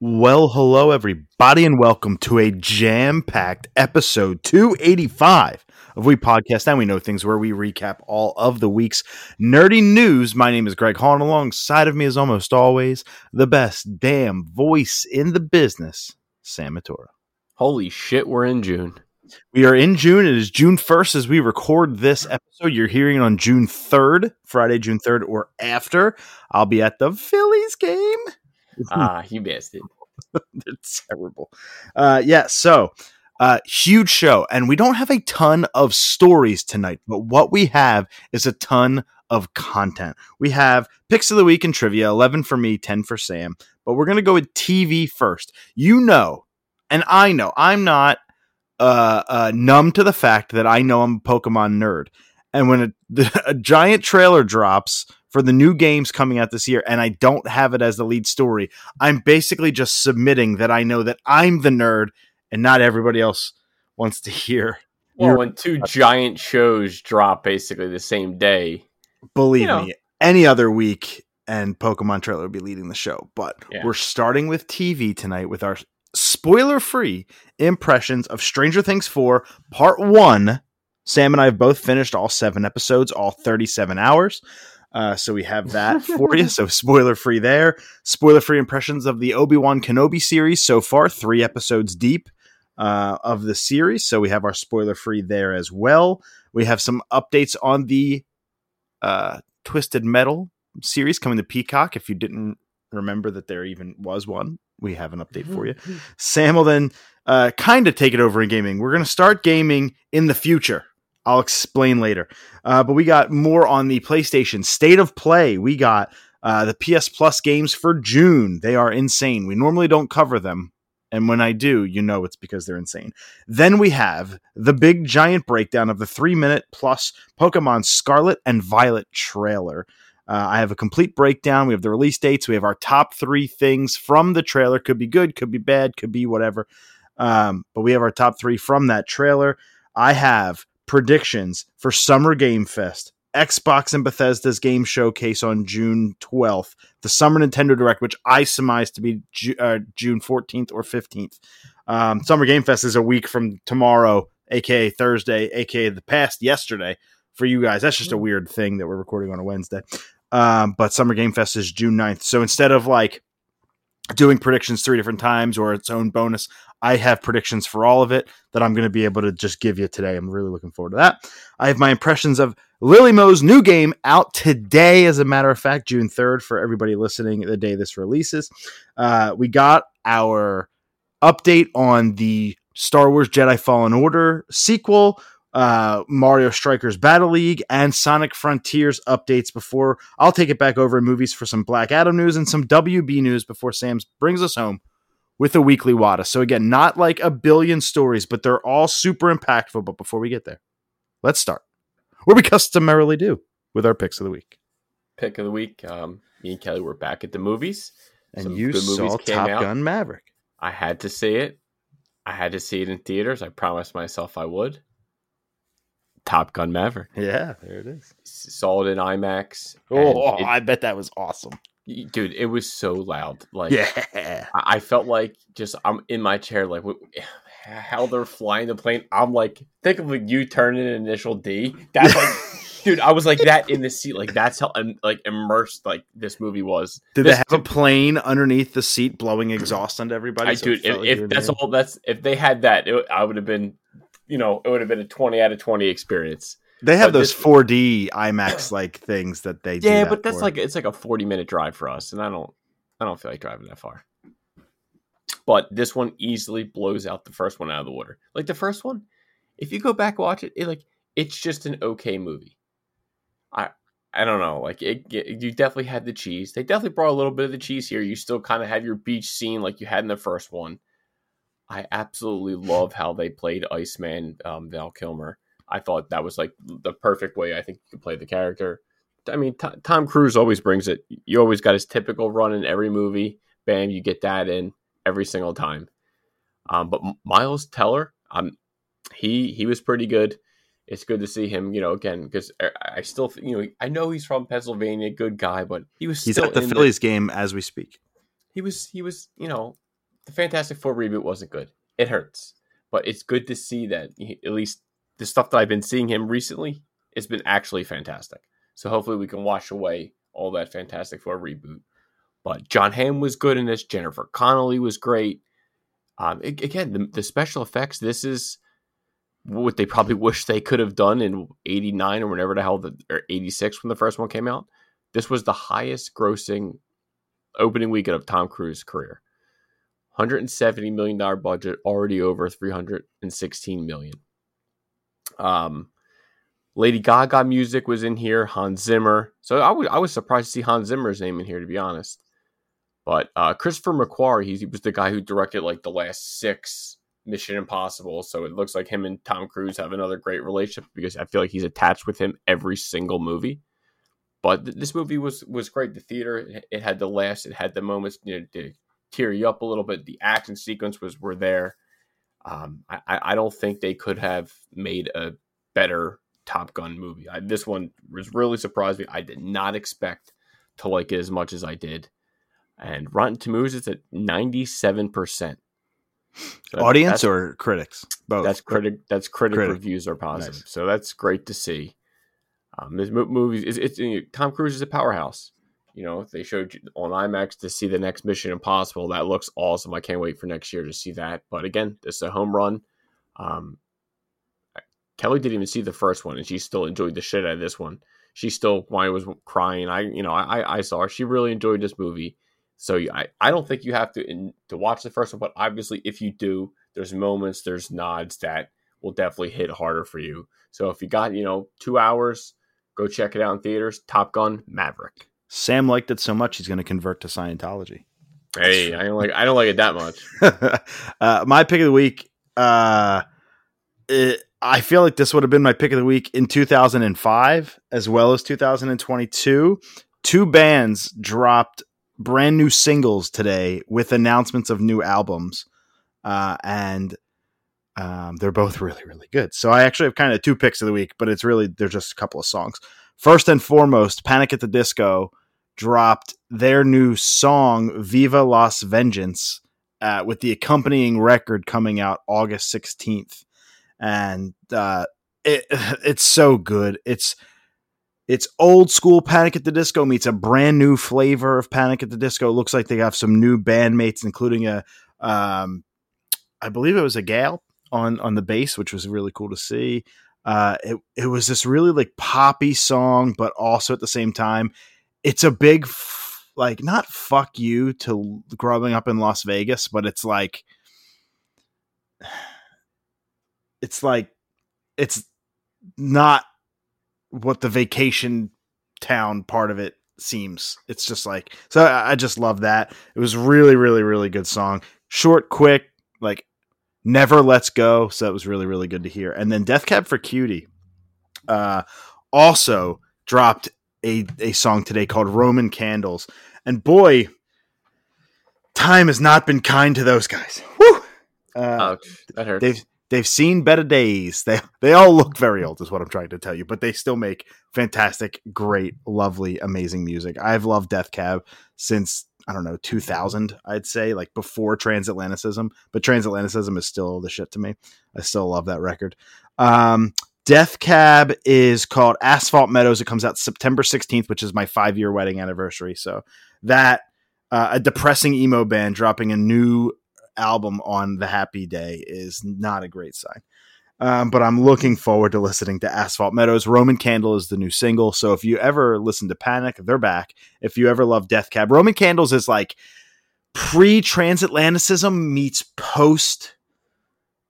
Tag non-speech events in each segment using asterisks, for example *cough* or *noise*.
Well, hello, everybody, and welcome to a jam packed episode 285 of We Podcast and We Know Things, where we recap all of the week's nerdy news. My name is Greg Hahn. Alongside of me, as almost always, the best damn voice in the business, Sam Matura. Holy shit, we're in June. We are in June. It is June 1st as we record this episode. You're hearing it on June 3rd, Friday, June 3rd, or after. I'll be at the Phillies game. *laughs* Ah, you missed it. *laughs* They're terrible. Uh, yeah, so uh, huge show, and we don't have a ton of stories tonight, but what we have is a ton of content. We have picks of the week and trivia, eleven for me, ten for Sam. But we're gonna go with TV first. You know, and I know I'm not uh, uh, numb to the fact that I know I'm a Pokemon nerd, and when a, *laughs* a giant trailer drops for the new games coming out this year and I don't have it as the lead story, I'm basically just submitting that I know that I'm the nerd and not everybody else wants to hear. Well, when two giant shows drop basically the same day, Believe You know. me, any other week and Pokemon trailer would be leading the show. But Yeah. we're starting with TV tonight with our spoiler free impressions of Stranger Things 4 Part 1. Sam and I have both finished all seven episodes, all 37 hours. Uh, so we have that *laughs* for you. So spoiler free there. Spoiler free impressions of the Obi Wan Kenobi series so far, three episodes deep uh, of the series. So we have our spoiler free there as well. We have some updates on the uh, Twisted Metal series coming to Peacock. If you didn't remember that there even was one, we have an update for you. *laughs* Sam will then uh, kind of take it over in gaming. We're going to start gaming in the future. I'll explain later. Uh, but we got more on the PlayStation State of Play. We got uh, the PS Plus games for June. They are insane. We normally don't cover them. And when I do, you know it's because they're insane. Then we have the big giant breakdown of the three minute plus Pokemon Scarlet and Violet trailer. Uh, I have a complete breakdown. We have the release dates. We have our top three things from the trailer. Could be good, could be bad, could be whatever. Um, but we have our top three from that trailer. I have predictions for Summer Game Fest, Xbox and Bethesda's game showcase on June 12th, the Summer Nintendo Direct, which I surmise to be Ju- uh, June 14th or 15th. Um, Summer Game Fest is a week from tomorrow, aka Thursday, aka the past yesterday for you guys. That's just a weird thing that we're recording on a Wednesday. Um, but Summer Game Fest is June 9th. So instead of like doing predictions three different times or its own bonus, I have predictions for all of it that I'm going to be able to just give you today. I'm really looking forward to that. I have my impressions of Lily Mo's new game out today, as a matter of fact, June 3rd, for everybody listening the day this releases. Uh, we got our update on the Star Wars Jedi Fallen Order sequel, uh, Mario Strikers Battle League, and Sonic Frontiers updates before I'll take it back over in movies for some Black Adam news and some WB news before Sam's brings us home with a weekly WADA. So again, not like a billion stories, but they're all super impactful. But before we get there, let's start where we customarily do with our picks of the week. pick of the week. Um, me and Kelly were back at the movies. And Some you saw Top out. Gun Maverick. I had to see it. I had to see it in theaters. I promised myself I would. Top Gun Maverick. Yeah, there it is. Saw it in IMAX. Oh, and it- I bet that was awesome. Dude, it was so loud. Like, Yeah. I felt like just I'm in my chair, like *sighs* how they're flying the plane. I'm like, think of like you turning an initial D. That's like, *laughs* dude, I was like that in the seat. Like that's how um, like immersed like this movie was. Did This- they have a plane underneath the seat blowing exhaust onto everybody? I so dude, if, like if that's there? all, that's if they had that, it, I would have been, you know, it would have been a twenty out of twenty experience. They have but those this- 4D IMAX *clears throat* like things that they do. Yeah, that but that's for. like it's like a forty minute drive for us, and I don't, I don't feel like driving that far. But this one easily blows out the first one out of the water. Like the first one, if you go back watch it, it like it's just an okay movie. I I don't know, like it, it- you definitely had the cheese. They definitely brought a little bit of the cheese here. You still kind of have your beach scene like you had in the first one. I absolutely love how they played Iceman um, Val Kilmer. I thought that was like the perfect way I think you could play the character. I mean, T- Tom Cruise always brings it. You always got his typical run in every movie. Bam, you get that in every single time. Um, but Miles Teller, um, he he was pretty good. It's good to see him, you know, again because I, I still, you know, I know he's from Pennsylvania, good guy, but he was He's still at the Phillies game as we speak. he was he was you know the Fantastic Four reboot wasn't good. It hurts, but it's good to see that he, at least the stuff that I've been seeing him recently, it's been actually fantastic. So hopefully we can wash away all that Fantastic for a reboot. But John Hamm was good in this. Jennifer Connelly was great. Um, again, the, the special effects. This is what they probably *laughs* wish they could have done in '89 or whenever the hell the or '86 when the first one came out. This was the highest grossing opening weekend of Tom Cruise's career. 170 million dollar budget, already over 316 million. Um, Lady Gaga music was in here. Hans Zimmer. So I was I was surprised to see Hans Zimmer's name in here, to be honest. But uh, Christopher McQuarrie, he, he was the guy who directed like the last six Mission Impossible. So it looks like him and Tom Cruise have another great relationship because I feel like he's attached with him every single movie. But th- this movie was was great. The theater it, it had the laughs, it had the moments you know, to tear you up a little bit. The action sequence was were there. Um, I, I don't think they could have made a better Top Gun movie. I, this one was really surprised me. I did not expect to like it as much as I did. And Rotten Tomatoes is at ninety seven percent. Audience or critics? Both. That's critic. That's critic, critic. reviews are positive. Nice. So that's great to see. Um, this movie is it's, it's, Tom Cruise is a powerhouse. You know, they showed you on IMAX to see the next Mission Impossible. That looks awesome. I can't wait for next year to see that. But again, this is a home run. Um, Kelly didn't even see the first one, and she still enjoyed the shit out of this one. She still, I was crying, I, you know, I, I saw her. She really enjoyed this movie. So I, I don't think you have to in, to watch the first one, but obviously if you do, there's moments, there's nods that will definitely hit harder for you. So if you got you know two hours, go check it out in theaters. Top Gun Maverick. Sam liked it so much he's going to convert to Scientology. Hey, I don't like I don't like it that much. *laughs* uh, my pick of the week. Uh, it, I feel like this would have been my pick of the week in 2005 as well as 2022. Two bands dropped brand new singles today with announcements of new albums, uh, and um, they're both really really good. So I actually have kind of two picks of the week, but it's really they're just a couple of songs. First and foremost, Panic at the Disco dropped their new song "Viva Las Vengeance" uh, with the accompanying record coming out August sixteenth, and uh, it *sighs* it's so good. It's it's old school Panic at the Disco meets a brand new flavor of Panic at the Disco. It looks like they have some new bandmates, including a, um, I believe it was a gal on on the bass, which was really cool to see. Uh, it it was this really like poppy song, but also at the same time, it's a big f- like not fuck you to growing up in Las Vegas, but it's like *sighs* it's like it's not what the vacation town part of it seems. It's just like so. I, I just love that. It was really, really, really good song. Short, quick, like never lets go. So that was really, really good to hear. And then Death Cab for Cutie, uh, also dropped a a song today called Roman Candles. And boy, time has not been kind to those guys. Woo! Uh, Ouch, that hurts. They've they've seen better days. They they all look very old, is what I'm trying to tell you, but they still make fantastic, great, lovely, amazing music. I've loved Death Cab since I don't know 2000. I'd say like before Transatlanticism, but Transatlanticism is still the shit to me. I still love that record. Um, Death Cab is called Asphalt Meadows. It comes out September 16th, which is my five year wedding anniversary. So that uh, a depressing emo band dropping a new album on the happy day is not a great sign. Um, but I'm looking forward to listening to Asphalt Meadows. Roman Candle is the new single. So if you ever listen to Panic, they're back. If you ever love Death Cab, Roman Candles is like pre transatlanticism meets post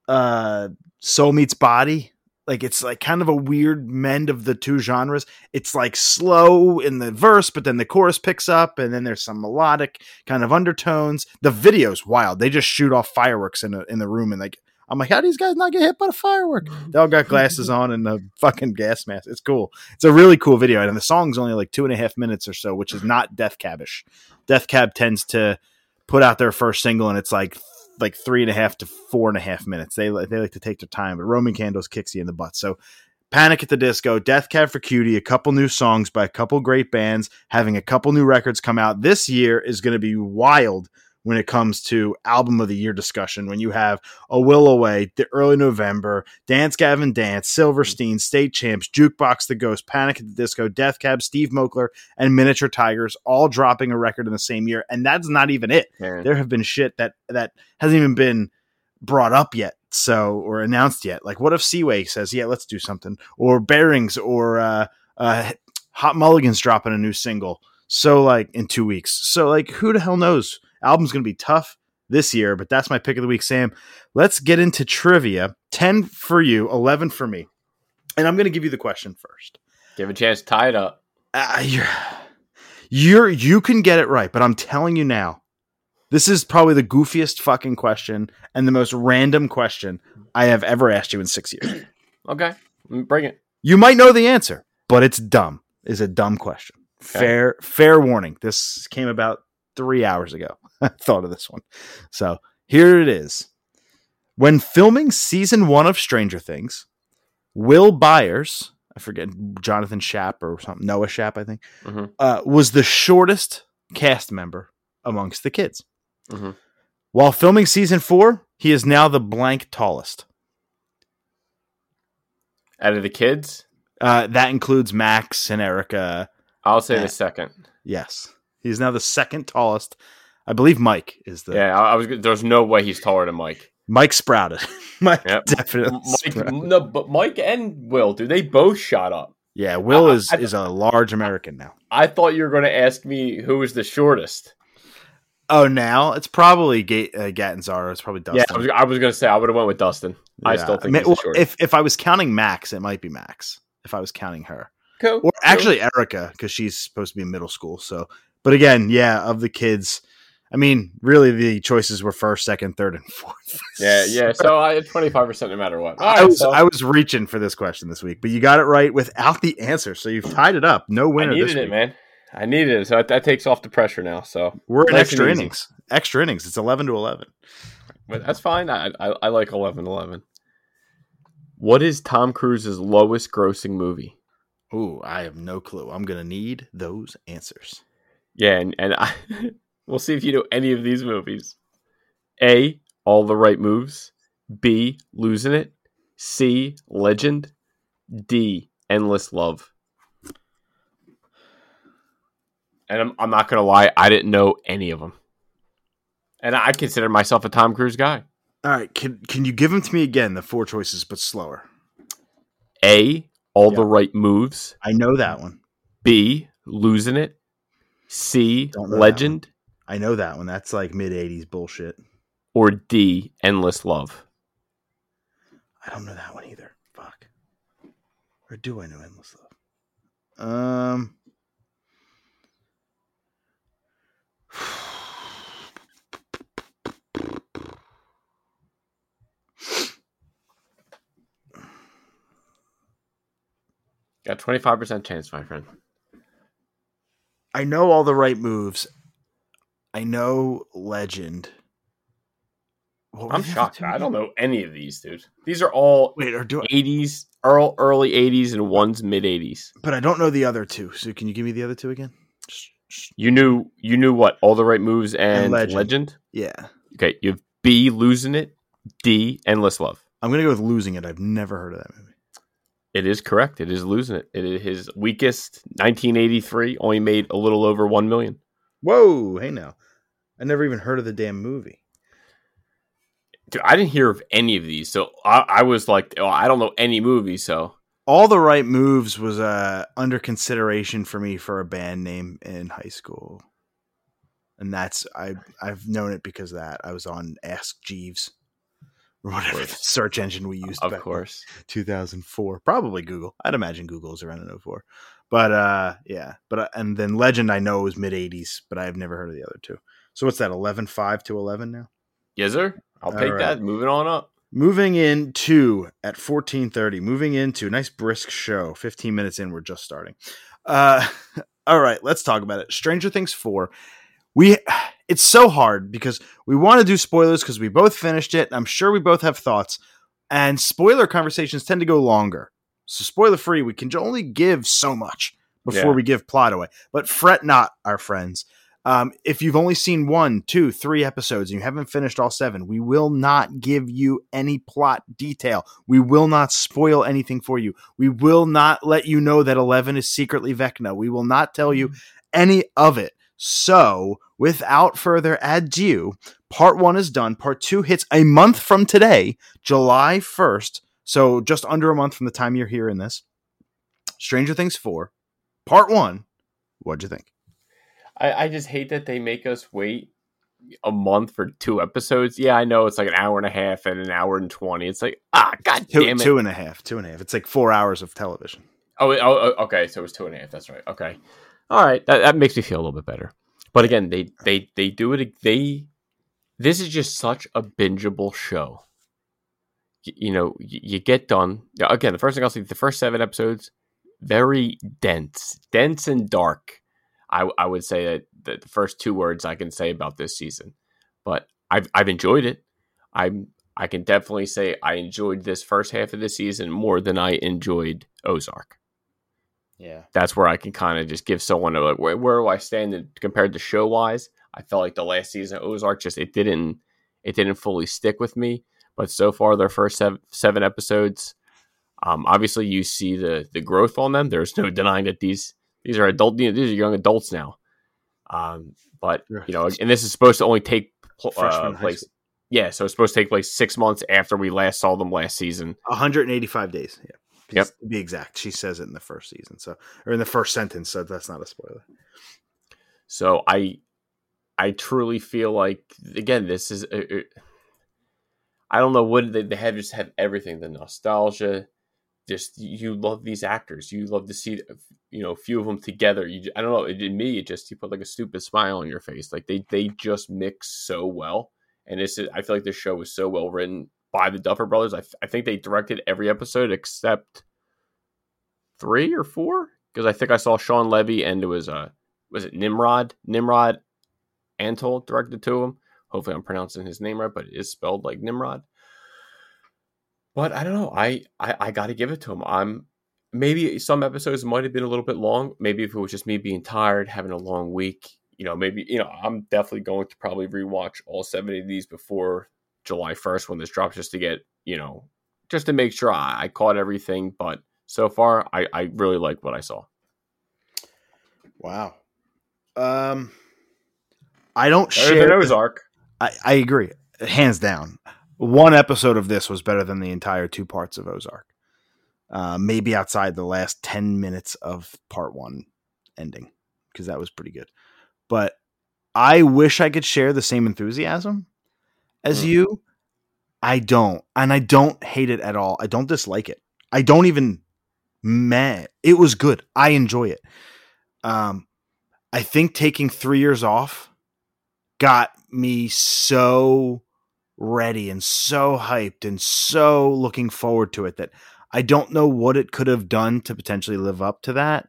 uh, Soul Meets Body. Like it's like kind of a weird mend of the two genres. It's like slow in the verse, but then the chorus picks up, and then there's some melodic kind of undertones. The video's wild. They just shoot off fireworks in a, in the room, and like I'm like, how do these guys not get hit by a firework? They all got glasses *laughs* on and a fucking gas mask. It's cool. It's a really cool video, and the song's only like two and a half minutes or so, which is not Death Cabish. Death Cab tends to put out their first single, and it's like like three and a half to four and a half minutes. They they like to take their time, but Roman Candles kicks you in the butt. So Panic at the Disco, Death Cab for Cutie, a couple new songs by a couple great bands, having a couple new records come out this year is going to be wild when it comes to album of the year discussion. When you have A Will Away, The Early November, Dance Gavin Dance, Silverstein, State Champs, Jukebox the Ghost, Panic at the Disco, Death Cab, Steve Moakler, and Miniature Tigers all dropping a record in the same year. And that's not even it. Man. There have been shit that that hasn't even been brought up yet so or announced yet like what if seaway says yeah let's do something or bearings or uh uh hot mulligan's dropping a new single so like in two weeks so like who the hell knows album's gonna be tough this year but that's my pick of the week sam let's get into trivia 10 for you 11 for me and i'm gonna give you the question first Give a chance tie it up. uh, you're, you're you can get it right, but I'm telling you now, this is probably the goofiest fucking question and the most random question I have ever asked you in six years. *clears throat* Okay, bring it. You might know the answer, but it's dumb. Is a dumb question. Okay. Fair fair warning. This came about three hours ago. *laughs* I thought of this one. So here it is. When filming season one of Stranger Things, Will Byers, I forget Jonathan Shapp or something, Noah Shapp, I think, Mhm. uh, was the shortest cast member amongst the kids. Mhm. While filming season four, he is now the blank tallest. Out of the kids, Uh, that includes Max and Erica. I'll say Yeah. the second. Yes, he's now the second tallest. I believe Mike is the Yeah, I, was. There's no way he's taller than Mike. Mike sprouted. *laughs* Mike Yep. definitely. Mike, sprouted. no, but Mike and Will, do they both shot up. Yeah, Will I- is I- is a large American now. I thought you were going to ask me who was the shortest. Oh, now it's probably Ga- uh. It's probably Dustin. Yeah, I was, I was going to say I would have went with Dustin. I still think he's well, if if I was counting Max, it might be Max. If I was counting her, Cool. or actually Erica, because she's supposed to be in middle school. So, but again, yeah, of the kids, I mean, really, the choices were first, second, third, and *laughs* fourth. Yeah, yeah. *laughs* So I had twenty five percent no matter what. All I was so I was reaching for this question this week, but you got it right without the answer, so you've tied it up. No I winner this needed it, week. man. I needed it, so that, that takes off the pressure now. So, We're in Nice extra and easy. innings. Extra innings. It's eleven to eleven. but that's fine. I, I I like 11-11. What is Tom Cruise's lowest grossing movie? Ooh, I have no clue. I'm gonna need those answers. Yeah, and, and I, *laughs* we'll see if you know any of these movies. A. All the right moves. B. Losing it. C. Legend. D. Endless love. And I'm, I'm not gonna lie, I didn't know any of them. And I consider myself a Tom Cruise guy. All right, can can you give them to me again? The four choices, but slower. A. All the right moves. I know that one. B. Losing it. C. Legend. I know that one. That's like mid '80s bullshit. Or D. Endless love. I don't know that one either. Fuck. Or do I know Endless Love? Um. Got twenty five percent chance, my friend. I know all the right moves. I know Legend. What I'm shocked. I don't know any of these, dude. These are all Wait, or do I? 80s, early, early 80s, and one's mid 80s. But I don't know the other two. So can you give me the other two again? You knew you knew what all the right moves and, Legend. legend. Yeah, Okay, you have B losing it, D endless love. I'm gonna go with losing it. I've never heard of that movie. It is correct. It is losing it. It is his weakest. 1983 only made a little over one million. Whoa, hey now, I never even heard of the damn movie. Dude, I didn't hear of any of these, so I, I was like, oh, I don't know any movie. So All the right moves was uh, under consideration for me for a band name in high school, and that's I I've known it because of that I was on Ask Jeeves or whatever the search engine we used. of course, 2004, probably Google. I'd imagine Google is around in 04. But uh, yeah, but uh, and then Legend I know was mid 80s, but I've never heard of the other two. So what's that? 11 5 to 11 now. yes, sir. I'll All take right. that. Moving on up. Moving into at 14:30. Moving into nice brisk show. 15 minutes in, we're just starting. Uh, *laughs* all right, let's talk about it. Stranger Things 4. We it's so hard because we want to do spoilers because we both finished it. I'm sure we both have thoughts, and spoiler conversations tend to go longer. So spoiler free, we can only give so much before Yeah. we give plot away. But fret not, our friends. Um, if you've only seen one, two, three episodes and you haven't finished all seven, we will not give you any plot detail. We will not spoil anything for you. We will not let you know that 11 is secretly Vecna. We will not tell you any of it. So, without further ado, part one is done. Part two hits a month from today, July 1st. So, just under a month from the time you're hearing this. Stranger Things 4, part one. What'd you think? I, I just hate that they make us wait a month for two episodes. Yeah, I know it's like an hour and a half and an hour and twenty. It's like ah, god Two, damn it. two and a half. Two and a half. It's like four hours of television. Oh, oh, oh, okay. So it was two and a half. That's right. Okay. All right. That, that makes me feel a little bit better. But again, they they they do it. They this is just such a bingeable show. Y- You know, y- you get done again. The first thing I'll say, the first seven episodes, very dense, dense and dark. I I would say that the, the first two words I can say about this season. But I've I've enjoyed it. I'm I can definitely say I enjoyed this first half of the season more than I enjoyed Ozark Yeah. that's where I can kind of just give someone a like where, where do I stand in, compared to show wise. I felt like the last season of Ozark just it didn't it didn't fully stick with me. But so far, their first seven, seven episodes, um, obviously you see the the growth on them. There's no denying that these these are adult you know, these are young adults now. Um, but you know, and this is supposed to only take pl- Freshman uh, place. Yeah, so it's supposed to take place six months after we last saw them last season. 185 days. Yeah. Yep. To be exact. She says it in the first season. So, or in the first sentence. So that's not a spoiler. So I, I truly feel like again, this is. uh, uh, I don't know what they, they have. Just have everything. The nostalgia. Just you love these actors. You love to see you know a few of them together. You I don't know. In me, it just you put like a stupid smile on your face. Like they they just mix so well. And this is I feel like this show was so well written by the Duffer Brothers. I, I think they directed every episode except three or four because I think I saw Shawn Levy and it was uh was it Nimrod Nimród Antal directed to him. Hopefully I'm pronouncing his name right, but it is spelled like Nimrod. But I don't know. I I, I got to give it to him. I'm maybe some episodes might have been a little bit long. Maybe if it was just me being tired, having a long week, you know, maybe you know, I'm definitely going to probably rewatch all seven of these before July 1st when this drops, just to get you know, just to make sure I, I caught everything. But so far, I I really like what I saw. Wow. Um, I don't Better than share. Ozark. I, I agree. Hands down. One episode of this was better than the entire two parts of Ozark. Uh, maybe outside the last 10 minutes of part one ending, because that was pretty good. But I wish I could share the same enthusiasm as Hmm. you. I don't. And I don't hate it at all. I don't dislike it. I don't even man. It was good. I enjoy it. Um, I think taking three years off got me so ready and so hyped and so looking forward to it that I don't know what it could have done to potentially live up to that.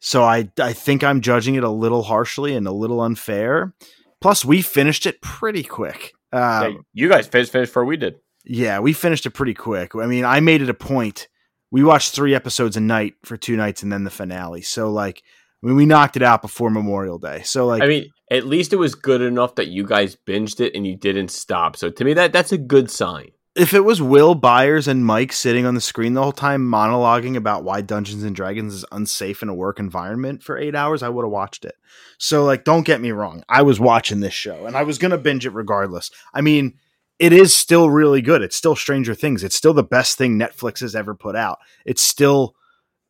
So I I think I'm judging it a little harshly and a little unfair. Plus, we finished it pretty quick. Yeah, Um, you guys finished finished before we did. yeah, we finished it pretty quick. I mean, I made it a point. We watched three episodes a night for two nights and then the finale. So like, I mean, we knocked it out before Memorial Day. So like, I mean, at least it was good enough that you guys binged it and you didn't stop. So to me, that that's a good sign. If it was Will Byers and Mike sitting on the screen the whole time monologuing about why Dungeons and Dragons is unsafe in a work environment for eight hours, I would have watched it. So, like, don't get me wrong. I was watching this show and I was going to binge it regardless. I mean, it is still really good. It's still Stranger Things. It's still the best thing Netflix has ever put out. It's still,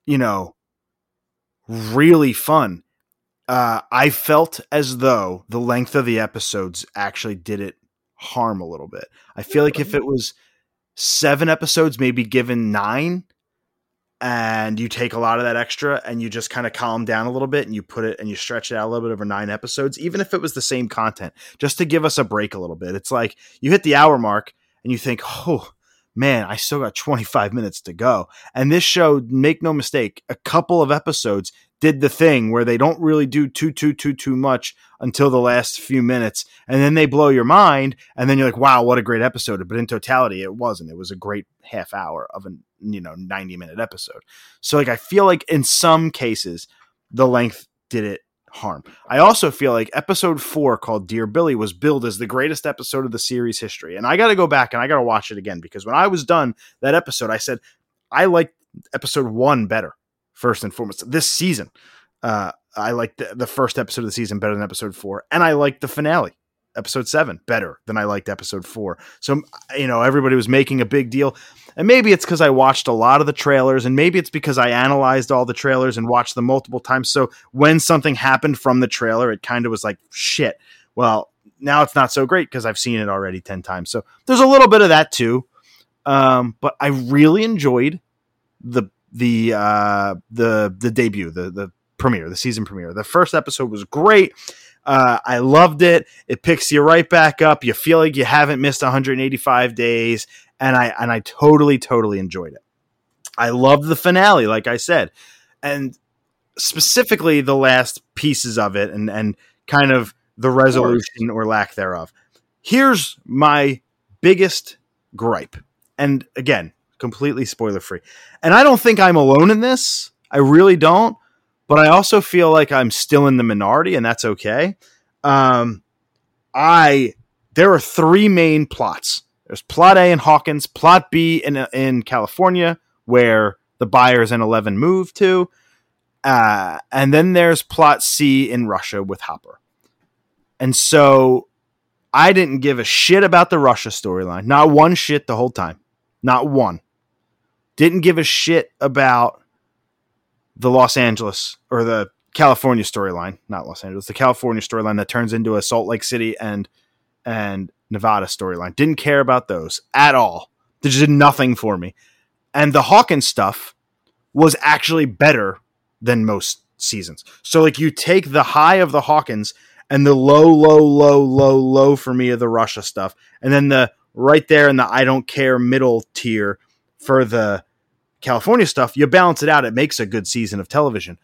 you know, really fun. Uh, I felt as though the length of the episodes actually did it harm a little bit. I feel like if it was seven episodes, maybe given nine, and you take a lot of that extra and you just kind of calm down a little bit and you put it and you stretch it out a little bit over nine episodes, even if it was the same content, just to give us a break a little bit. It's like you hit the hour mark and you think, oh, man, I still got 25 minutes to go. And this show, make no mistake, a couple of episodes did the thing where they don't really do too, too, too, too much until the last few minutes. And then they blow your mind. And then you're like, wow, what a great episode. But in totality, it wasn't. It was a great half hour of a, you know, 90 minute episode. So, like, I feel like in some cases, the length did it harm. I also feel like episode four, called Dear Billy, was billed as the greatest episode of the series history. And I got to go back and I got to watch it again because when I was done that episode, I said, I like episode one better, first and foremost. This season, uh, I like the, the first episode of the season better than episode four. And I like the finale episode seven better than I liked episode four. So, you know, everybody was making a big deal. And maybe it's because I watched a lot of the trailers, and maybe it's because I analyzed all the trailers and watched them multiple times. So when something happened from the trailer, it kind of was like, shit. Well, now it's not so great because I've seen it already 10 times. So there's a little bit of that too. Um, but I really enjoyed the the uh, the the debut, the the premiere, the season premiere. The first episode was great. Uh, I loved it. It picks you right back up. You feel like you haven't missed 185 days, and I and I totally totally enjoyed it. I loved the finale, like I said, and specifically the last pieces of it, and and kind of the resolution or lack thereof. Here's my biggest gripe, and again, completely spoiler free. And I don't think I'm alone in this. I really don't but I also feel like I'm still in the minority, and that's okay. Um, I there are three main plots. There's plot A in Hawkins, plot B in in California, where the Byers and Eleven move to, uh, and then there's plot C in Russia with Hopper. And so I didn't give a shit about the Russia storyline. Not one shit the whole time. Not one. Didn't give a shit about the Los Angeles or the California storyline, not Los Angeles, the California storyline that turns into a Salt Lake City and and Nevada storyline. Didn't care about those at all. They just did nothing for me. And the Hawkins stuff was actually better than most seasons. So like you take the high of the Hawkins and the low, low, low, low, low for me of the Russia stuff, and then the right there in the I don't care middle tier for the California stuff, you balance it out, it makes a good season of television.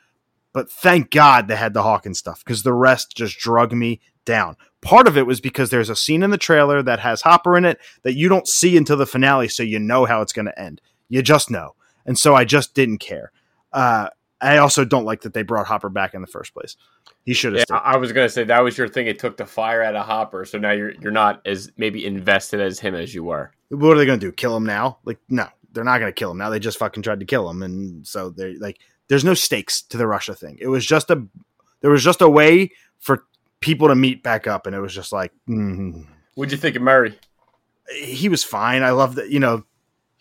But thank God they had the Hawkins stuff because the rest just drug me down. Part of it was because there's a scene in the trailer that has Hopper in it that you don't see until the finale, so you know how it's going to end. You just know. And so I just didn't care. Uh, I also don't like that they brought Hopper back in the first place. He should have. Yeah, I was gonna say that was your thing. It took the fire out of Hopper, so now you're you're not as maybe invested as him as you were. What are they gonna do? Kill him now? Like no, they're not going to kill him now. They just fucking tried to kill him, and so they're like, there's no stakes to the Russia thing. It was just a, there was just a way for people to meet back up, and it was just like, mm-hmm. what'd you think of Murray? He was fine. I love that. You know,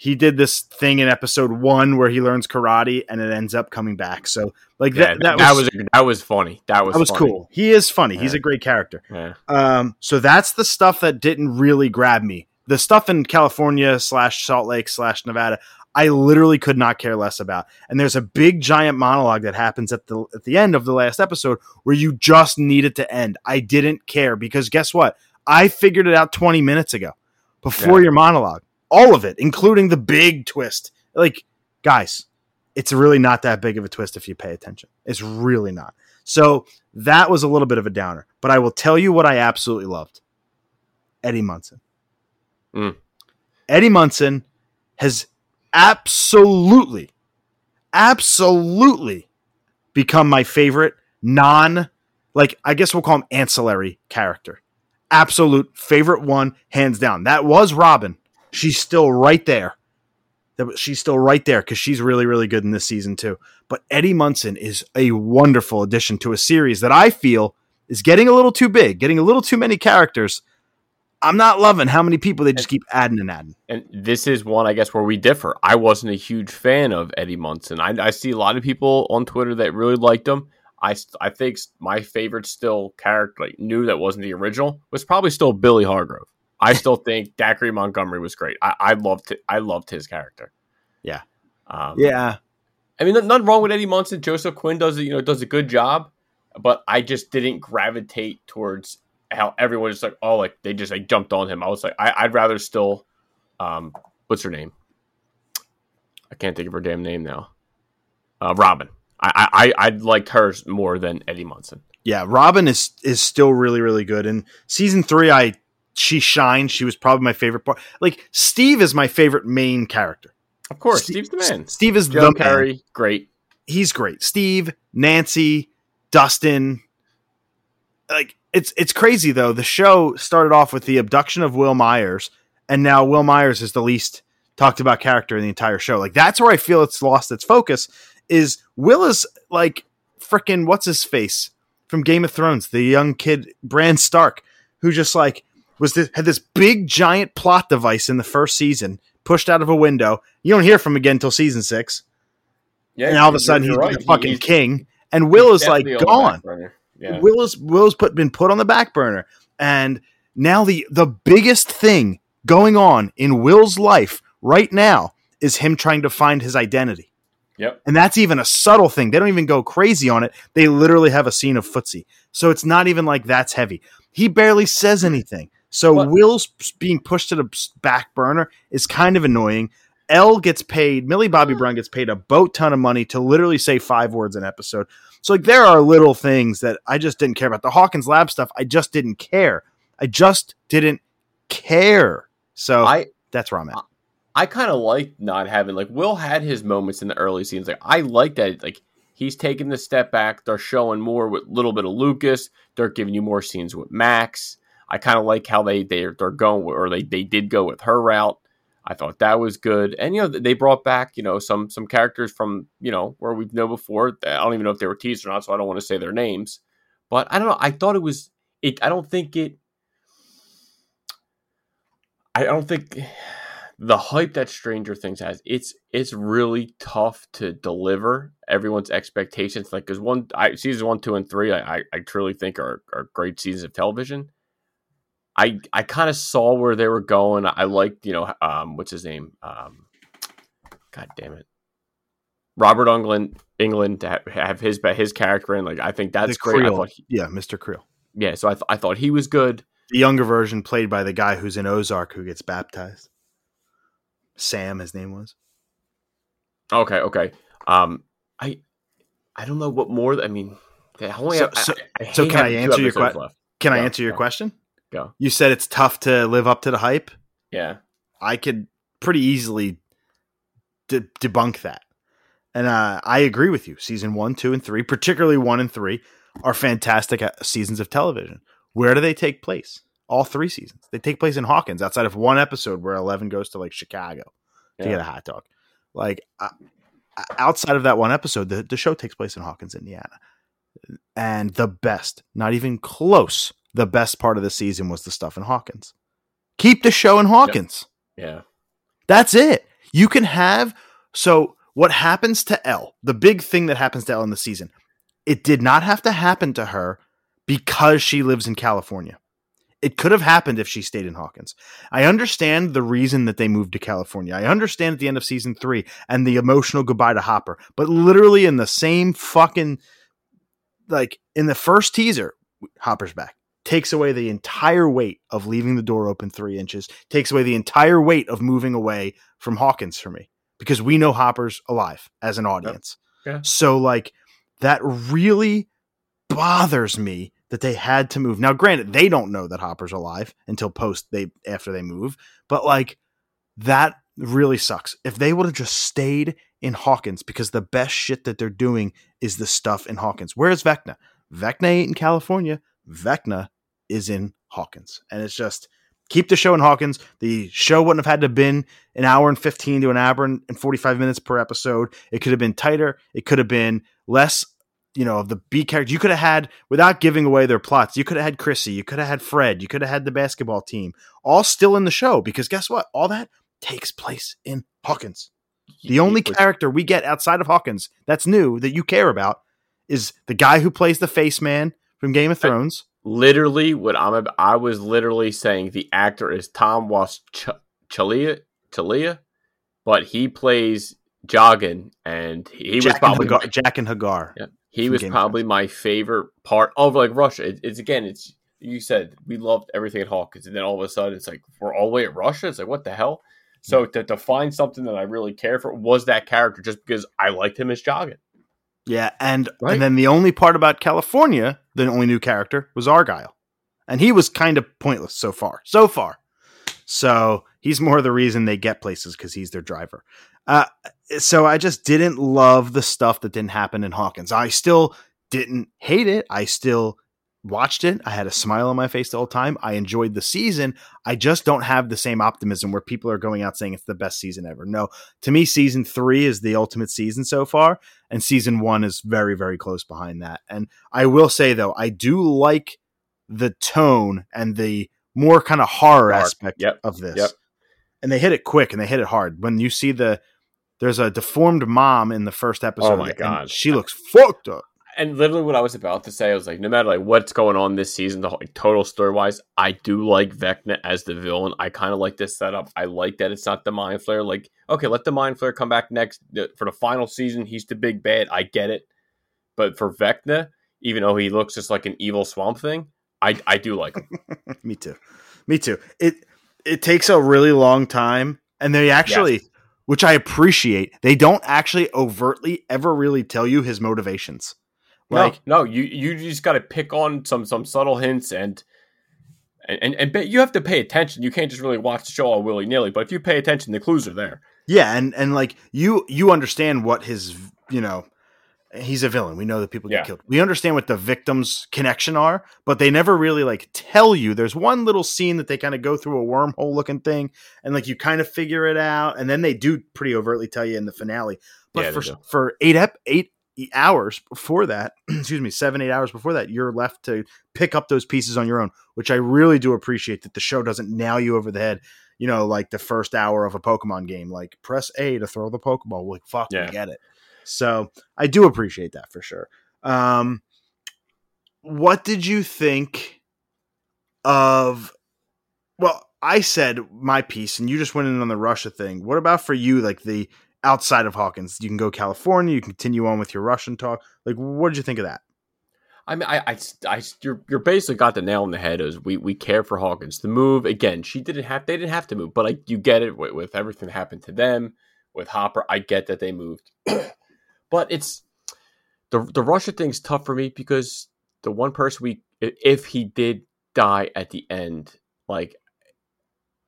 he did this thing in episode one where he learns karate, and it ends up coming back. So like yeah, that, that, that, was, was that was funny. That was that was funny. cool. He is funny. Yeah. He's a great character. Yeah. Um, so that's the stuff that didn't really grab me. The stuff in California slash Salt Lake slash Nevada, I literally could not care less about. And there's a big giant monologue that happens at the at the end of the last episode where you just need it to end. I didn't care because guess what? I figured it out 20 minutes ago before Yeah. your monologue. All of it, including the big twist. Like, guys, it's really not that big of a twist if you pay attention. It's really not. So that was a little bit of a downer. But I will tell you what I absolutely loved. Eddie Munson. Mm. Eddie Munson has absolutely, absolutely become my favorite non, like, I guess we'll call him ancillary character. Absolute favorite one, hands down. That was Robin. She's still right there. She's still right there because she's really, really good in this season, too. But Eddie Munson is a wonderful addition to a series that I feel is getting a little too big, getting a little too many characters. I'm not loving how many people they just keep adding and adding. And this is one, I guess, where we differ. I wasn't a huge fan of Eddie Munson. I, I see a lot of people on Twitter that really liked him. I, I think my favorite still character, like new that wasn't the original, was probably still Billy Hargrove. I *laughs* still think Dacre Montgomery was great. I, I loved it. I loved his character. Yeah. um, Yeah. I mean, nothing wrong with Eddie Munson. Joseph Quinn does it, you know, does a good job, but I just didn't gravitate towards how everyone just like, oh, like they just like jumped on him. I was like, I, I'd rather still, um, what's her name? I can't think of her damn name now. Uh, Robin. I, I, I liked hers more than Eddie Munson. Yeah. Robin is is still really, really good. In season three, I she shined. She was probably my favorite part. Like Steve is my favorite main character. Of course, Steve- Steve's the man. Steve is Joe the man. Keery, great. He's great. Steve, Nancy, Dustin, like it's it's crazy though. The show started off with the abduction of Will Byers, and now Will Byers is the least talked about character in the entire show. Like that's where I feel it's lost its focus. Is Will is like freaking what's his face from Game of Thrones, the young kid Bran Stark, who just like was this, had this big giant plot device in the first season, pushed out of a window. You don't hear from him again until season six. Yeah, and all of a sudden he's right. the fucking He's- king, and Will is like definitely on the gone. Yeah. Will is Will's put been put on the back burner, and now the the biggest thing going on in Will's life right now is him trying to find his identity, Yep. and that's even a subtle thing. They don't even go crazy on it. They literally have a scene of footsie, so it's not even like that's heavy. He barely says anything. So What- Will's being pushed to the back burner is kind of annoying. L gets paid, Millie Bobby Brown gets paid a boat ton of money to literally say five words an episode. So like there are little things that I just didn't care about. The Hawkins Lab stuff, I just didn't care. I just didn't care. So I that's where I'm at. I kind of like not having like Will had his moments in the early scenes. Like I like that like he's taking the step back. They're showing more with a little bit of Lucas. They're giving you more scenes with Max. I kind of like how they they they're going or they they did go with her route. I thought that was good, and you know they brought back you know some some characters from you know where we've known before. I don't even know if they were teased or not, so I don't want to say their names. But I don't know. I thought it was it. I don't think it. I don't think *sighs* the hype that Stranger Things has. It's it's really tough to deliver everyone's expectations. Like because one, I season one, two, and three, I I, I truly think are are great seasons of television. I I kind of saw where they were going. I liked you know um what's his name um, God damn it, Robert Englund Englund to have, have his his character in like I think that's The great. Creel. he- Yeah, Mr. Creel. yeah, so I th- I thought he was good. The younger version played by the guy who's in Ozark who gets baptized. Sam, his name was. Okay, okay. Um, I I don't know what more. I mean, they only So- have, so- I, I so can I answer your question? Can I answer your question? Go. You said it's tough to live up to the hype. Yeah, I could pretty easily de- debunk that. And uh, I agree with you. Season one, two, and three, particularly one and three, are fantastic uh, seasons of television. Where do they take place? All three seasons. They take place in Hawkins, outside of one episode where Eleven goes to like Chicago to get a hot dog. Like uh, outside of that one episode, the, the show takes place in Hawkins, Indiana. And the best, not even close, the best part of the season was the stuff in Hawkins. Keep the show in Hawkins. yeah. That's it. You can have so what happens to Elle, the big thing that happens to Elle in the season, it did not have to happen to her because she lives in California. It could have happened if she stayed in Hawkins. I understand the reason that they moved to California. I understand at the end of season three and the emotional goodbye to Hopper, but literally in the same fucking like in the first teaser, Hopper's back. Takes away the entire weight of leaving the door open three inches, takes away the entire weight of moving away from Hawkins for me because we know Hopper's alive as an audience. Yeah. So, like, that really bothers me that they had to move. Now, granted, they don't know that Hopper's alive until post they after they move, but like that really sucks. If they would have just stayed in Hawkins because the best shit that they're doing is the stuff in Hawkins. Where's Vecna? Vecna ain't in California. Vecna is in Hawkins. And it's just keep the show in Hawkins. The show wouldn't have had to have been an hour and 15 to an hour and 45 minutes per episode. It could have been tighter. It could have been less, you know, of the B characters. You could have had, without giving away their plots, you could have had Chrissy. You could have had Fred. You could have had the basketball team all still in the show because guess what? All that takes place in Hawkins. The only character we get outside of Hawkins that's new that you care about is the guy who plays the face man from Game of Thrones. literally what I'm I was literally saying the actor is Tom Was Ch- Chalia but he plays Jaqen, and he was probably and Hagar, Jaqen H'ghar. Yeah. He was Game probably my favorite part of like Russia. It, it's again, it's you said we loved everything at Hawkins, and then all of a sudden it's like we're all the way at Russia. It's like what the hell? So to, to find something that I really care for was that character just because I liked him as Jaqen. Yeah, and Right. and then the only part about California, the only new character was Argyle, and he was kind of pointless so far. So far, so he's more the reason they get places because he's their driver. Uh, so I just didn't love the stuff that didn't happen in Hawkins. I still didn't hate it. I still watched it. I had a smile on my face the whole time. I enjoyed the season. I just don't have the same optimism where people are going out saying it's the best season ever. No, to me, season three is the ultimate season so far, and season one is very, very close behind that. And I will say, though, I do like the tone and the more kind of horror Dark. aspect Yep. of this. Yep. And they hit it quick and they hit it hard. When you see the, there's a deformed mom in the first episode. Oh my God. she looks fucked up. And literally what I was about to say, I was like, no matter like what's going on this season, the whole, like, total story wise, I do like Vecna as the villain. I kind of like this setup. I like that it's not the Mind Flayer. Like, okay, let the Mind Flayer come back next for the final season. He's the big bad. I get it, but for Vecna, even though he looks just like an evil swamp thing, I I do like him. *laughs* Me too. Me too. It it takes a really long time, and they actually, Yes. which I appreciate, they don't actually overtly ever really tell you his motivations. Like, no, no, you you just got to pick on some some subtle hints and. And, and and you have to pay attention. You can't just really watch the show all willy nilly. But if you pay attention, the clues are there. yeah, and and like you you understand what his you know. He's a villain. We know that people get Yeah. killed. We understand what the victims' connection are, but they never really like tell you. There's one little scene that they kind of go through a wormhole looking thing, and like you kind of figure it out, and then they do pretty overtly tell you in the finale. But Yeah, for for eight ep- eight hours before that, *clears throat* excuse me, seven eight hours before that, you're left to pick up those pieces on your own, which I really do appreciate that the show doesn't nail you over the head. You know, like the first hour of a Pokemon game, like press A to throw the Pokeball. Like fuck, Yeah. we get it. So I do appreciate that for sure. Um, what did you think of? Well, I said my piece, and you just went in on the Russia thing. What about for you, like the outside of Hawkins? You can go California. You can continue on with your Russian talk. Like, what did you think of that? I mean, I, I, I, you're, you're basically got the nail on the head. Is we, we care for Hawkins. The move again, she didn't have, they didn't have to move, but like you get it with, with everything that happened to them with Hopper. I get that they moved, *clears throat* but it's the the Russia thing's tough for me because the one person we, if he did die at the end, like,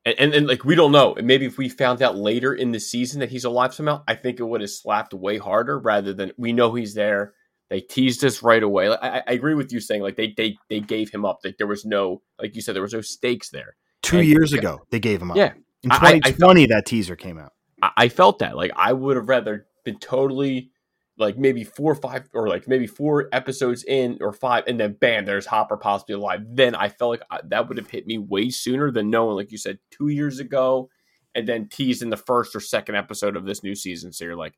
and, and, and like we don't know. And maybe if we found out later in the season that he's alive somehow, I think it would have slapped way harder rather than we know he's there. They teased us right away. Like, I, I agree with you saying like they they they gave him up. Like there was no like you said there was no stakes there. Two And- years ago, they gave him up. Yeah. in I 2020, that teaser came out. I, I felt that like I would have rather been totally like maybe four or five or like maybe four episodes in or five and then bam there's Hopper possibly alive. Then I felt like I, that would have hit me way sooner than knowing like you said two years ago and then teased in the first or second episode of this new season. So you're like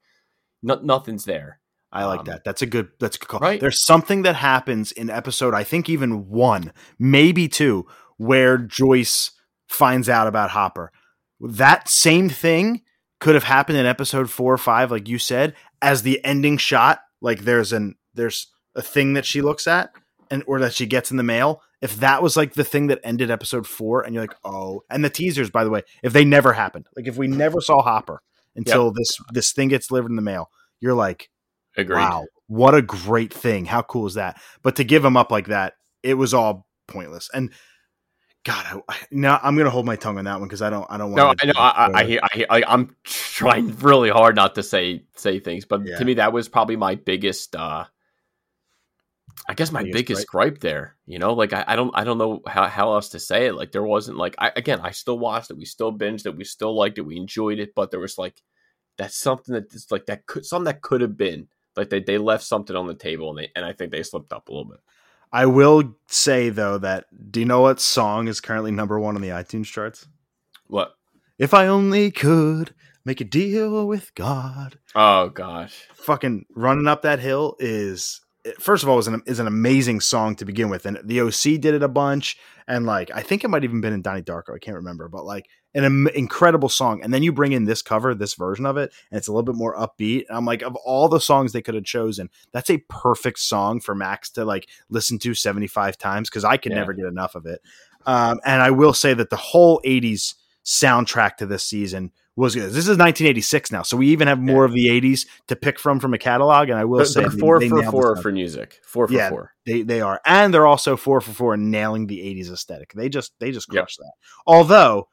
no, nothing's there. I like Um, that. That's a good. That's a good call. Right. There's something that happens in episode, I think even one, maybe two, where Joyce finds out about Hopper. That same thing could have happened in episode four or five, like you said, as the ending shot. Like there's an there's a thing that she looks at and or that she gets in the mail. If that was like the thing that ended episode four, and you're like, oh, and the teasers, by the way, if they never happened, like if we never saw Hopper until this this thing gets delivered in the mail, you're like, Agreed. Wow, what a great thing! How cool is that? But to give him up like that, it was all pointless. And God, I, now I'm gonna hold my tongue on that one because I don't, I don't want. No. I know. I, I, I hear. I hear. I, I'm trying really hard not to say say things, but Yeah. to me, that was probably my biggest. uh I guess my Biggest biggest, gripe there. You know, like I, I don't, I don't know how, how else to say it. Like there wasn't like I again, I still watched it. We still binged it. We still liked it. We enjoyed it. But there was like that's something that is like that could something that could have been like they, they left something on the table and they and I think they slipped up a little bit. I will say though that do you know what song is currently number one on the iTunes charts? What? If I only could make a deal with God. Oh gosh. Fucking running up that hill is first of all is an is an amazing song to begin with, and the OC did it a bunch, and like I think it might even been in Donnie Darko, I can't remember, but like an incredible song. And then you bring in this cover, this version of it, and it's a little bit more upbeat. And I'm like, of all the songs they could have chosen, that's a perfect song for Max to like listen to 75 times because I could Yeah. never get enough of it. Um, and I will say that the whole 80s soundtrack to this season was good. This is 1986 now, so we even have more of the 80s to pick from from a catalog. And I will But, say but four they for four for music. Four for Yeah. four. They they are, and they're also four for four nailing the '80s aesthetic. They just they just Yep. crush that. Although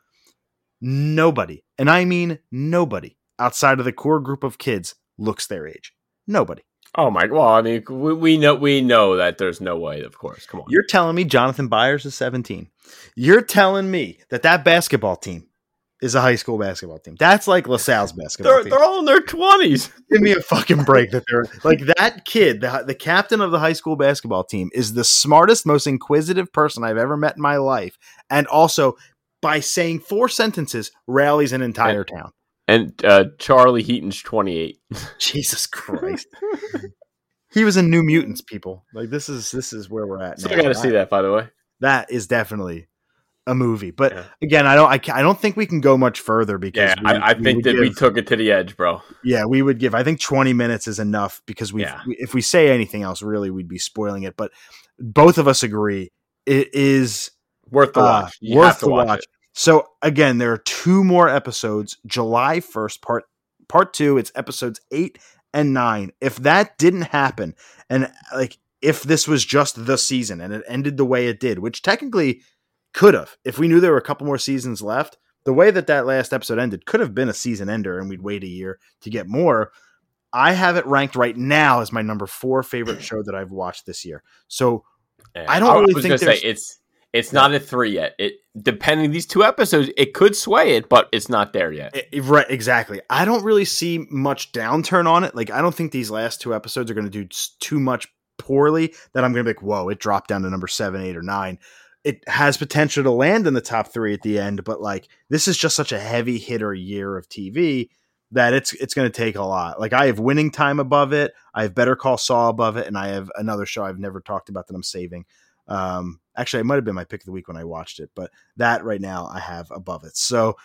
nobody, and I mean nobody, outside of the core group of kids looks their age. Nobody. Oh my! Well, I mean, we, we know we know that there's no way. Of course, come on. You're telling me Jonathan Byers is 17. You're telling me that that basketball team is a high school basketball team. That's like LaSalle's basketball they're team. they're all in their twenties. *laughs* Give me a fucking break that they're like that kid, the, the captain of the high school basketball team, is the smartest, most inquisitive person I've ever met in my life. And also, by saying four sentences, rallies an entire town. And uh, Charlie Heaton's twenty eight. *laughs* Jesus Christ. *laughs* he was in New Mutants, people. Like this is this is where we're at So now. I got to see that, by the way. That is definitely a movie. But Yeah. again, I don't I, I don't think we can go much further because Yeah, we- I, I we think would that we took it to the edge, bro. Yeah, we would give. I think 20 minutes is enough because we, Yeah. if we say anything else, really, we'd be spoiling it. But both of us agree it is Worth the uh, watch. You worth the watch, watch. So again, there are two more episodes. July 1st, part part two. It's episodes eight and nine. If that didn't happen, and like if this was just the season and it ended the way it did, which technically could have, if we knew there were a couple more seasons left, the way that that last episode ended could have been a season ender, and we'd wait a year to get more. I have it ranked right now as my number four favorite *clears throat* show that I've watched this year. So Yeah. I don't really was think say it's it's not a three yet. It depending these two episodes, it could sway it, but it's not there yet. I- right, exactly. I don't really see much downturn on it. Like, I don't think these last two episodes are going to do too much poorly that I'm going to be like, whoa, it dropped down to number seven, eight, or nine. It has potential to land in the top three at the end, but like, this is just such a heavy hitter year of TV that it's it's going to take a lot. Like, I have Winning Time above it, I have Better Call Saul above it, and I have another show I've never talked about that I'm saving. Um, actually, it might have been my pick of the week when I watched it, but that right now I have above it. So,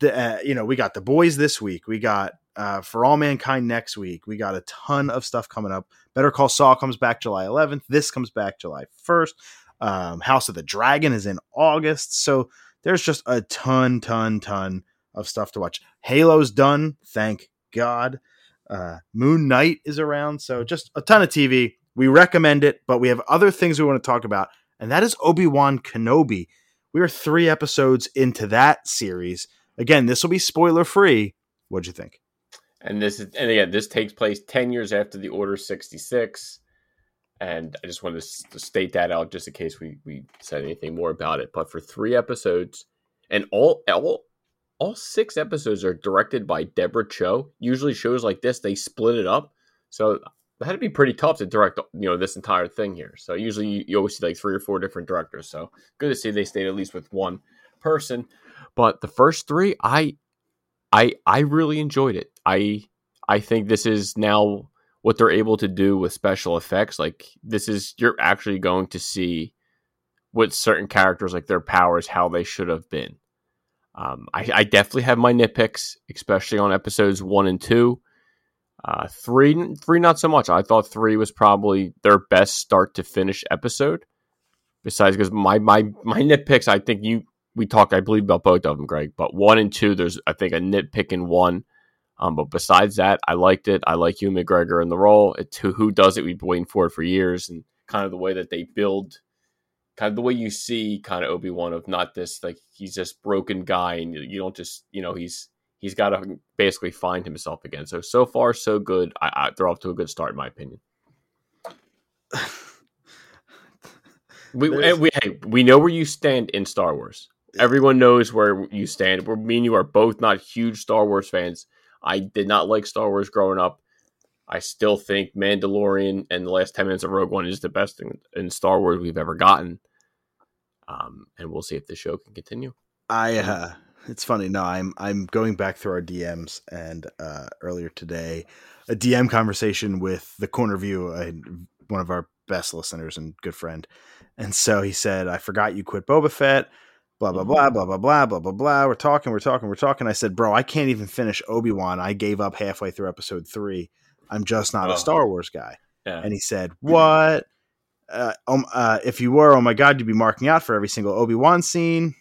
the, uh, you know, we got the boys this week. We got uh, for all mankind next week. We got a ton of stuff coming up. Better Call Saul comes back July 11th. This comes back July 1st. Um, House of the Dragon is in August. So there's just a ton, ton, ton of stuff to watch. Halo's done. Thank God. Uh, Moon Knight is around. So just a ton of TV. We recommend it, but we have other things we want to talk about, and that is Obi Wan Kenobi. We are three episodes into that series. Again, this will be spoiler free. What'd you think? And this is and again, this takes place ten years after the Order sixty six. And I just wanted to, state that out just in case we, we said anything more about it. But for three episodes, and all all all six episodes are directed by Deborah Chow. Usually shows like this, they split it up. So that had to be pretty tough to direct you know this entire thing here. So usually you, you always see like three or four different directors. So good to see they stayed at least with one person. But the first three, I I I really enjoyed it. I I think this is now what they're able to do with special effects. Like this is you're actually going to see with certain characters like their powers how they should have been. Um, I, I definitely have my nitpicks, especially on episodes one and two. Uh, three, three, not so much. I thought three was probably their best start to finish episode. Besides, because my my my nitpicks, I think you we talked, I believe, about both of them, Greg. But one and two, there's I think a nitpick in one. Um, but besides that, I liked it. I like Ewan McGregor in the role. It's who who does it. We've been waiting for it for years, and kind of the way that they build, kind of the way you see kind of Obi Wan of not this like he's this broken guy, and you don't just you know he's he's got to basically find himself again. So so far so good. I, I, they're off to a good start in my opinion. *laughs* We, and we hey, we know where you stand in Star Wars. Everyone knows where you stand. We're, me and you are both not huge Star Wars fans. I did not like Star Wars growing up. I still think Mandalorian and the last ten minutes of Rogue One is the best in, in Star Wars we've ever gotten. Um, and we'll see if the show can continue. I uh it's funny. No, I'm I'm going back through our DMs and uh earlier today a DM conversation with the corner view, uh, one of our best listeners and good friend. And so he said, I forgot you quit Boba Fett, blah blah blah blah blah blah blah blah blah. We're talking, we're talking, we're talking. I said, Bro, I can't even finish Obi-Wan. I gave up halfway through episode three. I'm just not Oh. a Star Wars guy. Yeah. And he said, What? Uh, um, uh, if you were, oh my God, you'd be marking out for every single Obi Wan scene.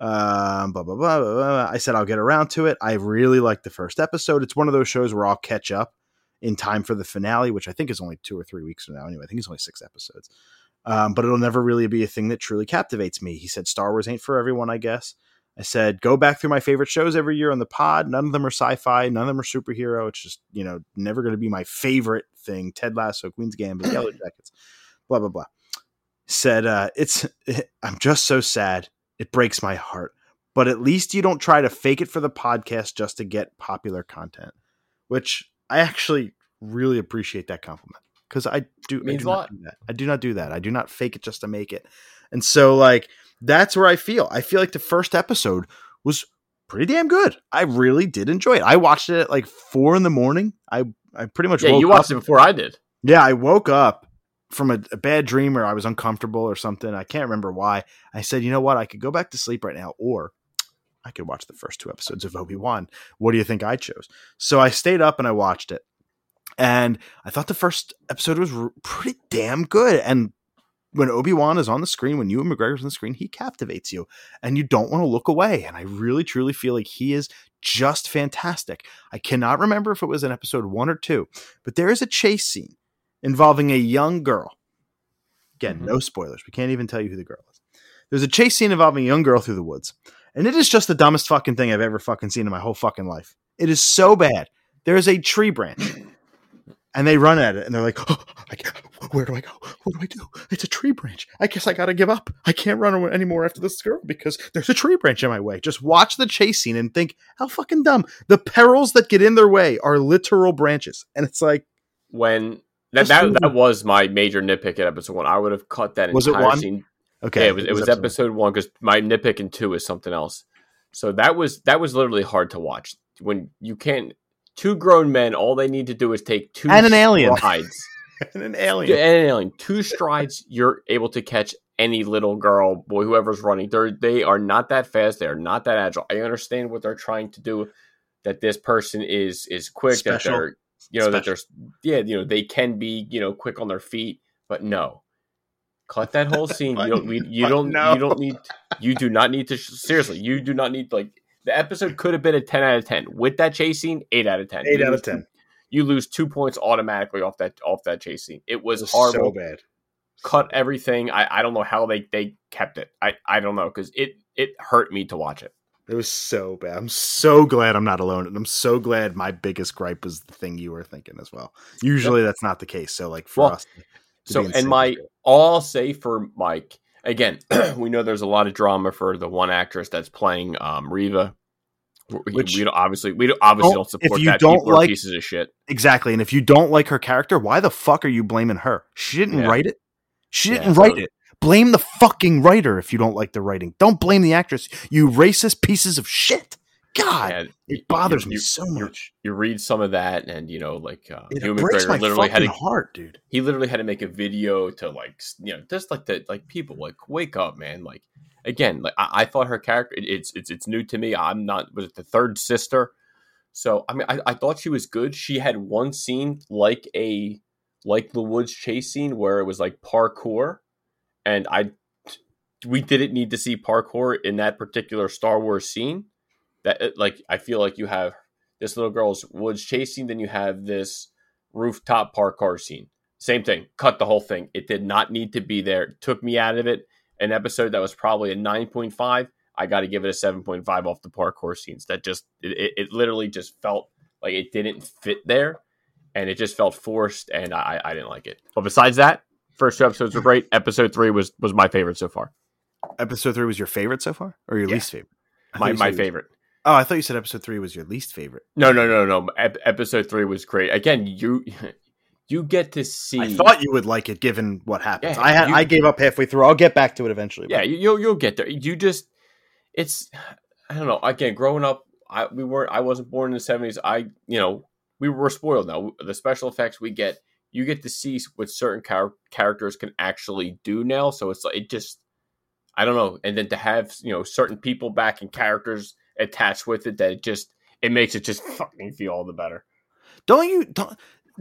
Um, blah, blah, blah, blah, blah. I said, I'll get around to it. I really like the first episode. It's one of those shows where I'll catch up in time for the finale, which I think is only two or three weeks from now. Anyway, I think it's only six episodes. Um, but it'll never really be a thing that truly captivates me. He said, Star Wars ain't for everyone, I guess. I said, go back through my favorite shows every year on the pod. None of them are sci-fi. None of them are superhero. It's just, you know, never going to be my favorite thing. Ted Lasso, Queen's Gambit, Yellow *clears throat* Jackets, blah, blah, blah. Said, uh, it's, *laughs* I'm just so sad. It breaks my heart. But at least you don't try to fake it for the podcast just to get popular content, which I actually really appreciate that compliment because I do, I Means do a not lot. do that. I do not do that. I do not fake it just to make it. And so, like, that's where I feel. I feel like the first episode was pretty damn good. I really did enjoy it. I watched it at like four in the morning. I I pretty much Yeah, you watched up. it before I did. Yeah, I woke up from a, a bad dream or I was uncomfortable or something. I can't remember why. I said, you know what? I could go back to sleep right now, or I could watch the first two episodes of Obi Wan. What do you think I chose? So I stayed up and I watched it, and I thought the first episode was pretty damn good. And when Obi Wan is on the screen, when Ewan McGregor's on the screen, he captivates you, and you don't want to look away. And I really, truly feel like he is just fantastic. I cannot remember if it was in episode one or two, but there is a chase scene involving a young girl. Again, Mhm. no spoilers. We can't even tell you who the girl is. There's a chase scene involving a young girl through the woods. And it is just the dumbest fucking thing I've ever fucking seen in my whole fucking life. It is so bad. There is a tree branch. *sniffs* And they run at it and they're like, oh, where do I go? What do I do? It's a tree branch. I guess I got to give up. I can't run away anymore after this girl because there's a tree branch in my way. Just watch the chase scene and think, how fucking dumb. The perils that get in their way are literal branches. And it's like, When that that, that was my major nitpick at episode one. I would have cut that Was it entire one? scene. okay. yeah, it was, it was episode one because my nitpick in two is something else. So that was that was literally hard to watch when you can't. Two grown men, all they need to do is take two And an alien. strides. *laughs* and an alien. and an alien. Two strides, you're able to catch any little girl, boy, whoever's running. They're they are not that fast. They are not that agile. I understand what they're trying to do. That this person is is quick. Special. That they're you know that Special. they're yeah you know they can be you know quick on their feet, but no. Cut that whole scene. You don't. *laughs* We, you don't. no. You don't need. You do not need to. Seriously, you do not need like the episode could have been a ten out of ten with that chase scene. Eight out of ten. Eight You out of 10. two- You lose two points automatically off that off that chase scene. It was, It was horrible so bad. cut everything. I, I don't know how they, they kept it. I, I don't know because it it hurt me to watch it. It was so bad. I'm so glad I'm not alone. And I'm so glad my biggest gripe was the thing you were thinking as well. Usually that's not the case. So, like, for Well, us. So and my all say for Mike again, *clears throat* we know there's a lot of drama for the one actress that's playing um, Reva. We, Which- we obviously we don't, obviously Don't- don't if support you that. don't People like- pieces of shit. Exactly. And if you don't like her character, why the fuck are you blaming her? She didn't Yeah. write it. She didn't write totally. it. Blame the fucking writer if you don't like the writing. Don't blame the actress. You racist pieces of shit. God, And it bothers you- me you- so much. You read some of that, and you know, like uh, It Ewan breaks my literally had to heart, dude. he literally had to make a video to like you know just like that, like people like wake up man like again like I, I thought her character it, it's it's it's new to me i'm not was it the third sister so i mean I, I thought she was good she had one scene like a like the woods chase scene where it was like parkour and i we didn't need to see parkour in that particular star wars scene that like i feel like you have this little girl's woods chasing then you have this rooftop parkour scene same thing. Cut the whole thing. It did not need to be there. It took me out of it. An episode that was probably a 9.5. I got to give it a 7.5 off the parkour scenes. That just, it, it literally just felt like it didn't fit there and it just felt forced and I, I didn't like it. But besides that, first two episodes were great. Episode three was, was my favorite so far. Episode three was your favorite so far, or your Yeah. least favorite? I My, my said it was- favorite. Oh, I thought you said episode three was your least favorite. No, no, no, no. Ep- episode three was great. Again, you, *laughs* you get to see. I thought you would like it, given what happens. Yeah, I had you- I gave up halfway through. I'll get back to it eventually. Yeah, you, you'll you'll get there. You just it's I don't know. Again, growing up, I we weren't. I wasn't born in the seventies. I you know we were spoiled now. The special effects we get, you get to see what certain char- characters can actually do now. So it's like it just I don't know. And then to have you know certain people back and characters attached with it, that it just it makes it just fucking feel all the better. don't you? Don't,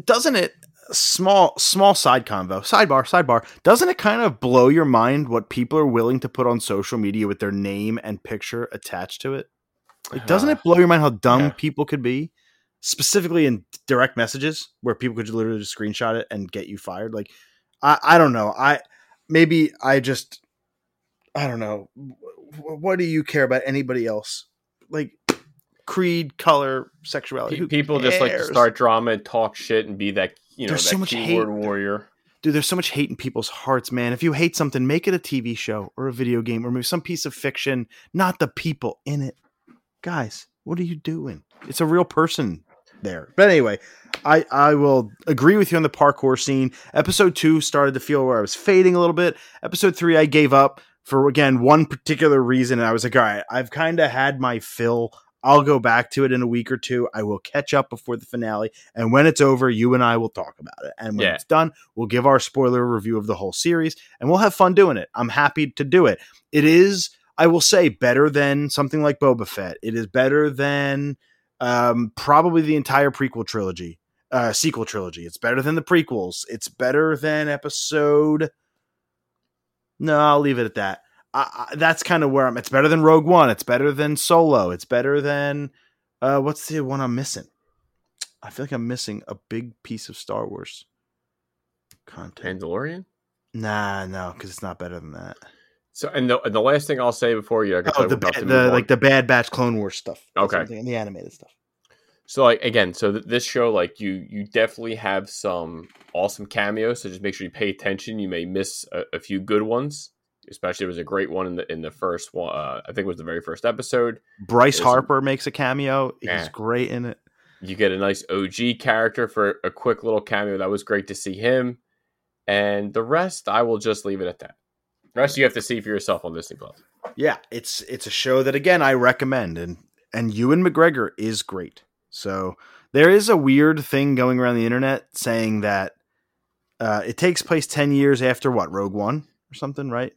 doesn't it? Small small side convo sidebar sidebar. Doesn't it kind of blow your mind what people are willing to put on social media with their name and picture attached to it? Like, doesn't uh, it blow your mind how dumb Yeah. people could be? Specifically in direct messages where people could literally just screenshot it and get you fired. Like, I, I don't know. I maybe I just I don't know. wh- what do you care about anybody else? Like creed, color, sexuality. People just like to start drama and talk shit and be that you know There's that so much keyboard hate. warrior. Dude, there's so much hate in people's hearts, man. If you hate something, make it a TV show or a video game or maybe some piece of fiction, not the people in it. Guys, what are you doing? It's a real person there. But anyway, I I will agree with you on the parkour scene. Episode 2 started to feel where I was fading a little bit. Episode 3 I gave up for again one particular reason and I was like, "All right, I've kind of had my fill. I'll go back to it in a week or two. I will catch up before the finale, and when it's over, you and I will talk about it. And when Yeah. it's done, we'll give our spoiler review of the whole series, and we'll have fun doing it. I'm happy to do it. It is, I will say, better than something like Boba Fett. It is better than um, probably the entire prequel trilogy, uh, sequel trilogy. It's better than the prequels. It's better than episode. No, I'll leave it at that. I, I, that's kind of where I'm. It's better than Rogue One. It's better than Solo. It's better than uh, what's the one I'm missing? I feel like I'm missing a big piece of Star Wars content. Mandalorian. Nah, no, because it's not better than that. So and the and the last thing I'll say before you, Oh, the, about ba- the like the Bad Batch Clone Wars stuff. Okay. what the animated stuff. So like again, so th- this show like you you definitely have some awesome cameos. So just make sure you pay attention. You may miss a, a few good ones. Especially there was a great one in the in the first one. Uh, I think it was the very first episode. Bryce Harper makes a cameo. He's great in it. You get a nice OG character for a quick little cameo. That was great to see him. And the rest, I will just leave it at that. Rest you have to see for yourself on Disney Plus. Yeah, it's it's a show that again I recommend, and and Ewan McGregor is great. So there is a weird thing going around the internet saying that uh, it takes place ten years after what Rogue One or something, right?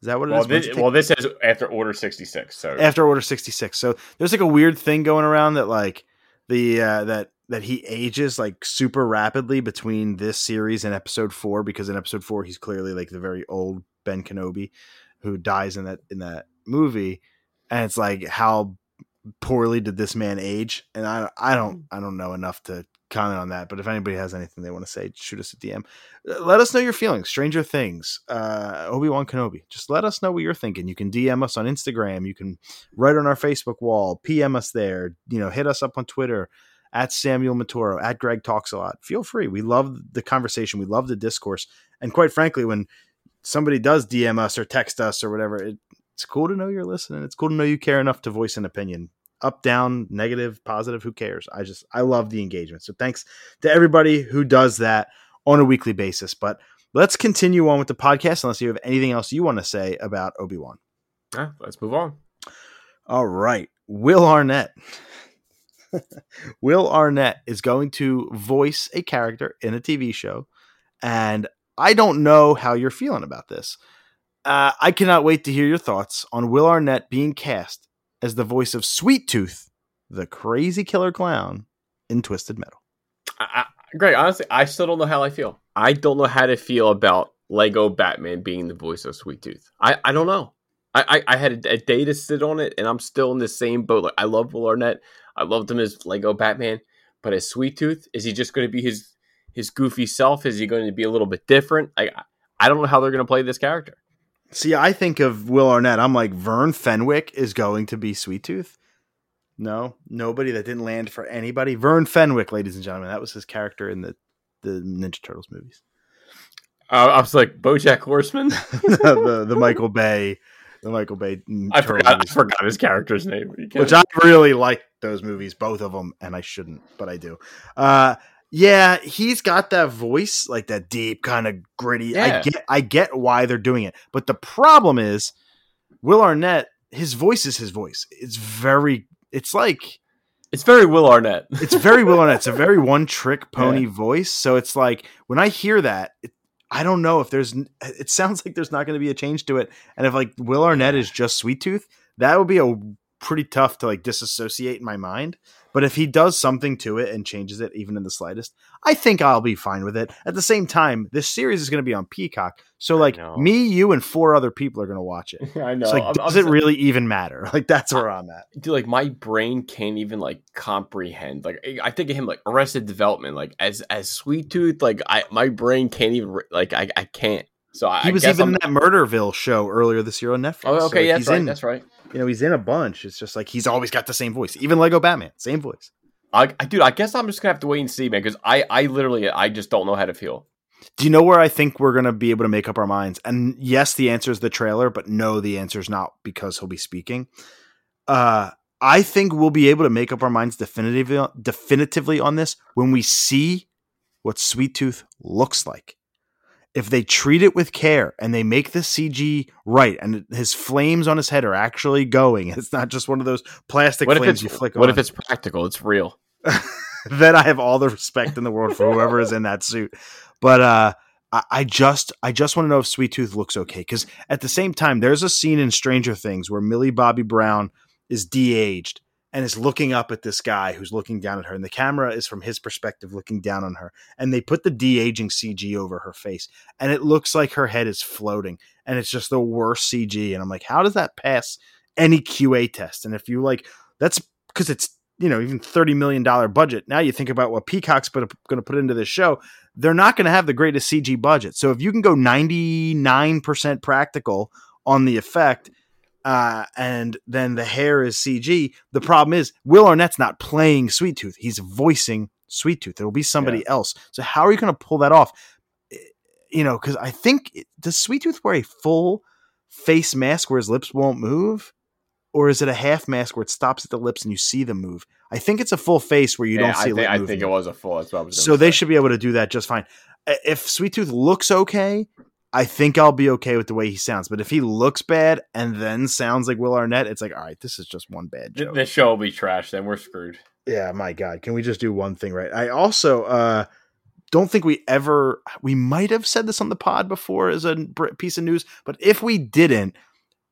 Is that what it is? Well, When's this, well, this says after Order sixty six. So after Order sixty six. So there's like a weird thing going around that like the uh, that that he ages like super rapidly between this series and Episode four because in Episode four he's clearly like the very old Ben Kenobi who dies in that in that movie, and it's like how poorly did this man age? And I I don't I don't know enough to comment on that. But if anybody has anything they want to say, shoot us a DM. Let us know your feelings. Stranger Things, uh, Obi Wan Kenobi. Just let us know what you're thinking. You can DM us on Instagram. You can write on our Facebook wall. PM us there. You know, hit us up on Twitter at Samuel Matoro at Greg Talks a Lot. Feel free. We love the conversation. We love the discourse. And quite frankly, when somebody does DM us or text us or whatever, it, it's cool to know you're listening. It's cool to know you care enough to voice an opinion. Up, down, negative, positive, who cares? I just I love the engagement. So thanks to everybody who does that on a weekly basis. But let's continue on with the podcast unless you have anything else you want to say about Obi-Wan. yeah, let's move on. All right. Will Arnett. *laughs* Will Arnett is going to voice a character in a TV show. And I don't know how you're feeling about this. Uh, I cannot wait to hear your thoughts on Will Arnett being cast as the voice of Sweet Tooth, the crazy killer clown in Twisted Metal. I, I, honestly, I still don't know how I feel. I don't know how to feel about Lego Batman being the voice of Sweet Tooth. I, I don't know. I, I, had a day to sit on it, and I'm still in the same boat. Like I love Will Arnett. I loved him as Lego Batman, but as Sweet Tooth, is he just going to be his his goofy self? Is he going to be a little bit different? I I don't know how they're going to play this character. See, I think of Will Arnett. I'm like, Vern Fenwick is going to be Sweet Tooth. No, nobody that didn't land for anybody. Vern Fenwick, ladies and gentlemen, that was his character in the the Ninja Turtles movies. Uh, I was like BoJack Horseman. *laughs* the the Michael Bay, the Michael Bay. I forgot. I forgot his character's name. Which I really like those movies, both of them, and I shouldn't, but I do. Uh, yeah, he's got that voice, like that deep, kind of gritty. I get, I get why they're doing it, but the problem is, Will Arnett, his voice is his voice. It's very, it's like it's very Will Arnett. it's very Will Arnett. It's a very *laughs* one trick pony voice. So it's like when I hear that, it, I don't know if there's. It sounds like there's not going to be a change to it. And if like Will Arnett is just Sweet Tooth, that would be a pretty tough to like disassociate in my mind. But if he does something to it and changes it even in the slightest, I think I'll be fine with it. At the same time, this series is going to be on Peacock, so I like know. me, you, and four other people are going to watch it. *laughs* I know. So like, I'm- does I'm it really even matter? *laughs* Like that's where I'm at. dude, like my brain can't even like comprehend. Like I- think of him like Arrested Development, like as as Sweet Tooth. Like I my brain can't even like I I can't. So I he was even in that Murderville show earlier this year on Netflix. Oh, So, okay, like, yeah, that's right. in, That's right. You know, he's in a bunch. It's just like he's always got the same voice. Even Lego Batman, same voice. I, I dude, I guess I'm just gonna have to wait and see, man, because I, I literally, I just don't know how to feel. Do you know where I think we're gonna be able to make up our minds? And yes, the answer is the trailer, but no, the answer is not because he'll be speaking. Uh, I think we'll be able to make up our minds definitively, definitively on this when we see what Sweet Tooth looks like. If they treat it with care and they make the CG right, and his flames on his head are actually going, *laughs* it's not just one of those plastic What flames you flick what on. if it's practical? It's real. *laughs* then I have all the respect in the world for whoever is in that suit. But uh, I, I just I just want to know if Sweet Tooth looks okay because at the same time, there's a scene in Stranger Things where Millie Bobby Brown is de-aged and is looking up at this guy who's looking down at her, and the camera is from his perspective looking down on her, and they put the de-aging CG over her face, and it looks like her head is floating, and it's just the worst CG, and I'm like, how does that pass any QA test? And if you like, that's because it's you know even 30 million dollar budget now you think about what peacock's going to put into this show they're not going to have the greatest cg budget so if you can go 99% practical on the effect uh, and then the hair is cg the problem is will arnett's not playing sweet tooth he's voicing sweet tooth it'll be somebody else so how are you going to pull that off Eh, you know because i think does sweet tooth wear a full face mask where his lips won't move or is it a half mask where it stops at the lips and you see them move? I think it's a full face where you Yeah, don't see I I think it was a full. That's what I was. So they should be able to do that just fine. If Sweet Tooth looks okay, I think I'll be okay with the way he sounds. But if he looks bad and then sounds like Will Arnett, it's like, all right, this is just one bad joke. the show will be trash. Then we're screwed. yeah, my God, can we just do one thing right? I also uh, don't think we ever. We might have said this on the pod before as a piece of news, but if we didn't,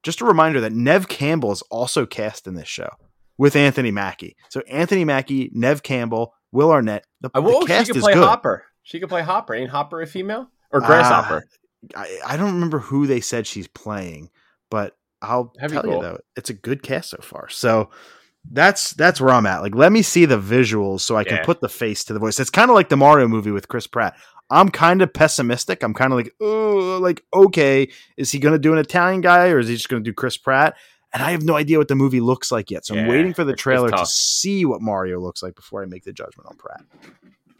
just a reminder that Neve Campbell is also cast in this show with Anthony Mackie. So Anthony Mackie, Neve Campbell, Will Arnett. The, I the will. She cast could is play good. Hopper. She could play Hopper. Ain't Hopper a female or Grasshopper? I, I don't remember who they said she's playing, but I'll That'd tell you though, it's a good cast so far. So that's that's where I'm at. Like, let me see the visuals so I can put the face to the voice. It's kind of like the Mario movie with Chris Pratt. I'm kind of pessimistic. I'm kind of like, oh, like okay, is he going to do an Italian guy or is he just going to do Chris Pratt? And I have no idea what the movie looks like yet. So I'm waiting for the trailer to see what Mario looks like before I make the judgment on Pratt.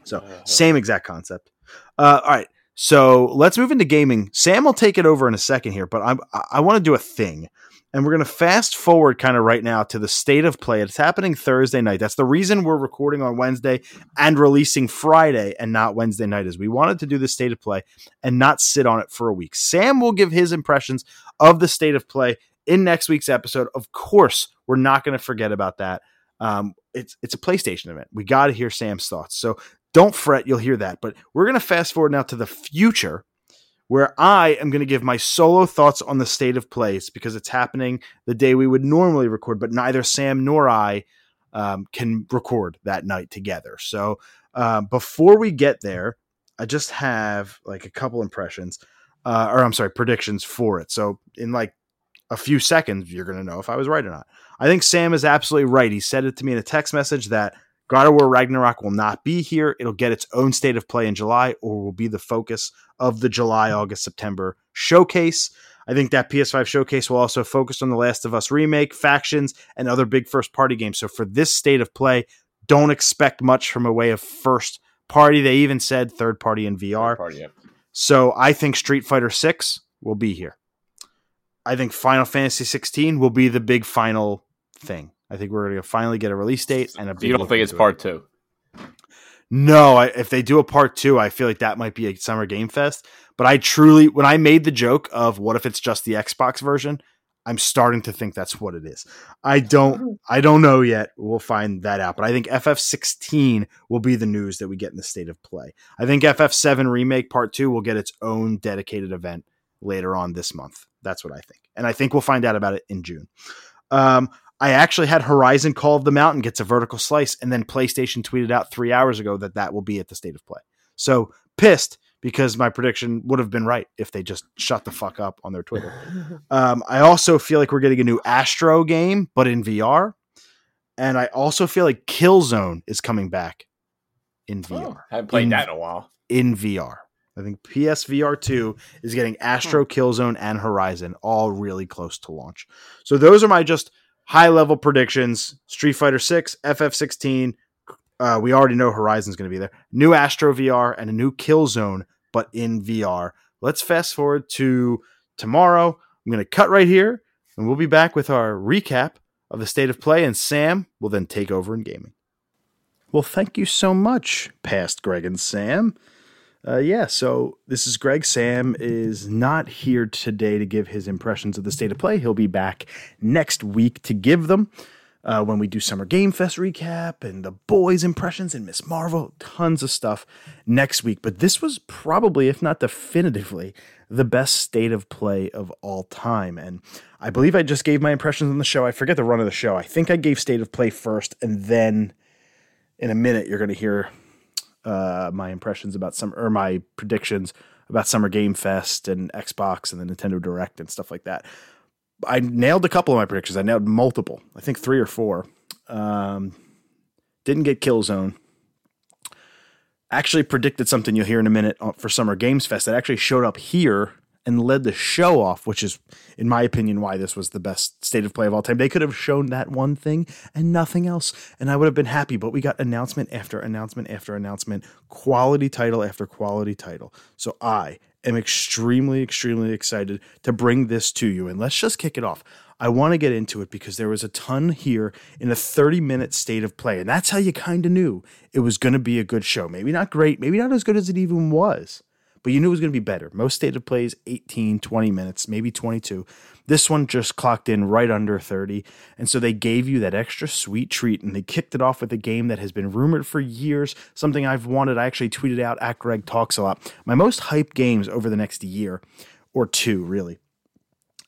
So Uh-huh. same exact concept. Uh, all right. So let's move into gaming. Sam will take it over in a second here, but I'm, I, want to do a thing. And we're going to fast forward kind of right now to the state of play. It's happening Thursday night. That's the reason we're recording on Wednesday and releasing Friday and not Wednesday night is we wanted to do the state of play and not sit on it for a week. Sam will give his impressions of the state of play in next week's episode. Of course, we're not going to forget about that. Um, it's it's a PlayStation event. We got to hear Sam's thoughts. So don't fret, you'll hear that. But we're going to fast forward now to the future where I am going to give my solo thoughts on the state of plays because it's happening the day we would normally record, but neither Sam nor I um, can record that night together. So um, before we get there, I just have like a couple impressions, uh, or I'm sorry, predictions for it. So in like a few seconds, you're going to know if I was right or not. I think Sam is absolutely right. He said it to me in a text message that God of War Ragnarok will not be here. It'll get its own state of play in July or will be the focus of the July, August, September showcase. I think that PS5 showcase will also focus on The Last of Us remake, factions, and other big first party games. So for this state of play, don't expect much from a way of first party. They even said third party in VR. Party, yeah. So I think Street Fighter 6 will be here. I think Final Fantasy 16 will be the big final thing. I think we're going to finally get a release date and a So big you don't think it's into it. part two? No, I, if they do a part two, I feel like that might be a summer game fest. But I truly, when I made the joke of what if it's just the Xbox version, I'm starting to think that's what it is. I don't, I don't know yet. We'll find that out. But I think FF16 will be the news that we get in the state of play. I think FF7 remake part two will get its own dedicated event later on this month. That's what I think, and I think we'll find out about it in June. Um, I actually had Horizon Call of the Mountain gets a vertical slice, and then PlayStation tweeted out three hours ago that that will be at the state of play. So pissed because my prediction would have been right if they just shut the fuck up on their Twitter. *laughs* Um, I also feel like we're getting a new Astro game, but in VR, and I also feel like Killzone is coming back in VR. Oh, haven't played In- that in a while. In VR. I think PSVR 2 is getting Astro, Killzone, and Horizon all really close to launch. So those are my just high level predictions. Street Fighter 6, FF16. Uh, we already know Horizon's going to be there. New Astro VR and a new Killzone, but in VR. Let's fast forward to tomorrow. I'm going to cut right here, and we'll be back with our recap of the state of play, and Sam will then take over in gaming. Well, thank you so much, past Greg and Sam. Uh, yeah, so this is Greg. Sam is not here today to give his impressions of the state of play. He'll be back next week to give them uh, when we do Summer Game Fest recap and the boys' impressions and Miss Marvel. Tons of stuff next week. But this was probably, if not definitively, the best state of play of all time. And I believe I just gave my impressions on the show. I forget the run of the show. I think I gave state of play first, and then in a minute you're going to hear uh, my impressions about some or my predictions about Summer Game Fest and Xbox and the Nintendo Direct and stuff like that. I nailed a couple of my predictions. I nailed multiple. I think three or four. Um, didn't get Killzone. Actually predicted something you'll hear in a minute uh, for Summer Games Fest that actually showed up here and led the show off, which is, in my opinion, why this was the best state of play of all time. They could have shown that one thing and nothing else, and I would have been happy. But we got announcement after announcement after announcement, quality title after quality title. So I am extremely, extremely excited to bring this to you. And let's just kick it off. I want to get into it because there was a ton here in a 30 minute state of play. And that's how you kind of knew it was going to be a good show. Maybe not great, maybe not as good as it even was but you knew it was going to be better. Most state of plays 18, 20 minutes, maybe 22. This one just clocked in right under 30. And so they gave you that extra sweet treat and they kicked it off with a game that has been rumored for years, something I've wanted. I actually tweeted out at Greg Talks a lot. My most hyped games over the next year or two, really.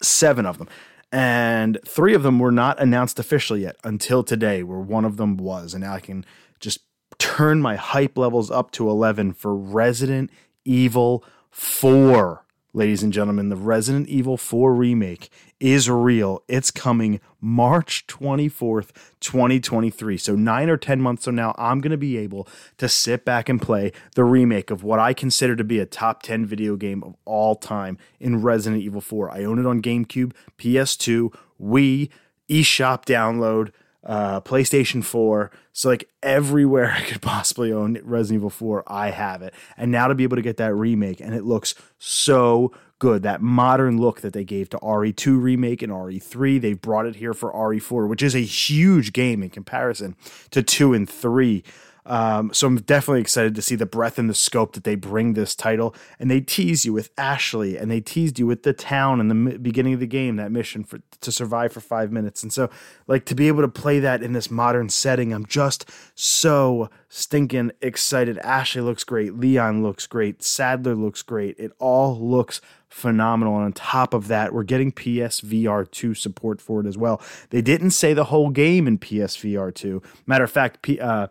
Seven of them. And three of them were not announced officially yet until today, where one of them was. And now I can just turn my hype levels up to 11 for Resident Evil 4. Ladies and gentlemen, the Resident Evil 4 remake is real. It's coming March 24th, 2023. So, nine or 10 months from now, I'm going to be able to sit back and play the remake of what I consider to be a top 10 video game of all time in Resident Evil 4. I own it on GameCube, PS2, Wii, eShop download uh, PlayStation 4. So like everywhere *laughs* I could possibly own Resident Evil 4, I have it. And now to be able to get that remake, and it looks so good. That modern look that they gave to RE2 remake and RE3, they've brought it here for RE4, which is a huge game in comparison to 2 and 3. Um, so I'm definitely excited to see the breadth and the scope that they bring this title. And they tease you with Ashley, and they teased you with the town in the beginning of the game, that mission for to survive for five minutes. And so, like to be able to play that in this modern setting, I'm just so stinking excited. Ashley looks great, Leon looks great, Saddler looks great. It all looks phenomenal. And on top of that, we're getting PSVR 2 support for it as well. They didn't say the whole game in PSVR 2. Matter of fact, P, uh,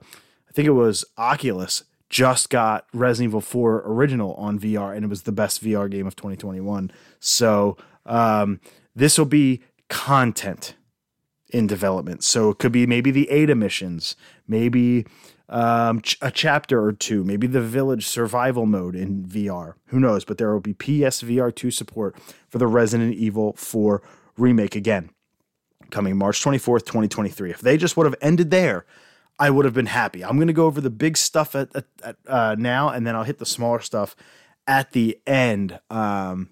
think it was Oculus just got Resident Evil 4 original on VR, and it was the best VR game of 2021. So um, this will be content in development. So it could be maybe the Ada missions, maybe um, ch- a chapter or two, maybe the village survival mode in VR. Who knows? But there will be PSVR 2 support for the Resident Evil 4 remake again, coming March 24th, 2023. If they just would have ended there, I would have been happy. I'm going to go over the big stuff at, at, at uh, now, and then I'll hit the smaller stuff at the end. Um,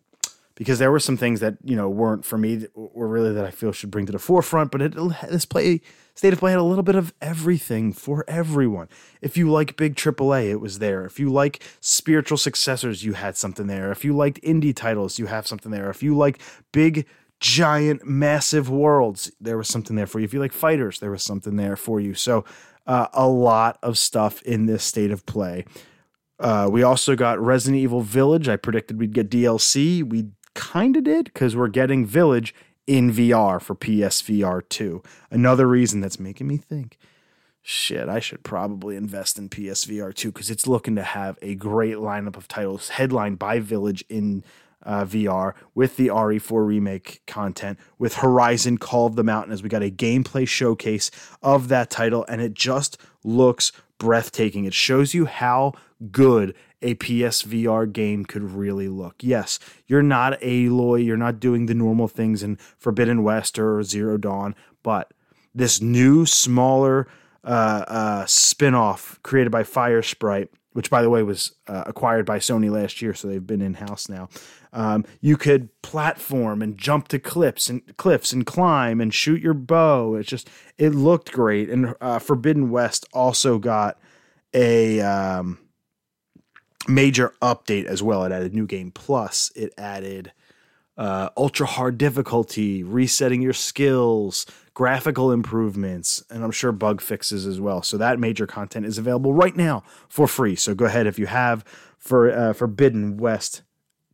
because there were some things that you know weren't for me, or really that I feel should bring to the forefront. But it, this play state of play had a little bit of everything for everyone. If you like big AAA, it was there. If you like spiritual successors, you had something there. If you liked indie titles, you have something there. If you like big giant massive worlds there was something there for you if you like fighters there was something there for you so uh, a lot of stuff in this state of play. Uh, we also got Resident Evil Village. I predicted we'd get DLC. We kind of did because we're getting Village in VR for PSVR 2. Another reason that's making me think shit, I should probably invest in PSVR 2 because it's looking to have a great lineup of titles headlined by Village in uh, VR with the RE4 remake content, with Horizon Call of the Mountain, as we got a gameplay showcase of that title, and it just looks breathtaking. It shows you how good a PSVR game could really look. Yes, you're not Aloy, you're not doing the normal things in Forbidden West or Zero Dawn, but this new, smaller uh, uh, spin off created by Firesprite, which, by the way, was uh, acquired by Sony last year, so they've been in house now. Um, you could platform and jump to cliffs and cliffs and climb and shoot your bow. It's just it looked great. And uh, Forbidden West also got a um, major update as well. It added New Game Plus. It added uh, ultra hard difficulty, resetting your skills, graphical improvements, and I'm sure bug fixes as well. So that major content is available right now for free. So go ahead if you have for uh, Forbidden West,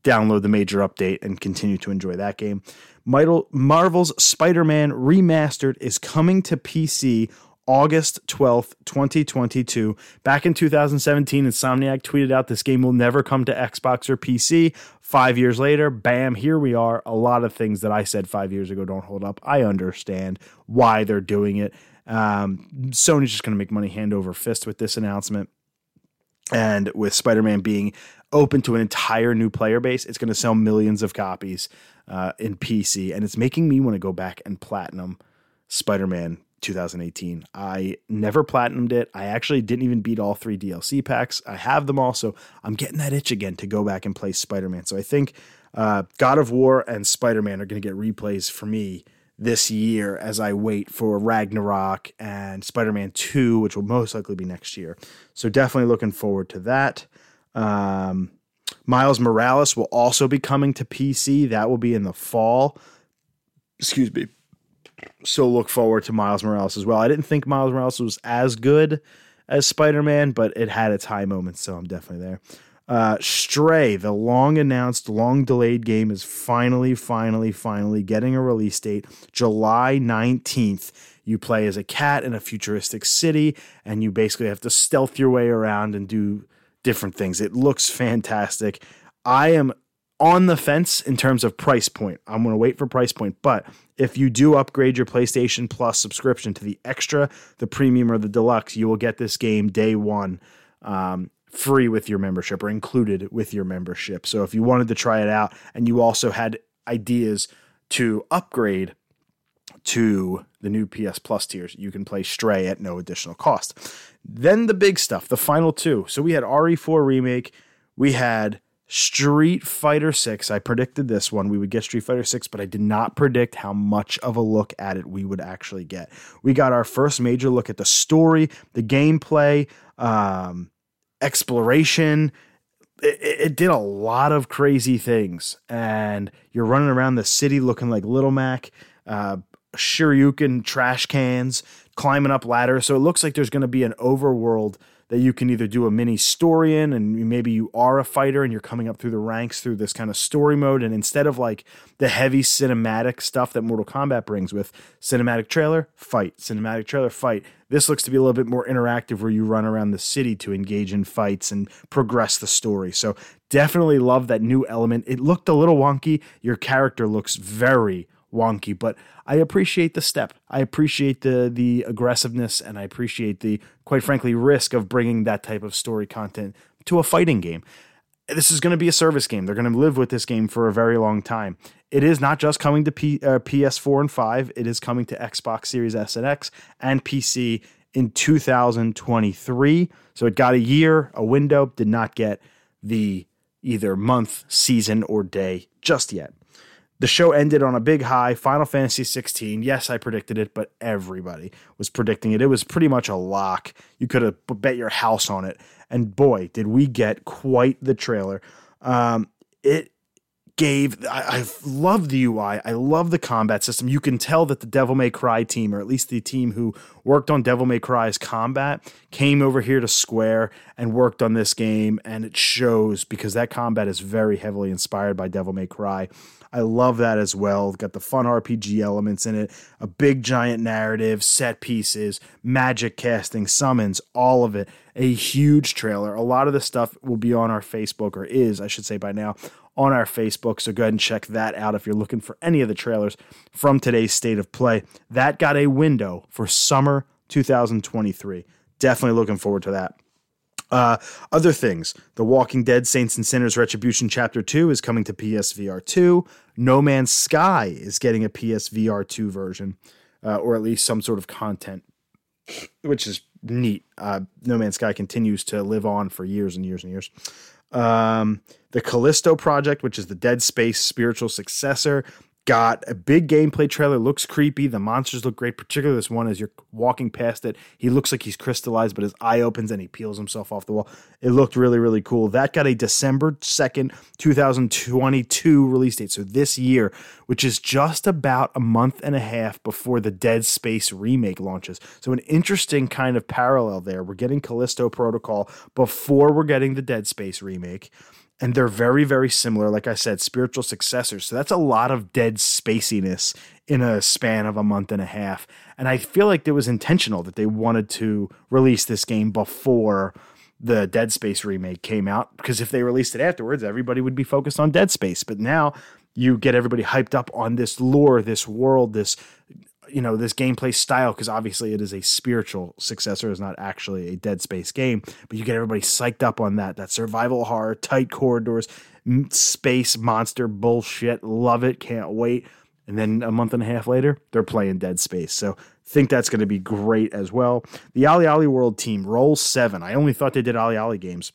download the major update and continue to enjoy that game. Marvel's Spider-Man Remastered is coming to PC August 12th, 2022. Back in 2017, Insomniac tweeted out this game will never come to Xbox or PC. Five years later, bam, here we are. A lot of things that I said five years ago don't hold up. I understand why they're doing it. Um, Sony's just going to make money hand over fist with this announcement. And with Spider Man being open to an entire new player base, it's going to sell millions of copies uh, in PC. And it's making me want to go back and platinum Spider Man 2018. I never platinumed it. I actually didn't even beat all three DLC packs. I have them all, so I'm getting that itch again to go back and play Spider Man. So I think uh, God of War and Spider Man are going to get replays for me this year as I wait for Ragnarok and Spider Man 2, which will most likely be next year. So definitely looking forward to that. Um, Miles Morales will also be coming to PC. That will be in the fall. Excuse me so look forward to Miles Morales as well. I didn't think Miles Morales was as good as Spider Man, but it had its high moments, so I'm definitely there. Uh, Stray, the long announced, long delayed game, is finally, finally, finally getting a release date July 19th. You play as a cat in a futuristic city, and you basically have to stealth your way around and do different things. It looks fantastic. I am on the fence in terms of price point. I'm going to wait for price point, but if you do upgrade your PlayStation Plus subscription to the extra, the premium, or the deluxe, you will get this game day one um, free with your membership or included with your membership. So if you wanted to try it out and you also had ideas to upgrade to the new PS Plus tiers, you can play Stray at no additional cost. Then the big stuff, the final two. So we had RE4 Remake, we had Street Fighter 6. I predicted this one. We would get Street Fighter 6, but I did not predict how much of a look at it we would actually get. We got our first major look at the story, the gameplay, um, exploration. It, it, did a lot of crazy things. And you're running around the city looking like Little Mac, uh, trash cans, climbing up ladders. So it looks like there's going to be an overworld that you can either do a mini story in and maybe you are a fighter and you're coming up through the ranks through this kind of story mode and instead of like the heavy cinematic stuff that Mortal Kombat brings with cinematic trailer fight cinematic trailer fight. This looks to be a little bit more interactive where you run around the city to engage in fights and progress the story. So definitely love that new element. It looked a little wonky. Your character looks very wonky, but I appreciate the step. I appreciate the the aggressiveness, and I appreciate the quite frankly risk of bringing that type of story content to a fighting game. This is going to be a service game. They're going to live with this game for a very long time. It is not just coming to P, uh, PS4 and 5, it is coming to Xbox Series S and X and PC in 2023. So it got a year, a window, did not get the either month, season, or day just yet. The show ended on a big high. Final Fantasy 16. Yes, I predicted it, but everybody was predicting it. It was pretty much a lock. You could have bet your house on it. And boy, did we get quite the trailer. Um, it gave I, I love the UI. I love the combat system. You can tell that the Devil May Cry team, or at least the team who worked on Devil May Cry's combat, came over here to Square and worked on this game, and it shows because that combat is very heavily inspired by Devil May Cry. I love that as well. got the fun RPG elements in it, a big giant narrative, set pieces, magic casting, summons, all of it. A huge trailer. A lot of the stuff will be on our Facebook, or is, I should say by now, on our Facebook. So go ahead and check that out if you're looking for any of the trailers from today's state of play. That got a window for summer 2023. Definitely looking forward to that. Uh, other things The Walking Dead Saints and Sinners Retribution Chapter 2 is coming to PSVR 2. No Man's Sky is getting a PSVR 2 version, uh, or at least some sort of content, which is neat. Uh, no Man's Sky continues to live on for years and years and years. Um, the Callisto Project, which is the Dead Space spiritual successor, got a big gameplay trailer. Looks creepy. The monsters look great, particularly this one as you're walking past it. He looks like he's crystallized, but his eye opens and he peels himself off the wall. It looked really, really cool. That got a December 2nd, 2022 release date. So this year, which is just about a month and a half before the Dead Space remake launches. So an interesting kind of parallel there. We're getting Callisto Protocol before we're getting the Dead Space remake and they're very very similar like i said spiritual successors. So that's a lot of dead spaciness in a span of a month and a half. And i feel like it was intentional that they wanted to release this game before the dead space remake came out because if they released it afterwards everybody would be focused on dead space. But now you get everybody hyped up on this lore this world this you know this gameplay style because obviously it is a spiritual successor it's not actually a dead space game but you get everybody psyched up on that that survival horror tight corridors space monster bullshit love it can't wait. And then a month and a half later they're playing dead space. So think that's going to be great as well. The OlliOlli world team Roll7 i only thought they did OlliOlli games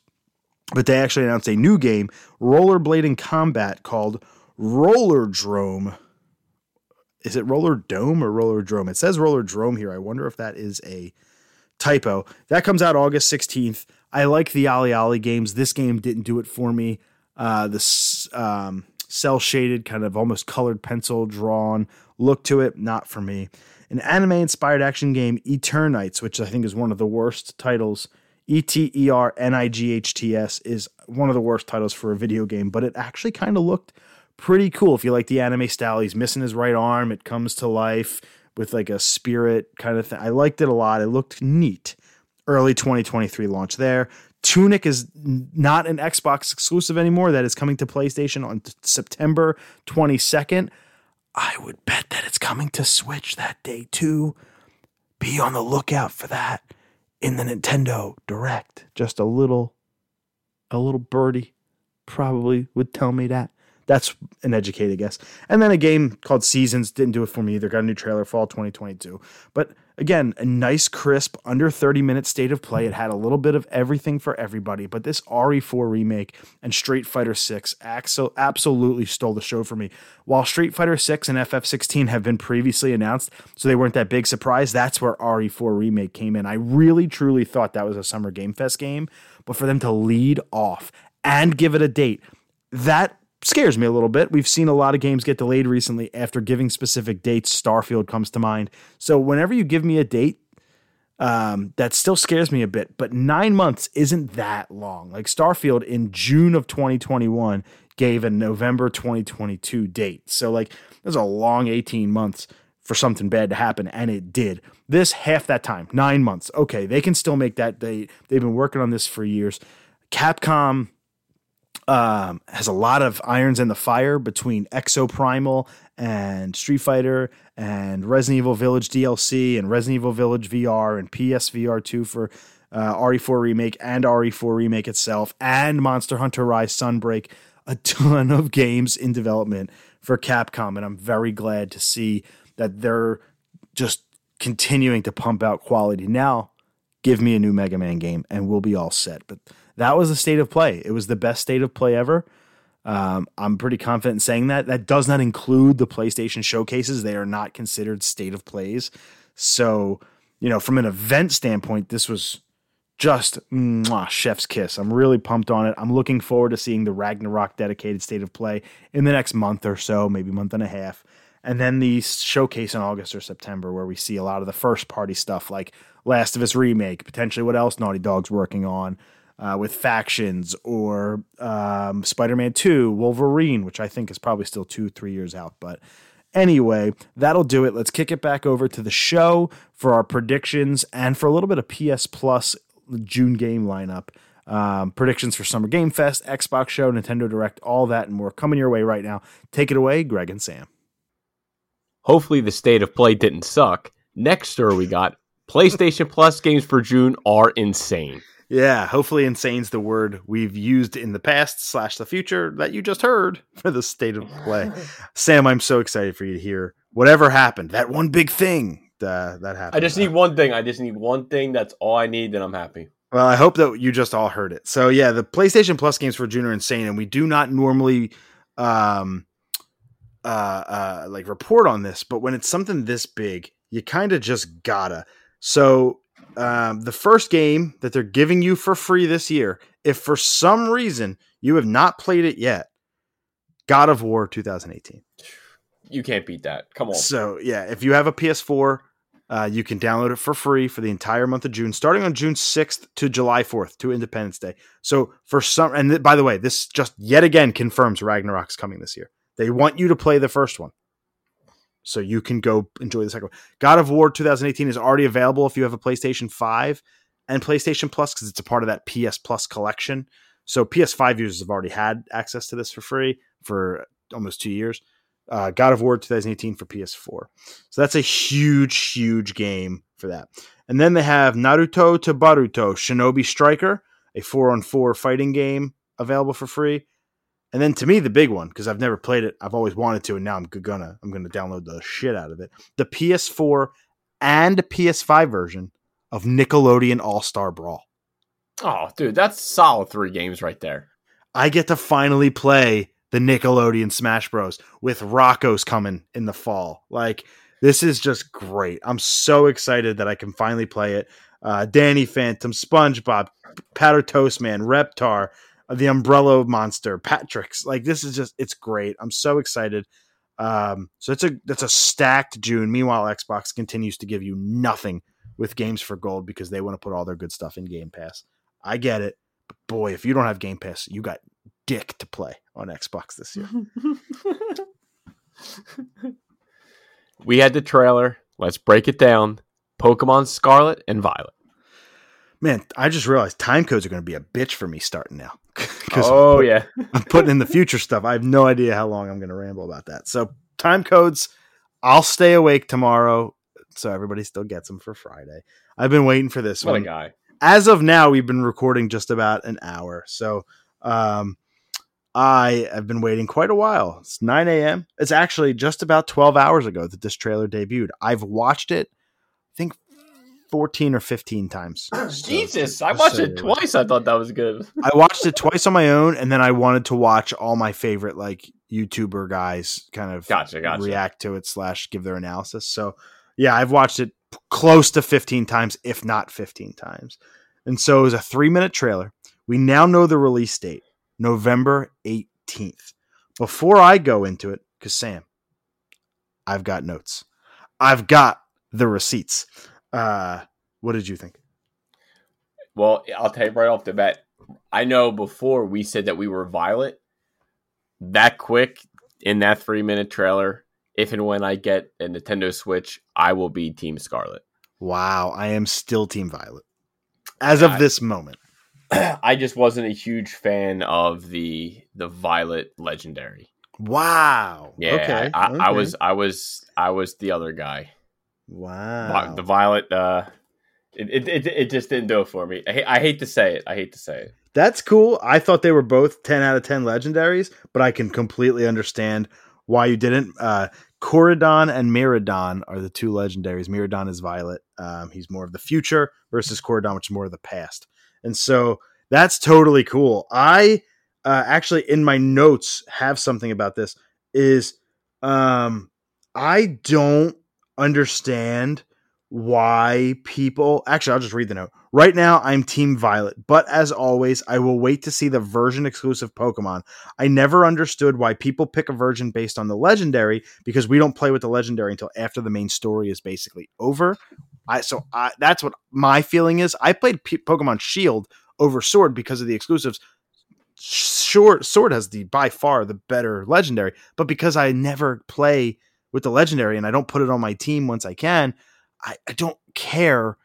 but they actually announced a new game rollerblading combat called rollerdrome is it Roller Dome or Roller Drome? It says Roller Drome here. I wonder if that is a typo. That comes out August 16th. I like the OlliOlli games. This game didn't do it for me. Uh, the um, cell shaded, kind of almost colored pencil drawn look to it, not for me. An anime inspired action game, Eternights, which I think is one of the worst titles. E T E R N I G H T S is one of the worst titles for a video game, but it actually kind of looked pretty cool if you like the anime style. He's missing his right arm, it comes to life with like a spirit kind of thing. I liked it a lot. It looked neat. Early 2023 launch there. Tunic is not an Xbox exclusive anymore. That is coming to PlayStation on September 22nd. I would bet that it's coming to Switch that day too. Be on the lookout for that in the Nintendo Direct. Just a little a little birdie probably would tell me that. That's an educated guess. And then a game called Seasons didn't do it for me either. Got a new trailer fall 2022. But again, a nice, crisp, under 30 minute state of play. It had a little bit of everything for everybody. But this RE4 remake and Street Fighter 6 absolutely stole the show for me. While Street Fighter 6 and FF16 have been previously announced, so they weren't that big surprise, that's where RE4 remake came in. I really, truly thought that was a Summer Game Fest game. But for them to lead off and give it a date, that scares me a little bit. We've seen a lot of games get delayed recently after giving specific dates. Starfield comes to mind. So whenever you give me a date, um, that still scares me a bit. But nine months isn't that long. Like Starfield in June of 2021 gave a November 2022 date. So like there's a long 18 months for something bad to happen, and it did. This half that time, nine months. Okay, they can still make that date. They've been working on this for years. Capcom um, has a lot of irons in the fire between Exoprimal and Street Fighter and Resident Evil Village DLC and Resident Evil Village VR and PSVR 2 for uh, RE4 Remake and RE4 Remake itself and Monster Hunter Rise Sunbreak. A ton of games in development for Capcom, and I'm very glad to see that they're just continuing to pump out quality. Now, give me a new Mega Man game and we'll be all set. But that was the state of play. It was the best state of play ever. Um, I'm pretty confident in saying that. That does not include the PlayStation showcases. They are not considered state of plays. So, you know, from an event standpoint, this was just mwah, chef's kiss. I'm really pumped on it. I'm looking forward to seeing the Ragnarok dedicated state of play in the next month or so, maybe month and a half. And then the showcase in August or September, where we see a lot of the first party stuff like Last of Us Remake, potentially what else Naughty Dog's working on uh, with factions or um, Spider-Man 2, Wolverine, which I think is probably still two, three years out. But anyway, that'll do it. Let's kick it back over to the show for our predictions and for a little bit of PS Plus June game lineup. Um, predictions for Summer Game Fest, Xbox Show, Nintendo Direct, all that and more coming your way right now. Take it away, Greg and Sam. Hopefully, the state of play didn't suck. Next story we got PlayStation Plus games for June are insane. Yeah, hopefully insane's the word we've used in the past slash the future that you just heard *laughs* for the state of play. *laughs* Sam, I'm so excited for you to hear whatever happened. That one big thing uh, that happened. I just need one thing. I just need one thing. That's all I need. Then I'm happy. Well, I hope that you just all heard it. So yeah, the PlayStation Plus games for June are insane, and we do not normally um uh uh like report on this, but when it's something this big, you kind of just gotta. So um, the first game that they're giving you for free this year, if for some reason you have not played it yet, God of War 2018. You can't beat that. Come on. So yeah, if you have a PS4, uh, you can download it for free for the entire month of June, starting on June 6th to July 4th to Independence Day. So for some, and th- by the way, this just yet again confirms Ragnarok's coming this year. They want you to play the first one so you can go enjoy the second one. God of War 2018 is already available if you have a PlayStation 5 and PlayStation Plus because it's a part of that PS Plus collection. So PS5 users have already had access to this for free for almost two years. Uh, God of War 2018 for PS4. So that's a huge, huge game for that. And then they have Naruto to Boruto Shinobi Striker, a four on four fighting game available for free. And then to me, the big one because I've never played it, I've always wanted to, and now I'm gonna I'm gonna download the shit out of it. The PS4 and PS5 version of Nickelodeon All Star Brawl. Oh, dude, that's solid three games right there. I get to finally play the Nickelodeon Smash Bros. with Rocko's coming in the fall. Like this is just great. I'm so excited that I can finally play it. Uh, Danny Phantom, SpongeBob, Powder Toast Man, Reptar, the Umbrella Monster, Patrick's. Like this is just it's great. I'm so excited. Um, so it's a that's a stacked June. Meanwhile, Xbox continues to give you nothing with games for gold because they want to put all their good stuff in Game Pass. I get it, but boy, if you don't have Game Pass, you got dick to play on Xbox this year. *laughs* we had the trailer. Let's break it down. Pokemon Scarlet and Violet. Man, I just realized time codes are going to be a bitch for me starting now. *laughs* oh I'm yeah, *laughs* I'm putting in the future stuff. I have no idea how long I'm going to ramble about that. So time codes, I'll stay awake tomorrow, so everybody still gets them for Friday. I've been waiting for this what one. a guy. As of now, we've been recording just about an hour. So um, I have been waiting quite a while. It's 9 a.m. It's actually just about 12 hours ago that this trailer debuted. I've watched it, I think 14 or 15 times. *clears throat* Jesus, I watched it twice. I thought that was good. *laughs* I watched it twice on my own, and then I wanted to watch all my favorite like YouTuber guys kind of Gotcha, gotcha. react to it slash give their analysis. So yeah, I've watched it close to 15 times, if not 15 times. And so it was a three minute trailer. We now know the release date, November 18th. Before I go into it, because Sam, I've got notes. I've got the receipts. Uh, what did you think? Well, I'll tell you right off the bat. I know before we said that we were Violet. That quick in that three minute trailer, if and when I get a Nintendo Switch, I will be Team Scarlet. Wow, I am still Team Violet as of I- this moment. *clears throat* I just wasn't a huge fan of the the Violet Legendary. Wow. Yeah, Okay. I, I, I was I was I was the other guy. Wow. The Violet. Uh, it, it, it, it just didn't do it for me. I, hate- I hate to say it. I hate to say it. That's cool. I thought they were both 10 out of 10 legendaries, but I can completely understand why you didn't. Uh, Koraidon and Miraidon are the two legendaries. Miraidon is Violet. Um, he's more of the future versus Koraidon, which is more of the past. And so that's totally cool. I uh, actually, in my notes, have something about this. Is um, I don't understand why people actually I'll just read the note. Right now I'm team Violet, but as always I will wait to see the version exclusive Pokemon. I never understood why people pick a version based on the legendary because we don't play with the legendary until after the main story is basically over. I so I, that's what my feeling is. I played P- Pokemon Shield over Sword because of the exclusives. Short Sword has the by far the better legendary, but because I never play with the legendary and I don't put it on my team once I can, I, I don't care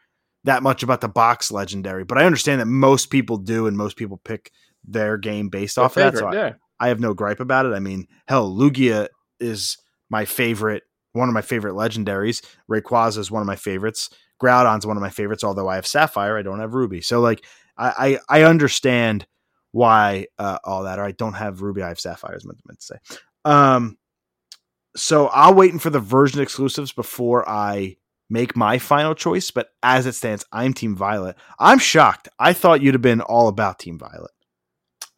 that much about the box legendary. But I understand that most people do, and most people pick their game based off of that. So I, yeah. I have no gripe about it. I mean, hell, Lugia is my favorite, one of my favorite legendaries. Rayquaza is one of my favorites. Groudon's one of my favorites, although I have Sapphire, I don't have Ruby. So like I I, I understand why uh, all that. Or I don't have Ruby, I have Sapphire. Is meant, meant to say. Um, so I'll waiting for the version exclusives before I make my final choice. But as it stands, I'm Team Violet. I'm shocked. I thought you'd have been all about Team Violet.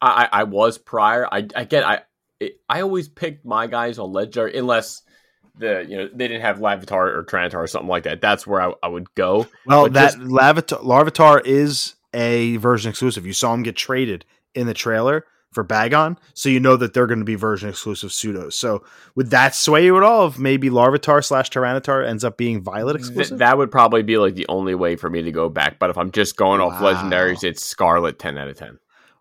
I, I was prior. I, I get I it, I always picked my guys on Ledger unless the you know they didn't have Larvitar or Tyranitar or something like that. That's where I, I would go. Well, But that just- Larvitar, Larvitar is a version exclusive. You saw him get traded in the trailer for Bagon, so you know that they're going to be version exclusive pseudos. So would that sway you at all? If maybe Larvitar slash Tyranitar ends up being Violet Th- exclusive? that would probably be like the only way for me to go back. But if I'm just going off legendaries, it's Scarlet ten out of ten.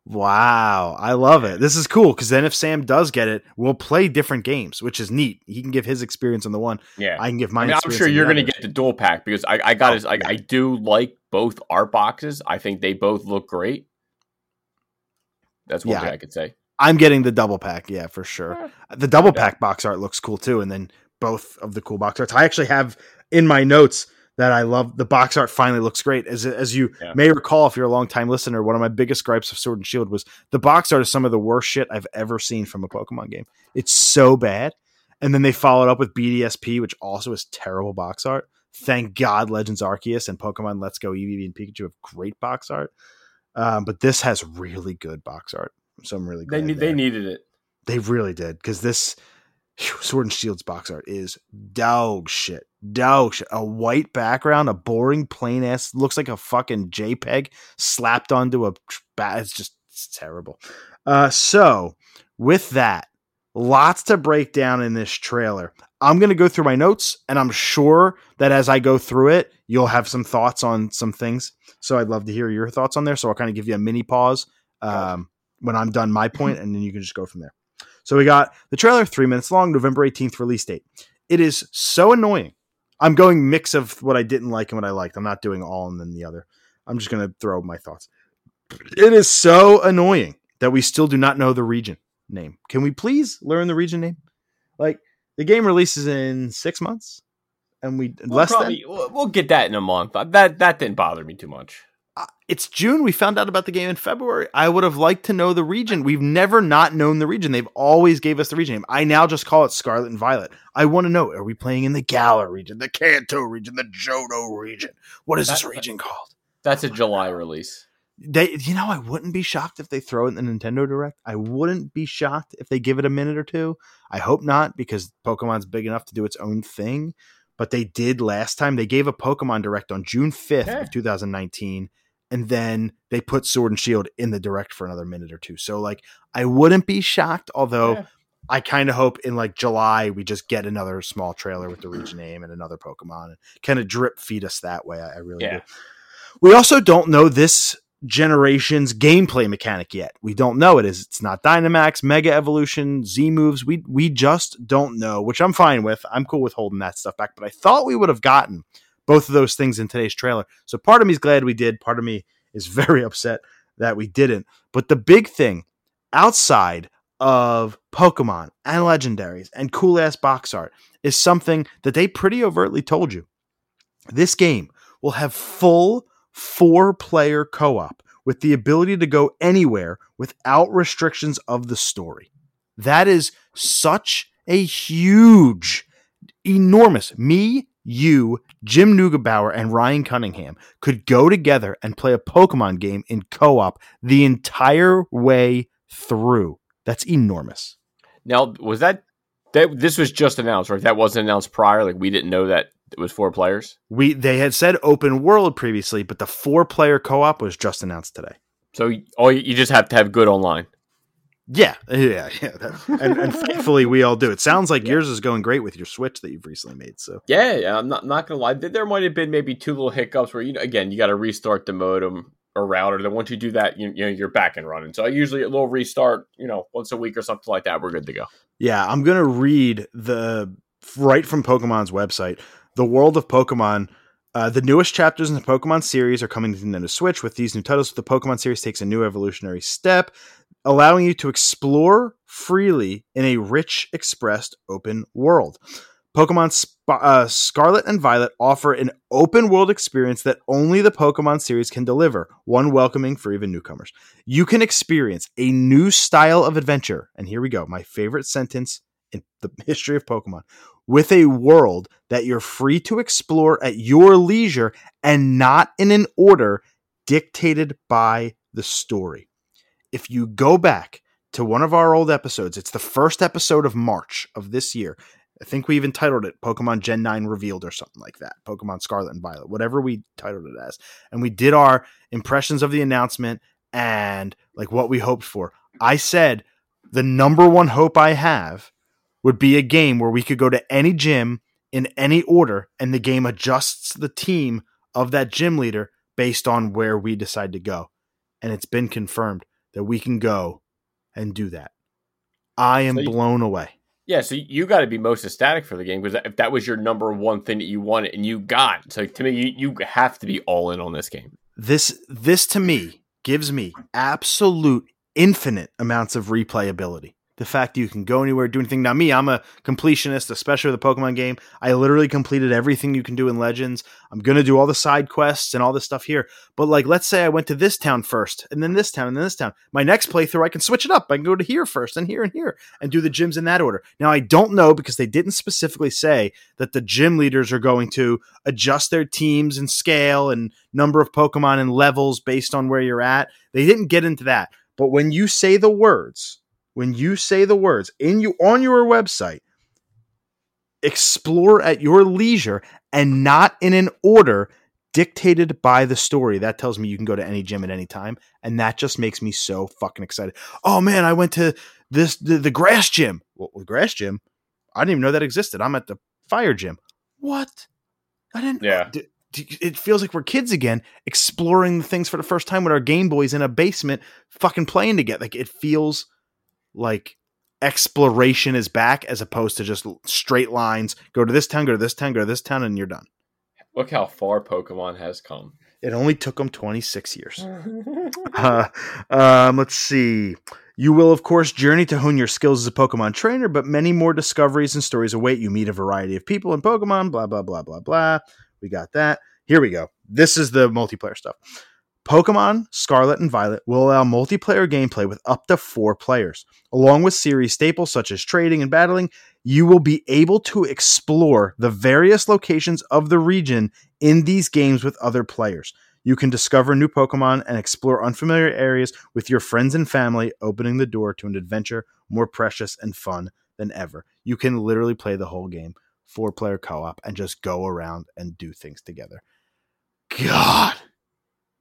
Wow, I love it. This is cool because then if Sam does get it, we'll play different games, which is neat. He can give his experience on the one. Yeah, I can give I mine. mean, I'm sure you're going to get the dual pack because I, I got Oh, his, I. I do like both art boxes. I think they both look great. That's one Yeah. thing I could say. I'm getting the double pack. Yeah, for sure. The double Okay. pack box art looks cool too, and then both of the cool box arts. I actually have in my notes that I love the box art. Finally, looks great. As as you Yeah. may recall, if you're a long time listener, one of my biggest gripes of Sword and Shield was the box art is some of the worst shit I've ever seen from a Pokemon game. It's so bad. And then they followed up with BDSP, which also is terrible box art. Thank God, Legends Arceus and Pokemon Let's Go Eevee and Pikachu have great box art. Um, but this has really good box art. So I'm really They glad need, they needed it. They really did because this Sword and Shield's box art is dog shit, dog shit. A white background, a boring, plain ass, looks like a fucking JPEG slapped onto a. ba- It's just it's terrible. Uh, so with that, lots to break down in this trailer. I'm gonna go through my notes, and I'm sure that as I go through it, you'll have some thoughts on some things. So I'd love to hear your thoughts on there. So I'll kind of give you a mini pause um, when I'm done my point, and then you can just go from there. So we got the trailer, three minutes long, November 18th release date. It is so annoying. I'm going mix of what I didn't like and what I liked. I'm not doing all and then the other. I'm just going to throw my thoughts. It is so annoying that we still do not know the region name. Can we please learn the region name? Like the game releases in six months, and we We'll, less than probably, we'll, we'll get that in a month. That that didn't bother me too much. uh, it's June. We found out about the game in February. I would have liked to know the region. We've never not known the region. They've always gave us the region name. I now just call it Scarlet and Violet. I want to know: Are we playing in the Galar region, the Kanto region, the Johto region? What is this region called? That's a July release. They, you know, I wouldn't be shocked if they throw it in the Nintendo Direct. I wouldn't be shocked if they give it a minute or two. I hope not because Pokemon's big enough to do its own thing. But they did last time. They gave a Pokemon Direct on June 5th Yeah. of 2019. And then they put Sword and Shield in the Direct for another minute or two. So, like, I wouldn't be shocked, although Yeah. I kind of hope in like July we just get another small trailer with the region *clears throat* name and another Pokemon and kind of drip feed us that way. I, I really Yeah. do. We also don't know this generation's gameplay mechanic yet. We don't know it is. It's not Dynamax, Mega Evolution, Z moves. We we just don't know, which I'm fine with. I'm cool with holding that stuff back. But I thought we would have gotten both of those things in today's trailer. So part of me is glad we did. Part of me is *laughs* very upset that we didn't. But the big thing outside of Pokemon and legendaries and cool ass box art is something that they pretty overtly told you. This game will have full four player co op with the ability to go anywhere without restrictions of the story. That is such a huge, enormous. Me, you, Jim Neugebauer, and Ryan Cunningham could go together and play a Pokemon game in co op the entire way through. That's enormous. Now, was that that this was just announced, right? That wasn't announced prior. Like we didn't know that it was four players. We they had said open world previously, but the four player co op was just announced today. So all you, just have to have good online. Yeah, *laughs* yeah, yeah. And, and thankfully, we all do. It sounds like yours is going great with your Switch that you've recently made. So Yeah, yeah. I'm not not gonna lie. There there might have been maybe two little hiccups where you know again you got to restart the modem or router. Then once you do that, you, you know you're back and running. So I usually a little restart, you know, once a week or something like that. We're good to go. yeah, I'm gonna read the right from Pokemon's website. The world of Pokemon. Uh, the newest chapters in the Pokemon series are coming to Nintendo Switch. With these new titles, the Pokemon series takes a new evolutionary step, allowing you to explore freely in a rich, expressed, open world. Pokemon Sp- uh, Scarlet and Violet offer an open world experience that only the Pokemon series can deliver, one welcoming for even newcomers. You can experience a new style of adventure. And here we go, my favorite sentence in the *laughs* history of Pokemon with a world that you're free to explore at your leisure and not in an order dictated by the story. If you go back to one of our old episodes, it's the first episode of March of this year. I think we even titled it Pokemon Gen 9 Revealed or something like that. Pokemon Scarlet and Violet, whatever we titled it as. And we did our impressions of the announcement and like what we hoped for. I said the number one hope I have would be a game where we could go to any gym in any order and the game adjusts the team of that gym leader based on where we decide to go. And it's been confirmed that we can go and do that. I am So you- blown away. Yeah, so you got to be most ecstatic for the game because if that was your number one thing that you wanted and you got, so to me, you, you have to be all in on this game. This this to me gives me absolute infinite amounts of replayability. The fact that you can go anywhere, do anything. Now, me, I'm a completionist, especially with the Pokemon game. I literally completed everything you can do in Legends. I'm gonna do all the side quests and all this stuff here. But like, let's say I went to this town first, and then this town, and then this town. My next playthrough, I can switch it up. I can go to here first, and here and here, and do the gyms in that order. Now, I don't know because they didn't specifically say that the gym leaders are going to adjust their teams and scale and number of Pokemon and levels based on where you're at. They didn't get into that. But when you say the words, when you say the words in you on your website, explore at your leisure and not in an order dictated by the story. That tells me you can go to any gym at any time, and that just makes me so fucking excited. Oh man, I went to this the, the grass gym. Well, the grass gym. I didn't even know that existed. I'm at the fire gym. What? I didn't. Yeah. D- d- it feels like we're kids again, exploring the things for the first time with our Game Boys in a basement, fucking playing together. Like it feels like exploration is back as opposed to just straight lines. Go to this town, go to this town, go to this town, and you're done. Look how far Pokemon has come. It only took them 26 years. *laughs* Uh, um, let's see. You will, of course, journey to hone your skills as a Pokemon trainer, but many more discoveries and stories await you. Meet a variety of people in Pokemon, blah, blah, blah, blah, blah. We got that. Here we go. This is the multiplayer stuff. Pokemon Scarlet and Violet will allow multiplayer gameplay with up to four players. Along with series staples such as trading and battling, you will be able to explore the various locations of the region in these games with other players. You can discover new Pokemon and explore unfamiliar areas with your friends and family, opening the door to an adventure more precious and fun than ever. You can literally play the whole game, four player co op, and just go around and do things together. God.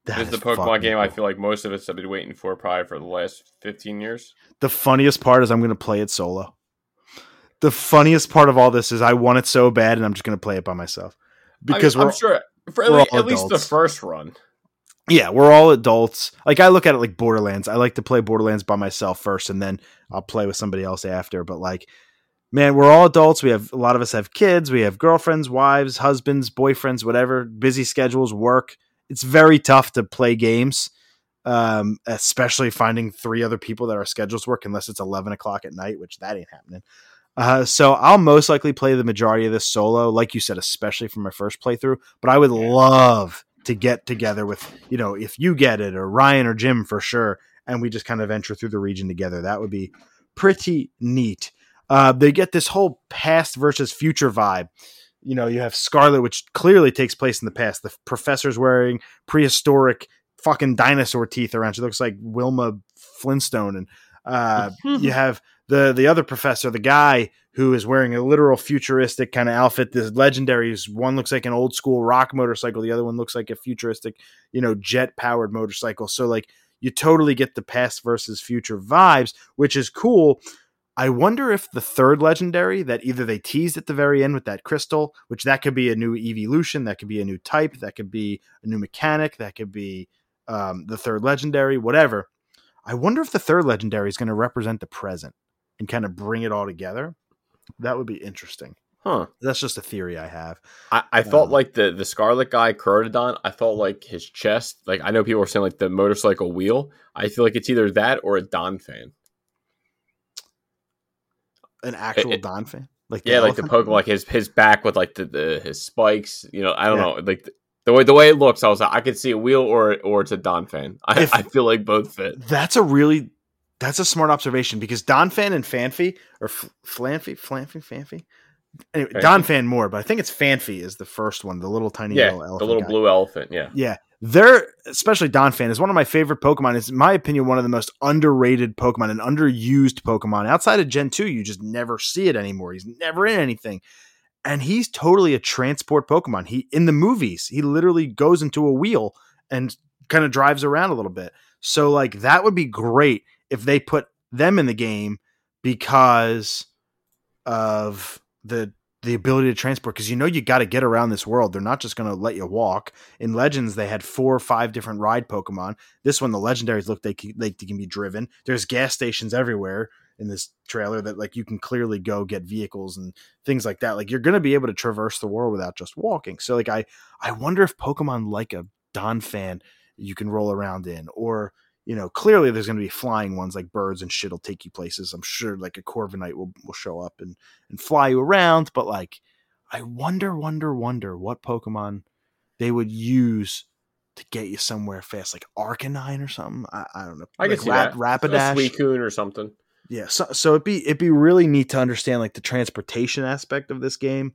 That This is the Pokemon game I feel like most of us have been waiting for probably for the last 15 years. The funniest part is I'm going to play it solo. The funniest part of all this is I want it so bad, and I'm just going to play it by myself because I mean, I'm sure for at, we're least, at least the first run. yeah, we're all adults. Like I look at it like Borderlands. I like to play Borderlands by myself first, and then I'll play with somebody else after. But like, man, we're all adults. We have a lot of us have kids. We have girlfriends, wives, husbands, boyfriends, whatever. Busy schedules, work. It's very tough to play games, um, especially finding three other people that our schedules work unless it's eleven o'clock at night, which that ain't happening. Uh, so I'll most likely play the majority of this solo, like you said, especially for my first playthrough. But I would love to get together with you know if you get it or Ryan or Jim for sure, and we just kind of venture through the region together. That would be pretty neat. Uh, they get this whole past versus future vibe. You know, you have Scarlet, which clearly takes place in the past. The professor's wearing prehistoric fucking dinosaur teeth around. She looks like Wilma Flintstone, and uh, *laughs* you have the the other professor, the guy who is wearing a literal futuristic kind of outfit. This legendary one looks like an old school rock motorcycle, the other one looks like a futuristic, you know, jet powered motorcycle. So like you totally get the past versus future vibes, which is cool. I wonder if the third legendary that either they teased at the very end with that crystal, which that could be a new evolution, that could be a new type, that could be a new mechanic, that could be um, the third legendary, whatever. I wonder if the third legendary is going to represent the present and kind of bring it all together. That would be interesting. Huh. That's just a theory I have. I, I thought Um, like the the Scarlet guy, Koraidon, I thought like his chest. Like I know people were saying like the motorcycle wheel. I feel like it's either that or a Donphan. An actual it- Donphan. Like yeah, like the Pokemon, like his his back with like the, the his spikes. You know, I don't Yeah. know, like the, way the way it looks. I was like, I could see a wheel or or it's a Donphan. I, If- I feel like both fit. That's a really that's a smart observation because Donphan and Phanpy or F- Flanfy, Flanfy, Phanpy. Anyway, Donphan more, but I think it's Phanpy is the first one, the little tiny Yeah, yellow elephant. the little guy. blue elephant. Yeah, Yeah, they're especially Donphan is one of my favorite Pokemon. Is in my opinion one of the most underrated Pokemon and underused Pokemon. Outside of Gen two, you just never see it anymore. He's never in anything, and he's totally a transport Pokemon. He in the movies, he literally goes into a wheel and kind of drives around a little bit. So like that would be great if they put them in the game because of the the ability to transport because you know you got to get around this world. They're not just going to let you walk. In Legends, they had four or five different ride Pokemon. This one, the legendaries look they can, they can be driven. There's gas stations everywhere in this trailer that like you can clearly go get vehicles and things like that. Like you're going to be able to traverse the world without just walking. So like I I wonder if Pokemon like a Donphan you can roll around in or you know, clearly there's going to be flying ones like birds and shit will take you places. I'm sure like a Corviknight will, will show up and, and fly you around. But like, I wonder, wonder, wonder what Pokemon they would use to get you somewhere fast, like Arcanine or something. I, I don't know. I like can see that. A Rapidash. Suicune or something. Yeah, so so it'd be it'd be really neat to understand like the transportation aspect of this game.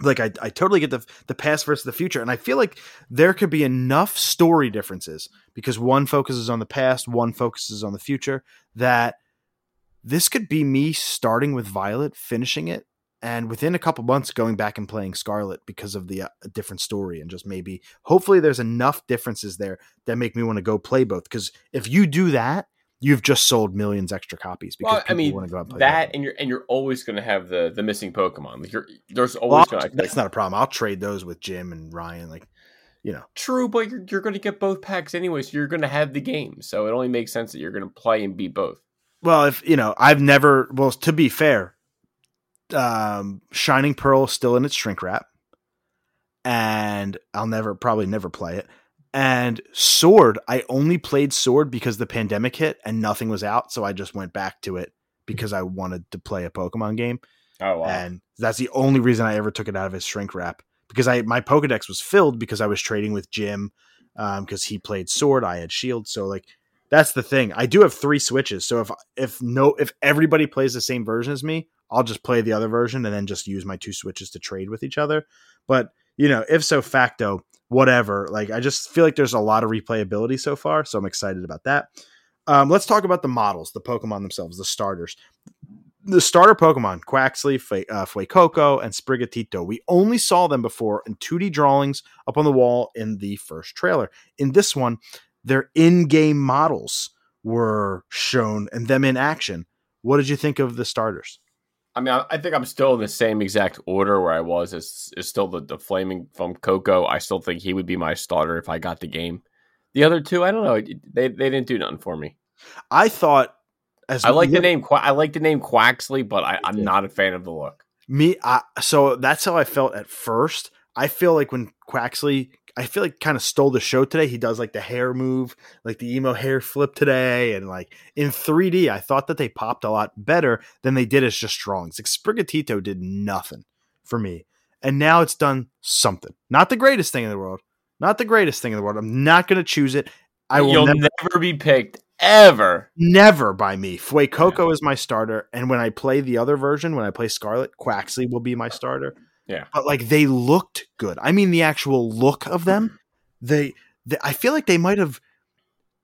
Like I, I totally get the the past versus the future, and I feel like there could be enough story differences because one focuses on the past, one focuses on the future. That this could be me starting with Violet, finishing it, and within a couple months going back and playing Scarlet because of the uh, different story and just maybe hopefully there's enough differences there that make me want to go play both. Because if you do that, you've just sold millions extra copies because Well, I people mean want to go out and play that, both. and you're and you're always going to have the the missing Pokemon. Like you're there's always going. to that's not a problem. I'll trade those with Jim and Ryan. Like, you know, True, but you're, you're going to get both packs anyway, so you're going to have the game. So it only makes sense that you're going to play and beat both. well, if you know, I've never. Well, to be fair, um, Shining Pearl is still in its shrink wrap, and I'll never probably never play it. And Sword, I only played Sword because the pandemic hit and nothing was out, so I just went back to it because I wanted to play a Pokemon game. Oh wow! and that's the only reason I ever took it out of his shrink wrap because I my Pokedex was filled because I was trading with Jim um, because he played Sword, I had Shield, so like that's the thing. I do have three switches, so if if no if everybody plays the same version as me, I'll just play the other version and then just use my two switches to trade with each other. But you know, if so facto, whatever. Like I just feel like there's a lot of replayability so far, so I'm excited about that. Um, let's talk about the models, the Pokemon themselves, the starters the starter Pokemon, Quaxly, uh, Fuecoco, and Sprigatito. We only saw them before in 2D drawings up on the wall in the first trailer. In this one, their in-game models were shown and them in action. What did you think of the starters? I mean, I, I think I'm still in the same exact order where I was. Is is still the, the flaming Fuecoco. I still think he would be my starter if I got the game. The other two, I don't know. They they didn't do nothing for me. I thought as I like the name. I like the name Quaxly, but I, I'm not a fan of the look. Me, I, so that's how I felt at first. I feel like when Quaxly, I feel like kind of stole the show today. He does like the hair move, like the emo hair flip today, and like in 3D, I thought that they popped a lot better than they did as just drawings. Like Sprigatito did nothing for me, and now it's done something. Not the greatest thing in the world. Not the greatest thing in the world. I'm not going to choose it. I will You'll never, never be picked ever. never by me. fue Fuecoco is my starter, and when I play the other version, when I play Scarlet, Quaxly will be my starter. Yeah. but like they looked good. I mean, the actual look of them. Mm-hmm. They, they I feel like they might have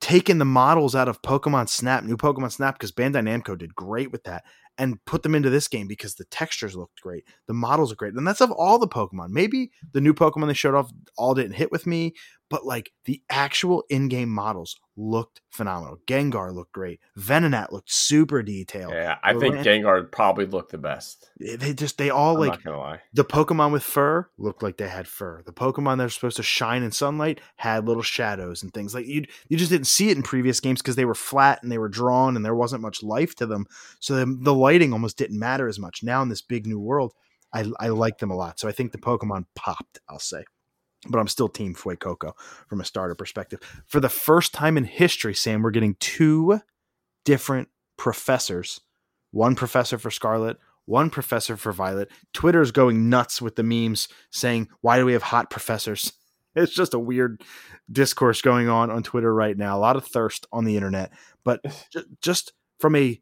taken the models out of Pokemon Snap, new Pokemon Snap, because Bandai Namco did great with that, and put them into this game because the textures looked great, the models are great, and that's of all the Pokemon. Maybe the new Pokemon they showed off all didn't hit with me, but like the actual in-game models looked phenomenal. Gengar looked great. Venonat looked super detailed. Yeah, I think Gengar probably looked the best. They just they all I'm like not gonna lie. the Pokemon with fur looked like they had fur. The Pokemon that are supposed to shine in sunlight had little shadows and things like you. You just didn't see it in previous games because they were flat and they were drawn and there wasn't much life to them. So the, the lighting almost didn't matter as much. Now in this big new world, I I like them a lot. So I think the Pokemon popped. I'll say. But I'm still Team Fuecoco from a starter perspective. For the first time in history, Sam, we're getting two different professors. One professor for Scarlet, one professor for Violet. Twitter's going nuts with the memes saying, "Why do we have hot professors?" *laughs* It's just a weird discourse going on on Twitter right now. A lot of thirst on the internet, but *laughs* just from a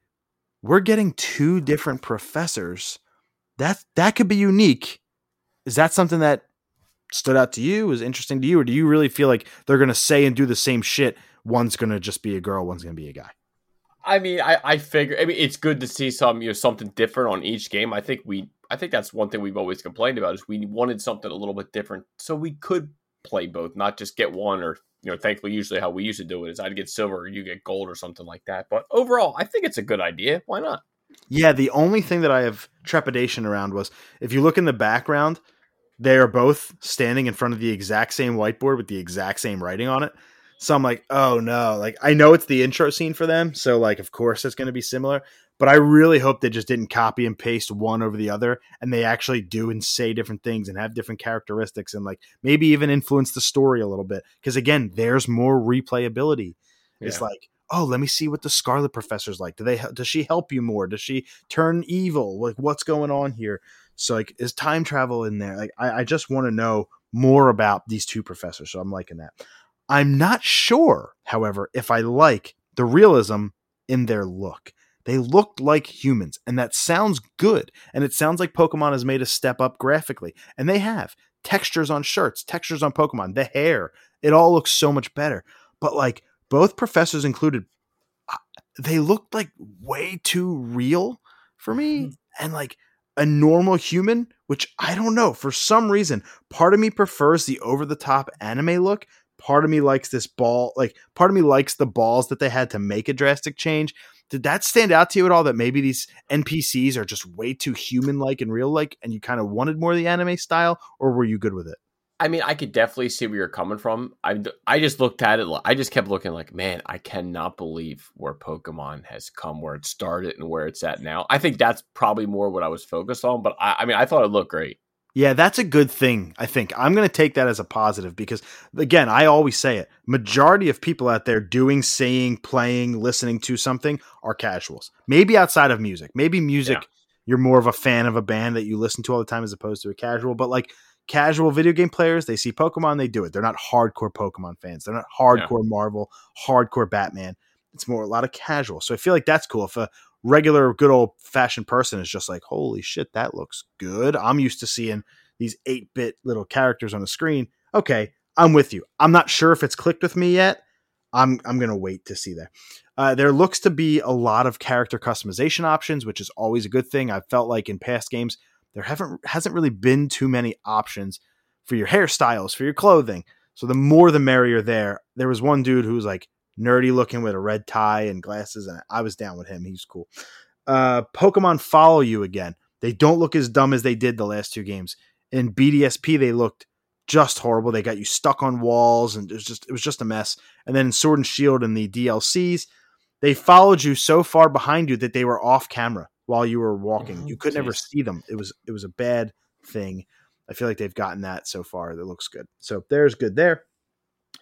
we're getting two different professors. That that could be unique. Is that something that stood out to you? Was interesting to you, or do you really feel like they're going to say and do the same shit? One's going to just be a girl, one's going to be a guy. I mean, I, I figure. I mean, it's good to see some you know something different on each game. I think we, I think that's one thing we've always complained about is we wanted something a little bit different, so we could play both, not just get one or you know. Thankfully, usually how we used to do it is I'd get silver or you get gold or something like that. But overall, I think it's a good idea. Why not? Yeah, the only thing that I have trepidation around was if you look in the background, they are both standing in front of the exact same whiteboard with the exact same writing on it. So I'm like, oh no, like I know it's the intro scene for them, so like of course it's going to be similar, but I really hope they just didn't copy and paste one over the other and they actually do and say different things and have different characteristics and like maybe even influence the story a little bit because again, there's more replayability. It's like, oh, let me see what the Scarlet Professor's like. Do they does she help you more? Does she turn evil? Like what's going on here? So like is time travel in there? Like I, I just want to know more about these two professors. So I'm liking that. I'm not sure, however, if I like the realism in their look. They looked like humans, and that sounds good. And it sounds like Pokemon has made a step up graphically. And they have textures on shirts, textures on Pokemon, the hair. It all looks so much better. But like both professors included, uh, they looked like way too real for me. And like a normal human, which I don't know, for some reason, part of me prefers the over the top anime look. Part of me likes this ball, like part of me likes the balls that they had to make a drastic change. Did that stand out to you at all? That maybe these NPCs are just way too human like and real like, and you kind of wanted more of the anime style, or were you good with it? I mean, I could definitely see where you're coming from. I I just looked at it. I just kept looking like, man, I cannot believe where Pokemon has come, where it started, and where it's at now. I think that's probably more what I was focused on. But I, I mean, I thought it looked great. Yeah, that's a good thing. I think I'm going to take that as a positive because, again, I always say it. Majority of people out there doing, saying, playing, listening to something are casuals. Maybe outside of music. Maybe music, Yeah. you're more of a fan of a band that you listen to all the time as opposed to a casual. But like casual video game players, they see Pokemon, they do it. They're not hardcore Pokemon fans. They're not hardcore Marvel, hardcore Batman. It's more a lot of casual. So I feel like that's cool. If a regular, good old fashioned person is just like, holy shit, that looks good. I'm used to seeing these 8 bit little characters on the screen. Okay, I'm with you. I'm not sure if it's clicked with me yet. I'm, I'm going to wait to see that. Uh, there looks to be a lot of character customization options, which is always a good thing. I've felt like in past games, there haven't hasn't really been too many options for your hairstyles, for your clothing. So the more the merrier there. There was one dude who was like nerdy looking with a red tie and glasses, and I was down with him. He's cool. Uh, Pokemon follow you again. They don't look as dumb as they did the last two games. In BDSP, they looked just horrible. They got you stuck on walls, and it was just it was just a mess. And then in Sword and Shield and the DLCs, they followed you so far behind you that they were off camera while you were walking. Oh, you could never see them. It was it was a bad thing. I feel like they've gotten that so far. That looks good. So there's good there.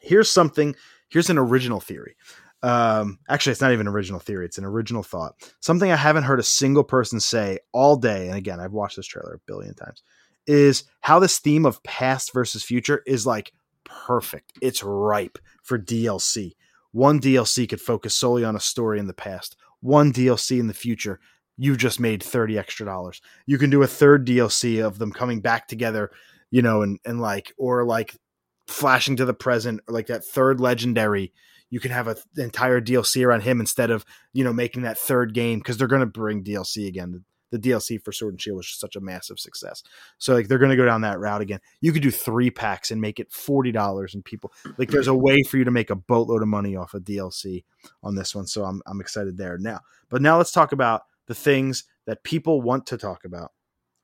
Here's something. Here's an original theory. Um, actually, it's not even original theory. It's an original thought. Something I haven't heard a single person say all day. And again, I've watched this trailer a billion times. Is how this theme of past versus future is like perfect. It's ripe for DLC. One DLC could focus solely on a story in the past. One DLC in the future, you just made 30 extra dollars. You can do a third DLC of them coming back together, you know, and, and like, or like flashing to the present, or like that third legendary. You can have an entire DLC around him instead of, you know, making that third game because they're going to bring DLC again. The, the DLC for Sword and Shield was just such a massive success. So like they're going to go down that route again. You could do three packs and make it forty dollars, and people like there's a way for you to make a boatload of money off of DLC on this one. So I'm I'm excited there now. But now let's talk about the things that people want to talk about,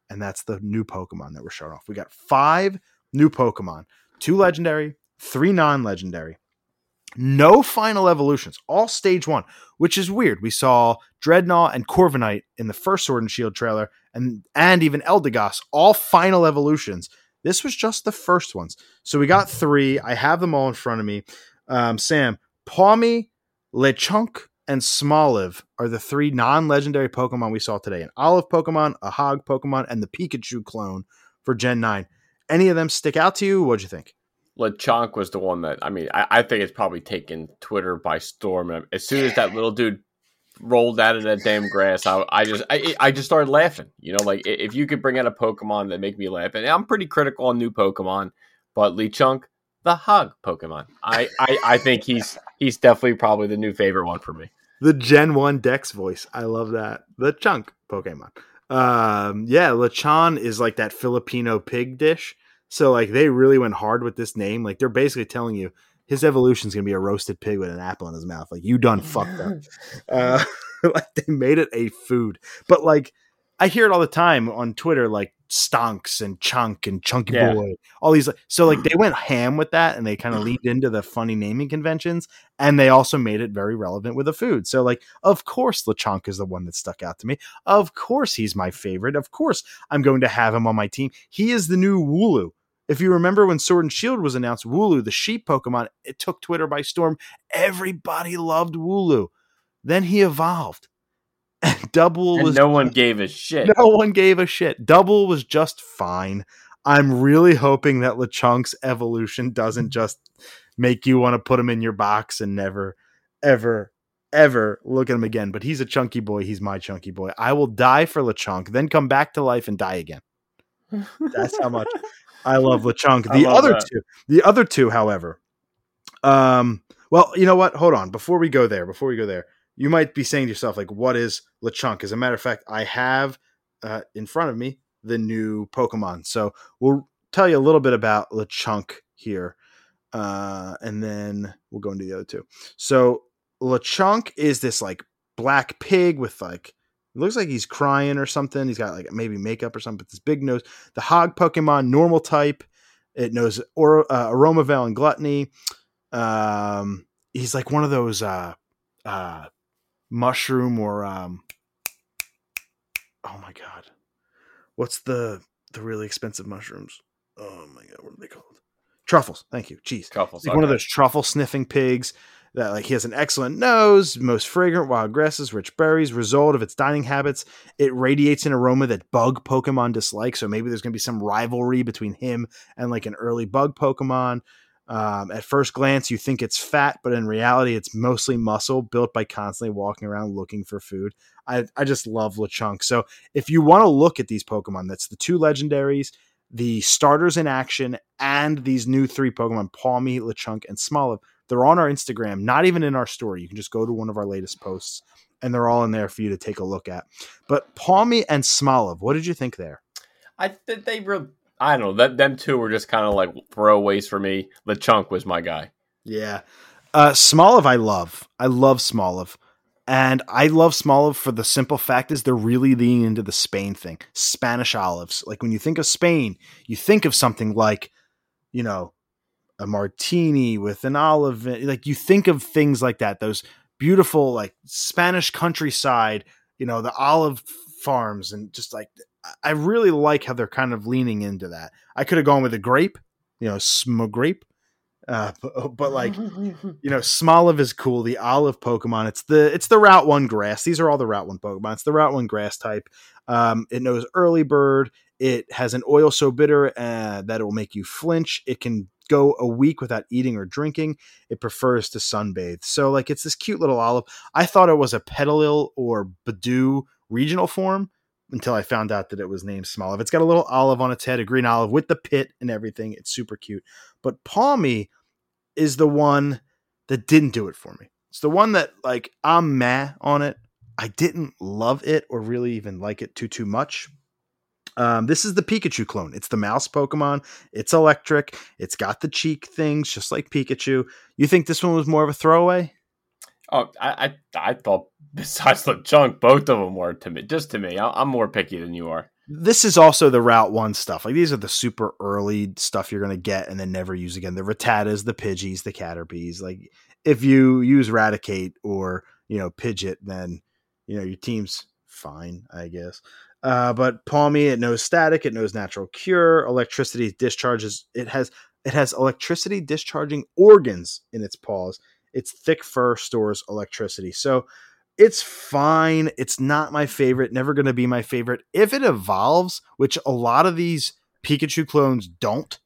and that's the new Pokemon that we're showing off. We got five new Pokemon, two legendary, three non-legendary. No final evolutions, all stage one, which is weird. We saw Drednaw and Corviknight in the first Sword and Shield trailer, and and even Eldegoss, all final evolutions. This was just the first ones. So we got three. I have them all in front of me. Um, Sam, Pawmi, Lechonk, and Smoliv are the three non-legendary Pokemon we saw today: an Olive Pokemon, a Hog Pokemon, and the Pikachu clone for Gen Nine. Any of them stick out to you? What'd you think? Lechonk was the one that I mean, I, I think it's probably taken Twitter by storm. As soon as that little dude rolled out of that damn grass, I, I just I, I just started laughing. You know, like if you could bring out a Pokemon that make me laugh, and I'm pretty critical on new Pokemon, but Lechonk, the Hog Pokemon, I, I I think he's he's definitely probably the new favorite one for me. The Gen One Dex voice, I love that. The Chunk Pokemon. Um, yeah, Lechon is like that Filipino pig dish. So like they really went hard with this name. Like they're basically telling you his evolution is gonna be a roasted pig with an apple in his mouth. Like you done fucked up. *laughs* Uh, *laughs* like they made it a food. But like I hear it all the time on Twitter, like stonks and chunk and chunky Yeah. boy, all these. So like *clears throat* they went ham with that, and they kind of leaned into the funny naming conventions, and they also made it very relevant with the food. So like, of course, Lechonk is the one that stuck out to me. Of course, he's my favorite. Of course, I'm going to have him on my team. He is the new Wooloo. If you remember when Sword and Shield was announced, Wooloo, the sheep Pokemon, it took Twitter by storm. Everybody loved Wooloo. Then he evolved. *laughs* Dubwool And was no one gave a shit. no one gave a shit. Dubwool was just fine. I'm really hoping that Lechonk's evolution doesn't just make you want to put him in your box and never, ever, ever look at him again. But he's a chunky boy. He's my chunky boy. I will die for Lechonk, then come back to life and die again. That's how much I *laughs* love Lechonk. The love other that. two, the other two, however, um, well, you know what? Hold on. Before we go there, before we go there, you might be saying to yourself, like, what is Lechonk? As a matter of fact, I have uh, in front of me the new Pokemon. So we'll tell you a little bit about Lechonk here. Uh, and then we'll go into the other two. So Lechonk is this like black pig with like looks like he's crying or something. He's got like maybe makeup or something. But this big nose. The Hog Pokemon, normal type. It knows or uh, Aroma Veil and Gluttony. Um, he's like one of those uh, uh, mushroom or um, oh my god, what's the the really expensive mushrooms? Oh my god, what are they called? Truffles. Thank you. cheese truffles like one of those truffle sniffing pigs that like he has an excellent nose, most fragrant wild grasses, rich berries. Result of its dining habits, it radiates an aroma that bug Pokemon dislike. So maybe there's going to be some rivalry between him and like an early bug Pokemon. Um, at first glance, you think it's fat, but in reality, it's mostly muscle built by constantly walking around looking for food. I, I just love Lechonk. So if you want to look at these Pokemon, that's the two legendaries, the starters in action, and these new three Pokemon, Pawmi, Lechonk, and Smoliv. They're on our Instagram, not even in our story. You can just go to one of our latest posts, and they're all in there for you to take a look at. But Pawmi and Smoliv, what did you think there? I th- they real. I don't know. That them two were just kind of like throwaways for me. The chunk was my guy. Yeah. Uh, Smoliv, I love. I love Smoliv. And I love Smoliv for the simple fact is they're really leaning into the Spain thing. Spanish olives. Like when you think of Spain, you think of something like, you know, a martini with an olive. Like you think of things like that. Those beautiful, like Spanish countryside, you know, the olive farms and just like, I really like how they're kind of leaning into that. I could have gone with a grape, you know, sm grape. Uh, *laughs* but, but like *laughs* you know, Smoliv is cool. The olive Pokemon. It's the it's the Route One grass. These are all the Route One Pokemon. It's the Route One grass type. Um, it knows early bird. It has an oil so bitter uh, that it will make you flinch. It can go a week without eating or drinking. It prefers to sunbathe. So like it's this cute little olive. I thought it was a Petilil or Budew regional form until I found out that it was named Smoliv. It's got a little olive on its head, a green olive with the pit and everything. It's super cute. But Pawmi is the one that didn't do it for me. It's the one that like I'm meh on it. I didn't love it or really even like it too too much. Um, this is the Pikachu clone. It's the mouse Pokemon. It's electric. It's got the cheek things, just like Pikachu. You think this one was more of a throwaway? Oh, I, I I thought besides Lechonk, both of them were to me. Just to me, I'm more picky than you are. This is also the Route One stuff. Like these are the super early stuff you're gonna get and then never use again. The Rattatas, the Pidgeys, the Caterpies. Like if you use Raticate or you know Pidgeot, then you know your team's fine, I guess. Uh, but Pawmi, it knows static, it knows natural cure, electricity discharges. It has it has electricity discharging organs in its paws. its thick fur stores electricity. So it's fine. It's not my favorite, never going to be my favorite. If it evolves, which a lot of these Pikachu clones don't,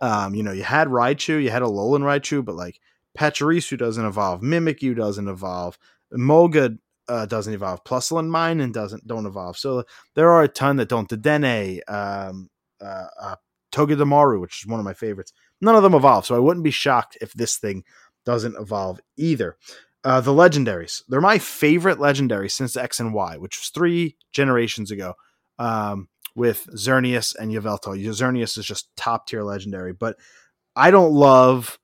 um, you know, you had Raichu, you had a Alolan Raichu, but like Pachirisu doesn't evolve, Mimikyu doesn't evolve, Emolga uh, doesn't evolve, Plusle and Minun doesn't don't evolve. So there are a ton that don't. Dedenne, um, uh, uh, Togedemaru, which is one of my favorites, none of them evolve. So I wouldn't be shocked if this thing doesn't evolve either. Uh, the legendaries, they're my favorite legendary since X and Y, which was three generations ago. Um, with Xerneas and Yveltal. Xerneas is just top tier legendary, but I don't love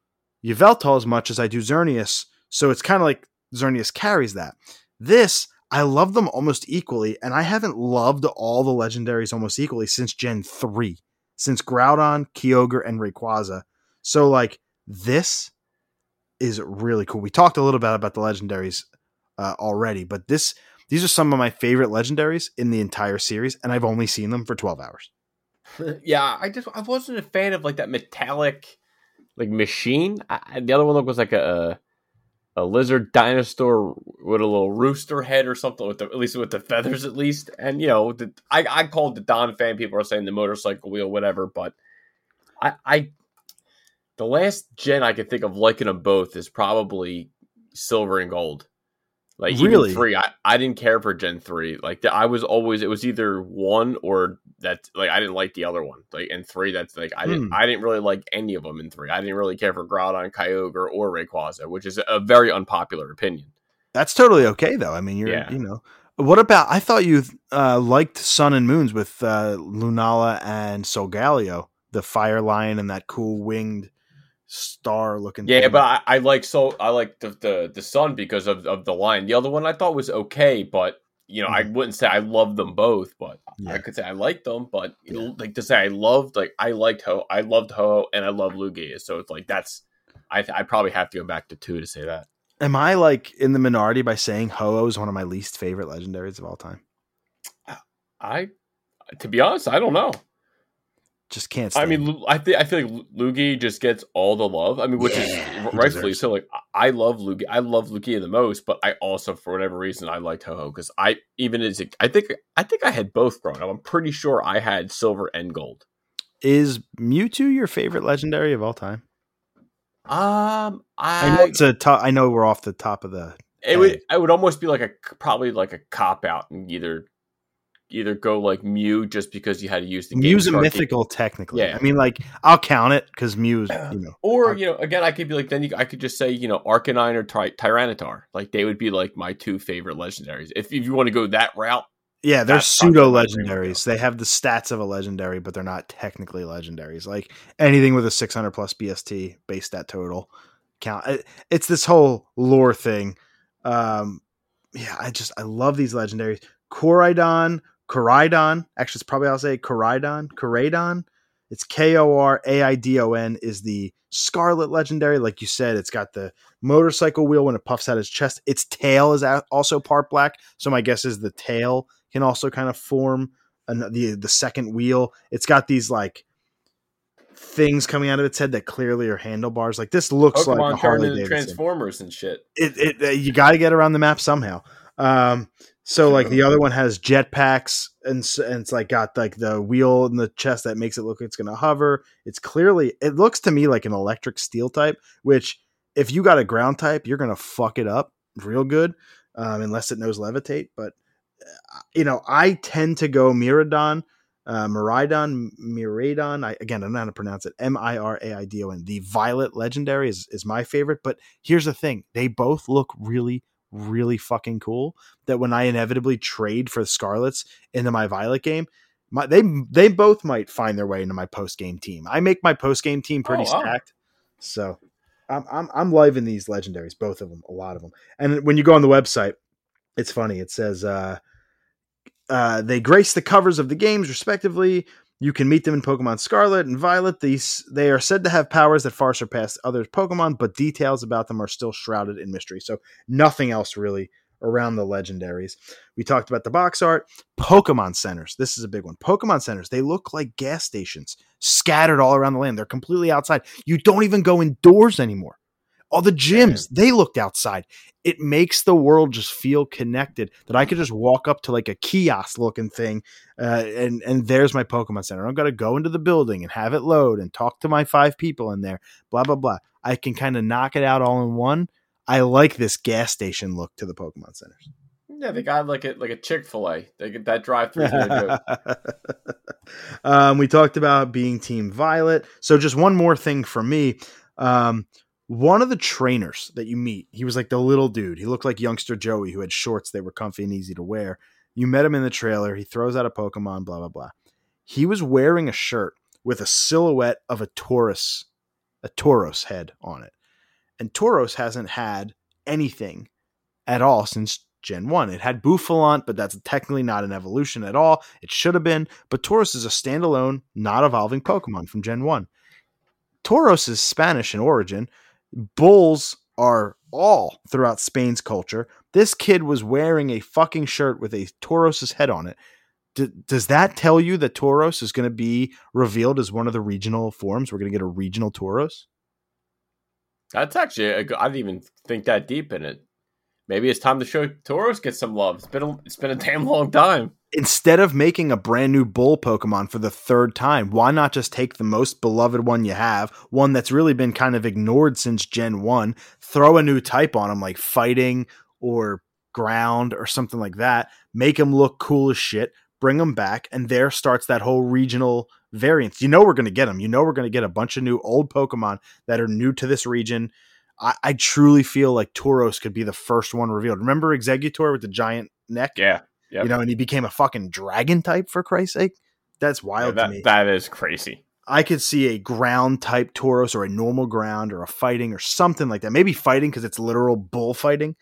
Yveltal as much as I do Xerneas. So it's kind of like Xerneas carries that. This, I love them almost equally, and I haven't loved all the legendaries almost equally since Gen 3, since Groudon, Kyogre, and Rayquaza. So, like, this is really cool. We talked a little bit about the legendaries uh, already, but this these are some of my favorite legendaries in the entire series, and I've only seen them for 12 hours. *laughs* yeah, I just I wasn't a fan of like that metallic like machine. I, the other one was like a a lizard dinosaur with a little rooster head or something with the, at least with the feathers at least. And you know, the, I I called the Donphan. People are saying the motorcycle wheel, whatever. But I I the last gen I could think of liking them both is probably silver and gold. Like really? even three, I, I didn't care for Gen three. Like I was always it was either one or that. Like I didn't like the other one. Like in three, that's like I didn't hmm. I didn't really like any of them in three. I didn't really care for Groudon, Kyogre, or Rayquaza, which is a very unpopular opinion. That's totally okay though. I mean, you're yeah. you know what about? I thought you uh, liked Sun and Moons with uh, Lunala and Solgaleo, the Fire Lion and that cool winged star looking. Yeah, thing. but I, I, like so I like the, the the sun because of of the line. The other one I thought was okay, but you know mm-hmm. I wouldn't say I love them both, but yeah. I could say I liked them. But yeah. like to say I loved like I liked Ho, I loved Ho, and I love Lugia. So it's like that's I I probably have to go back to two to say that. Am I like in the minority by saying Ho is one of my least favorite legendaries of all time? I, to be honest, I don't know just can't. Stand. I mean, I think I feel like Lugia just gets all the love. I mean, which yeah, is rightfully so. Like, I love Lugia. I love Lugia the most, but I also, for whatever reason, I liked Ho-Oh because I even as I think I think I had both growing up. I'm pretty sure I had silver and gold. Is Mewtwo your favorite legendary of all time? Um, I, I know it's a top. I know we're off the top of the. It would. I would almost be like a probably like a cop out and either either go like Mew just because you had to use the Mew's a mythical game. technically. Yeah, I mean like I'll count it because Mew's you know. Or you know again I could be like then you, I could just say you know Arcanine or Ty- Tyranitar like they would be like my two favorite legendaries if if you want to go that route. Yeah, they're pseudo legendaries. They have the stats of a legendary, but they're not technically legendaries. Like anything with a 600 plus BST base stat total count. It's this whole lore thing. Um, yeah, I just I love these legendaries. Koraidon, Koraidon. Actually, it's probably I'll say Koraidon. Koraidon. It's K O R A I D O N is the Scarlet Legendary. Like you said, it's got the motorcycle wheel when it puffs out its chest. Its tail is also part black. So my guess is the tail can also kind of form an, the the second wheel. It's got these like things coming out of its head that clearly are handlebars. Like this looks Pokemon like a Harley Transformers and shit. It, it, uh, you got to get around the map somehow. Um, so like the other one has jetpacks and, and it's like got like the wheel in the chest that makes it look like it's gonna hover. It's clearly it looks to me like an electric steel type, which if you got a ground type, you're gonna fuck it up real good, um, unless it knows levitate. But uh, you know, I tend to go Miradon, uh, Miradon, Miradon. I, again, I don't know how to pronounce it. M I R A I D O N. The Violet Legendary is is my favorite. But here's the thing: they both look really really fucking cool that when I inevitably trade for the Scarlets into my Violet game, my, they they both might find their way into my post game team. I make my post game team pretty oh, wow. stacked, so I'm I'm I'm living these legendaries, both of them, a lot of them. And when you go on the website, it's funny. It says uh, uh, they grace the covers of the games respectively. You can meet them in Pokemon Scarlet and Violet. These they are said to have powers that far surpass other Pokemon, but details about them are still shrouded in mystery. So nothing else really around the legendaries. We talked about the box art, Pokemon centers. This is a big one. Pokemon centers, they look like gas stations scattered all around the land. They're completely outside. You don't even go indoors anymore. All the gyms, they looked outside. It makes the world just feel connected that I could just walk up to like a kiosk looking thing uh, and and there's my Pokemon Center. I'm gonna go into the building and have it load and talk to my five people in there. Blah blah blah. I can kind of knock it out all in one. I like this gas station look to the Pokemon centers. Yeah, they got like a like a Chick Fil A. They get that drive through. *laughs* um, we talked about being Team Violet. So just one more thing for me. Um, one of the trainers that you meet, he was like the little dude. He looked like youngster Joey who had shorts. They were comfy and easy to wear. You met him in the trailer. He throws out a Pokemon. Blah blah blah. He was wearing a shirt with a silhouette of a Tauros, a Tauros head on it, and Tauros hasn't had anything at all since Gen 1. It had Bouffalant, but that's technically not an evolution at all. It should have been, but Tauros is a standalone, not evolving Pokemon from Gen 1. Tauros is Spanish in origin. Bulls are all throughout Spain's culture. This kid was wearing a fucking shirt with a Tauros's head on it. D- does that tell you that Tauros is going to be revealed as one of the regional forms? We're going to get a regional Tauros? That's actually, I didn't even think that deep in it maybe it's time to show Tauros get some love. It's been a, it's been a damn long time. Instead of making a brand new bull Pokemon for the third time, why not just take the most beloved one you have, one that's really been kind of ignored since Gen 1, throw a new type on him like fighting or ground or something like that, make him look cool as shit, bring him back, and there starts that whole regional variance. You know we're going to get them. You know we're going to get a bunch of new old Pokemon that are new to this region I, I truly feel like Tauros could be the first one revealed. Remember Exeggutor with the giant neck? Yeah. Yep. You know, and he became a fucking dragon type for Christ's sake. That's wild yeah, that, to me. That is crazy. I could see a ground type Tauros or a normal ground or a fighting or something like that. Maybe fighting because it's literal bullfighting.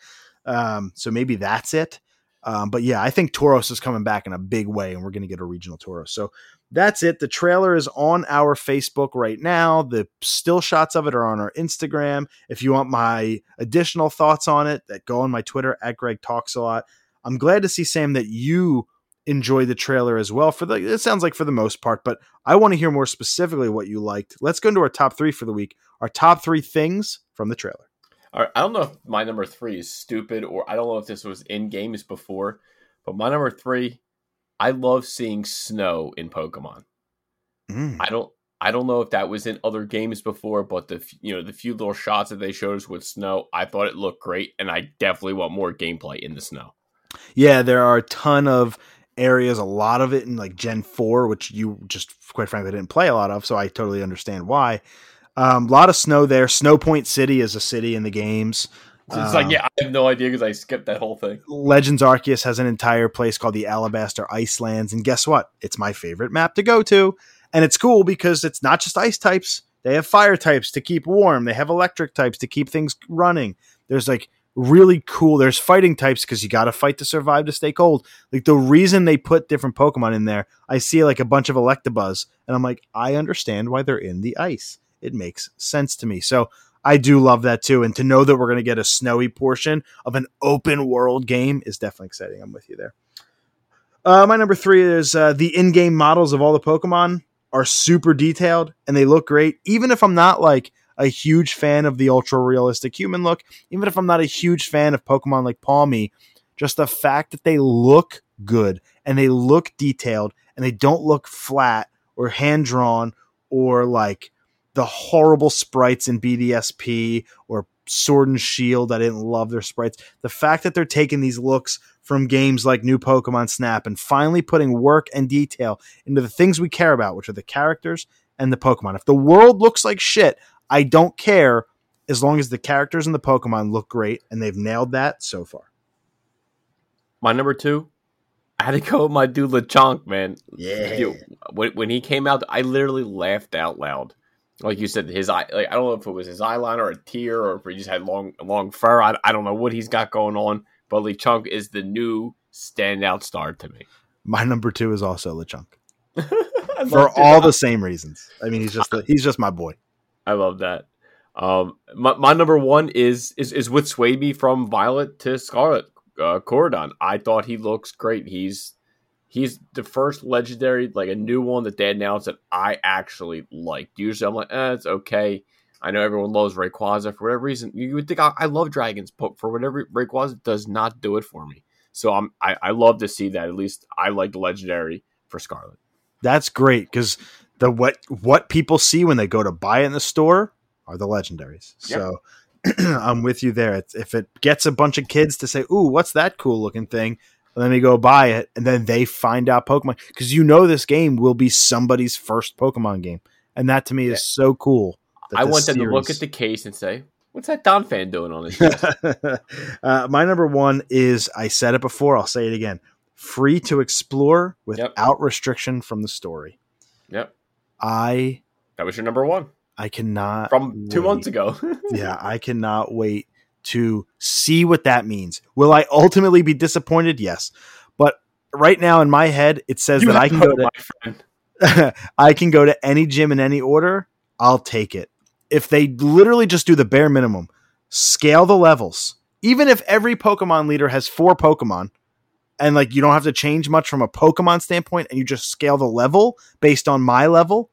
Um, so maybe that's it. Um, but yeah, I think Tauros is coming back in a big way, and we're going to get a regional Tauros. So that's it. The trailer is on our Facebook right now. The still shots of it are on our Instagram. If you want my additional thoughts on it, that go on my Twitter at Greg Talks a lot. I'm glad to see Sam that you enjoy the trailer as well. For the it sounds like for the most part, but I want to hear more specifically what you liked. Let's go into our top three for the week. Our top three things from the trailer. All right, I don't know if my number three is stupid or I don't know if this was in games before, but my number three I love seeing snow in Pokemon. Mm. I don't I don't know if that was in other games before, but the you know the few little shots that they showed us with snow, I thought it looked great, and I definitely want more gameplay in the snow. Yeah, there are a ton of areas, a lot of it in like Gen Four, which you just quite frankly didn't play a lot of, so I totally understand why. A um, lot of snow there. Snowpoint City is a city in the games. So it's um, like, yeah, I have no idea because I skipped that whole thing. Legends Arceus has an entire place called the Alabaster Icelands, and guess what? It's my favorite map to go to, and it's cool because it's not just ice types. They have fire types to keep warm. They have electric types to keep things running. There's like really cool. There's fighting types because you got to fight to survive to stay cold. Like the reason they put different Pokemon in there, I see like a bunch of Electabuzz, and I'm like, I understand why they're in the ice. It makes sense to me. So I do love that too. And to know that we're going to get a snowy portion of an open world game is definitely exciting. I'm with you there. Uh, my number three is uh, the in game models of all the Pokemon are super detailed and they look great. Even if I'm not like a huge fan of the ultra realistic human look, even if I'm not a huge fan of Pokemon like Pawmi, just the fact that they look good and they look detailed and they don't look flat or hand drawn or like the horrible sprites in BDSP or Sword and Shield. I didn't love their sprites. The fact that they're taking these looks from games like New Pokemon Snap and finally putting work and detail into the things we care about, which are the characters and the Pokemon. If the world looks like shit, I don't care as long as the characters and the Pokemon look great, and they've nailed that so far. My number two, I had to go with my dude Lechonk, man. Yeah. Dude, when, when he came out, I literally laughed out loud like you said, his eye. Like I don't know if it was his eyeliner or a tear, or if he just had long, long fur. I, I don't know what he's got going on. But Lechonk is the new standout star to me. My number two is also Lechonk. *laughs* for all the same reasons. I mean, he's just the, he's just my boy. I love that. Um, my, my number one is is is with Swaybe from Violet to Scarlet. Uh, Koraidon. I thought he looks great. He's he's the first legendary, like a new one that they announced that I actually liked. Usually I'm like, eh, it's okay. I know everyone loves Rayquaza for whatever reason. You would think I, I love dragons, but for whatever Rayquaza does not do it for me. So I'm I, I love to see that. At least I like the legendary for Scarlet. That's great because the what what people see when they go to buy it in the store are the legendaries. So *clears throat* I'm with you there. It's, if it gets a bunch of kids to say, "Ooh, what's that cool looking thing?" Let me go buy it, and then they find out Pokemon because you know this game will be somebody's first Pokemon game, and that to me is Yeah. so cool. I want them to look at the case and say, "What's that Donphan doing on this?" *laughs* uh, my number one is I said it before. I'll say it again: free to explore without restriction from the story. yep, I that was your number one I cannot from two wait. months ago. *laughs* yeah, I cannot wait to see what that means. Will I ultimately be disappointed? Yes, but right now in my head it says You that I can go to my friend. *laughs* I can go to any gym in any order. I'll take it. If they literally just do the bare minimum, scale the levels, even if every Pokemon leader has four Pokemon, and like you don't have to change much from a Pokemon standpoint, and you just scale the level based on my level,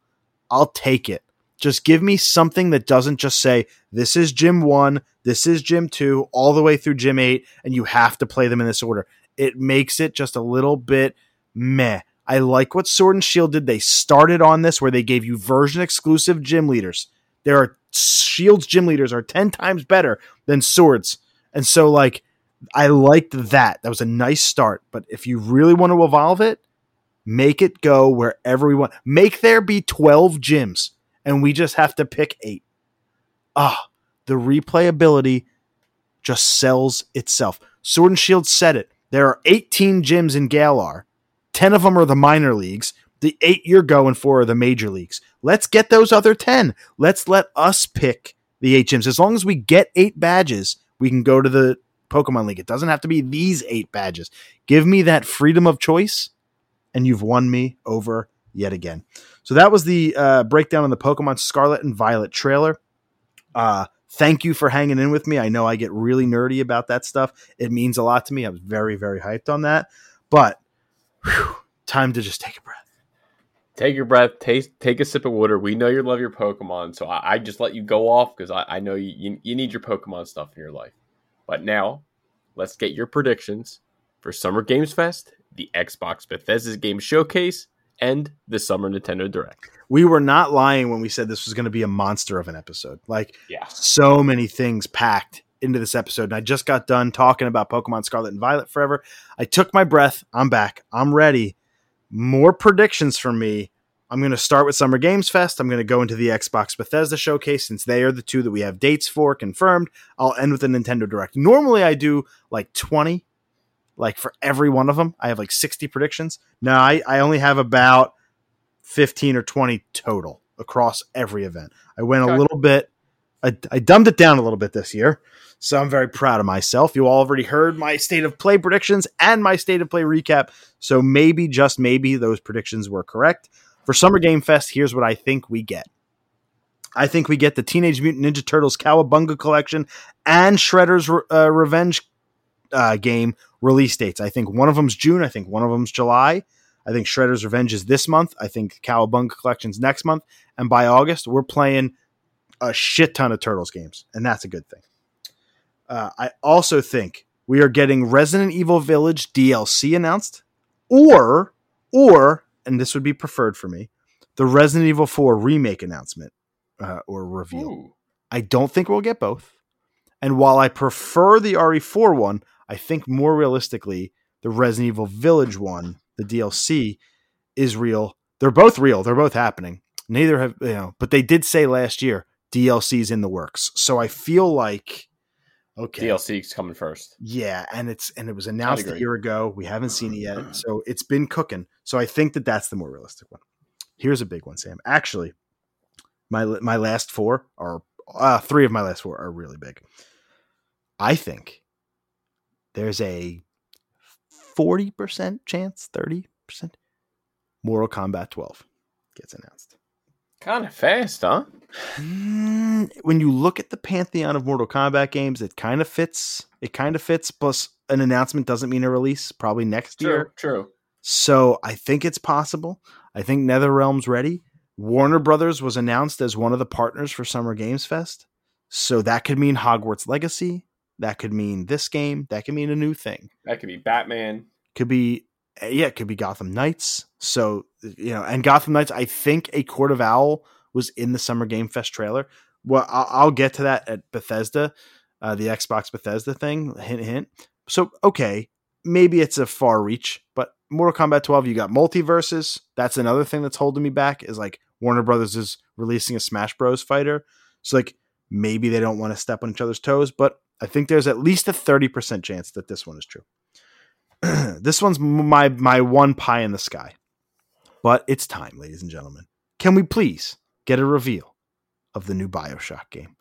I'll take it. Just give me something that doesn't just say this is gym one, this is gym two, all the way through gym eight, and you have to play them in this order. It makes it just a little bit meh. I like what Sword and Shield did. They started on this where they gave you version exclusive gym leaders. There are Shield's gym leaders are 10 times better than Swords. And so like I liked that. That was a nice start, but if you really want to evolve it, make it go wherever we want. Make there be 12 gyms and we just have to pick 8. Ah, the replayability just sells itself. Sword and Shield said it. There are 18 gyms in Galar. 10 of them are the minor leagues. The eight you're going for are the major leagues. Let's get those other 10. Let's let us pick the eight gyms. As long as we get eight badges, we can go to the Pokemon League. It doesn't have to be these eight badges. Give me that freedom of choice, and you've won me over yet again. So that was the uh, breakdown on the Pokemon Scarlet and Violet trailer. Uh, thank you for hanging in with me. I know I get really nerdy about that stuff. It means a lot to me. I was very, very hyped on that. But whew, time to just take a breath. Take your breath. Take take a sip of water. We know you love your Pokemon, so I, I just let you go off because I, I know you, you you need your Pokemon stuff in your life. But now, let's get your predictions for Summer Games Fest, the Xbox Bethesda's Game Showcase, and the Summer Nintendo Direct. We were not lying when we said this was going to be a monster of an episode. Like Yeah. so many things packed into this episode. And I just got done talking about Pokemon Scarlet and Violet forever. I took my breath. I'm back. I'm ready. More predictions from me. I'm going to start with Summer Games Fest. I'm going to go into the Xbox Bethesda showcase since they are the two that we have dates for confirmed. I'll end with the Nintendo Direct. Normally I do like 20, like for every one of them. I have like 60 predictions. No, I, I only have about 15 or 20 total across every event. I went Okay. a little bit, I, I dumbed it down a little bit this year. So I'm very proud of myself. You all already heard my state of play predictions and my state of play recap. So maybe, just maybe, those predictions were correct. For Summer Game Fest, here's what I think we get. I think we get the Teenage Mutant Ninja Turtles Cowabunga Collection and Shredder's uh, Revenge uh, game release dates. I think one of them's June. I think one of them's July. I think Shredder's Revenge is this month. I think Cowabunga Collection's next month. And by August, we're playing a shit ton of Turtles games, and that's a good thing. Uh, I also think we are getting Resident Evil Village DLC announced, or or and this would be preferred for me, the Resident Evil 4 remake announcement uh, or reveal. Ooh. I don't think we'll get both. And while I prefer the RE4 one, I think more realistically, the Resident Evil Village one, the DLC, is real. They're both real. They're both happening. Neither have, you know, but they did say last year DLC's in the works. So I feel like, okay. DLC's coming first. Yeah, and it's and it was announced a year ago. We haven't seen it yet, *clears throat* so it's been cooking. So I think that that's the more realistic one. Here's a big one, Sam. Actually, my my last four are uh, three of my last four are really big. I think there's a forty percent chance, thirty percent, Mortal Kombat 12 gets announced. Kind of fast, huh? Mm, when you look at the pantheon of Mortal Kombat games, it kind of fits. It kind of fits. Plus, an announcement doesn't mean a release. Probably next True, year. true. So I think it's possible. I think NetherRealm's ready. Warner Brothers was announced as one of the partners for Summer Games Fest. So that could mean Hogwarts Legacy. That could mean this game. That could mean a new thing. That could be Batman. Could be yeah, it could be Gotham Knights. So you know, and Gotham Knights. I think a Court of Owl was in the Summer Game Fest trailer. Well, I'll, I'll get to that at Bethesda, uh, the Xbox Bethesda thing. Hint, hint. So okay, maybe it's a far reach, but Mortal Kombat 12, you got multiverses. That's another thing that's holding me back. Is like Warner Brothers is releasing a Smash Bros. fighter, so like maybe they don't want to step on each other's toes, but I think there's at least a 30% chance that this one is true. *clears throat* this one's my my one pie in the sky. But it's time, ladies and gentlemen. Can we please get a reveal of the new BioShock game?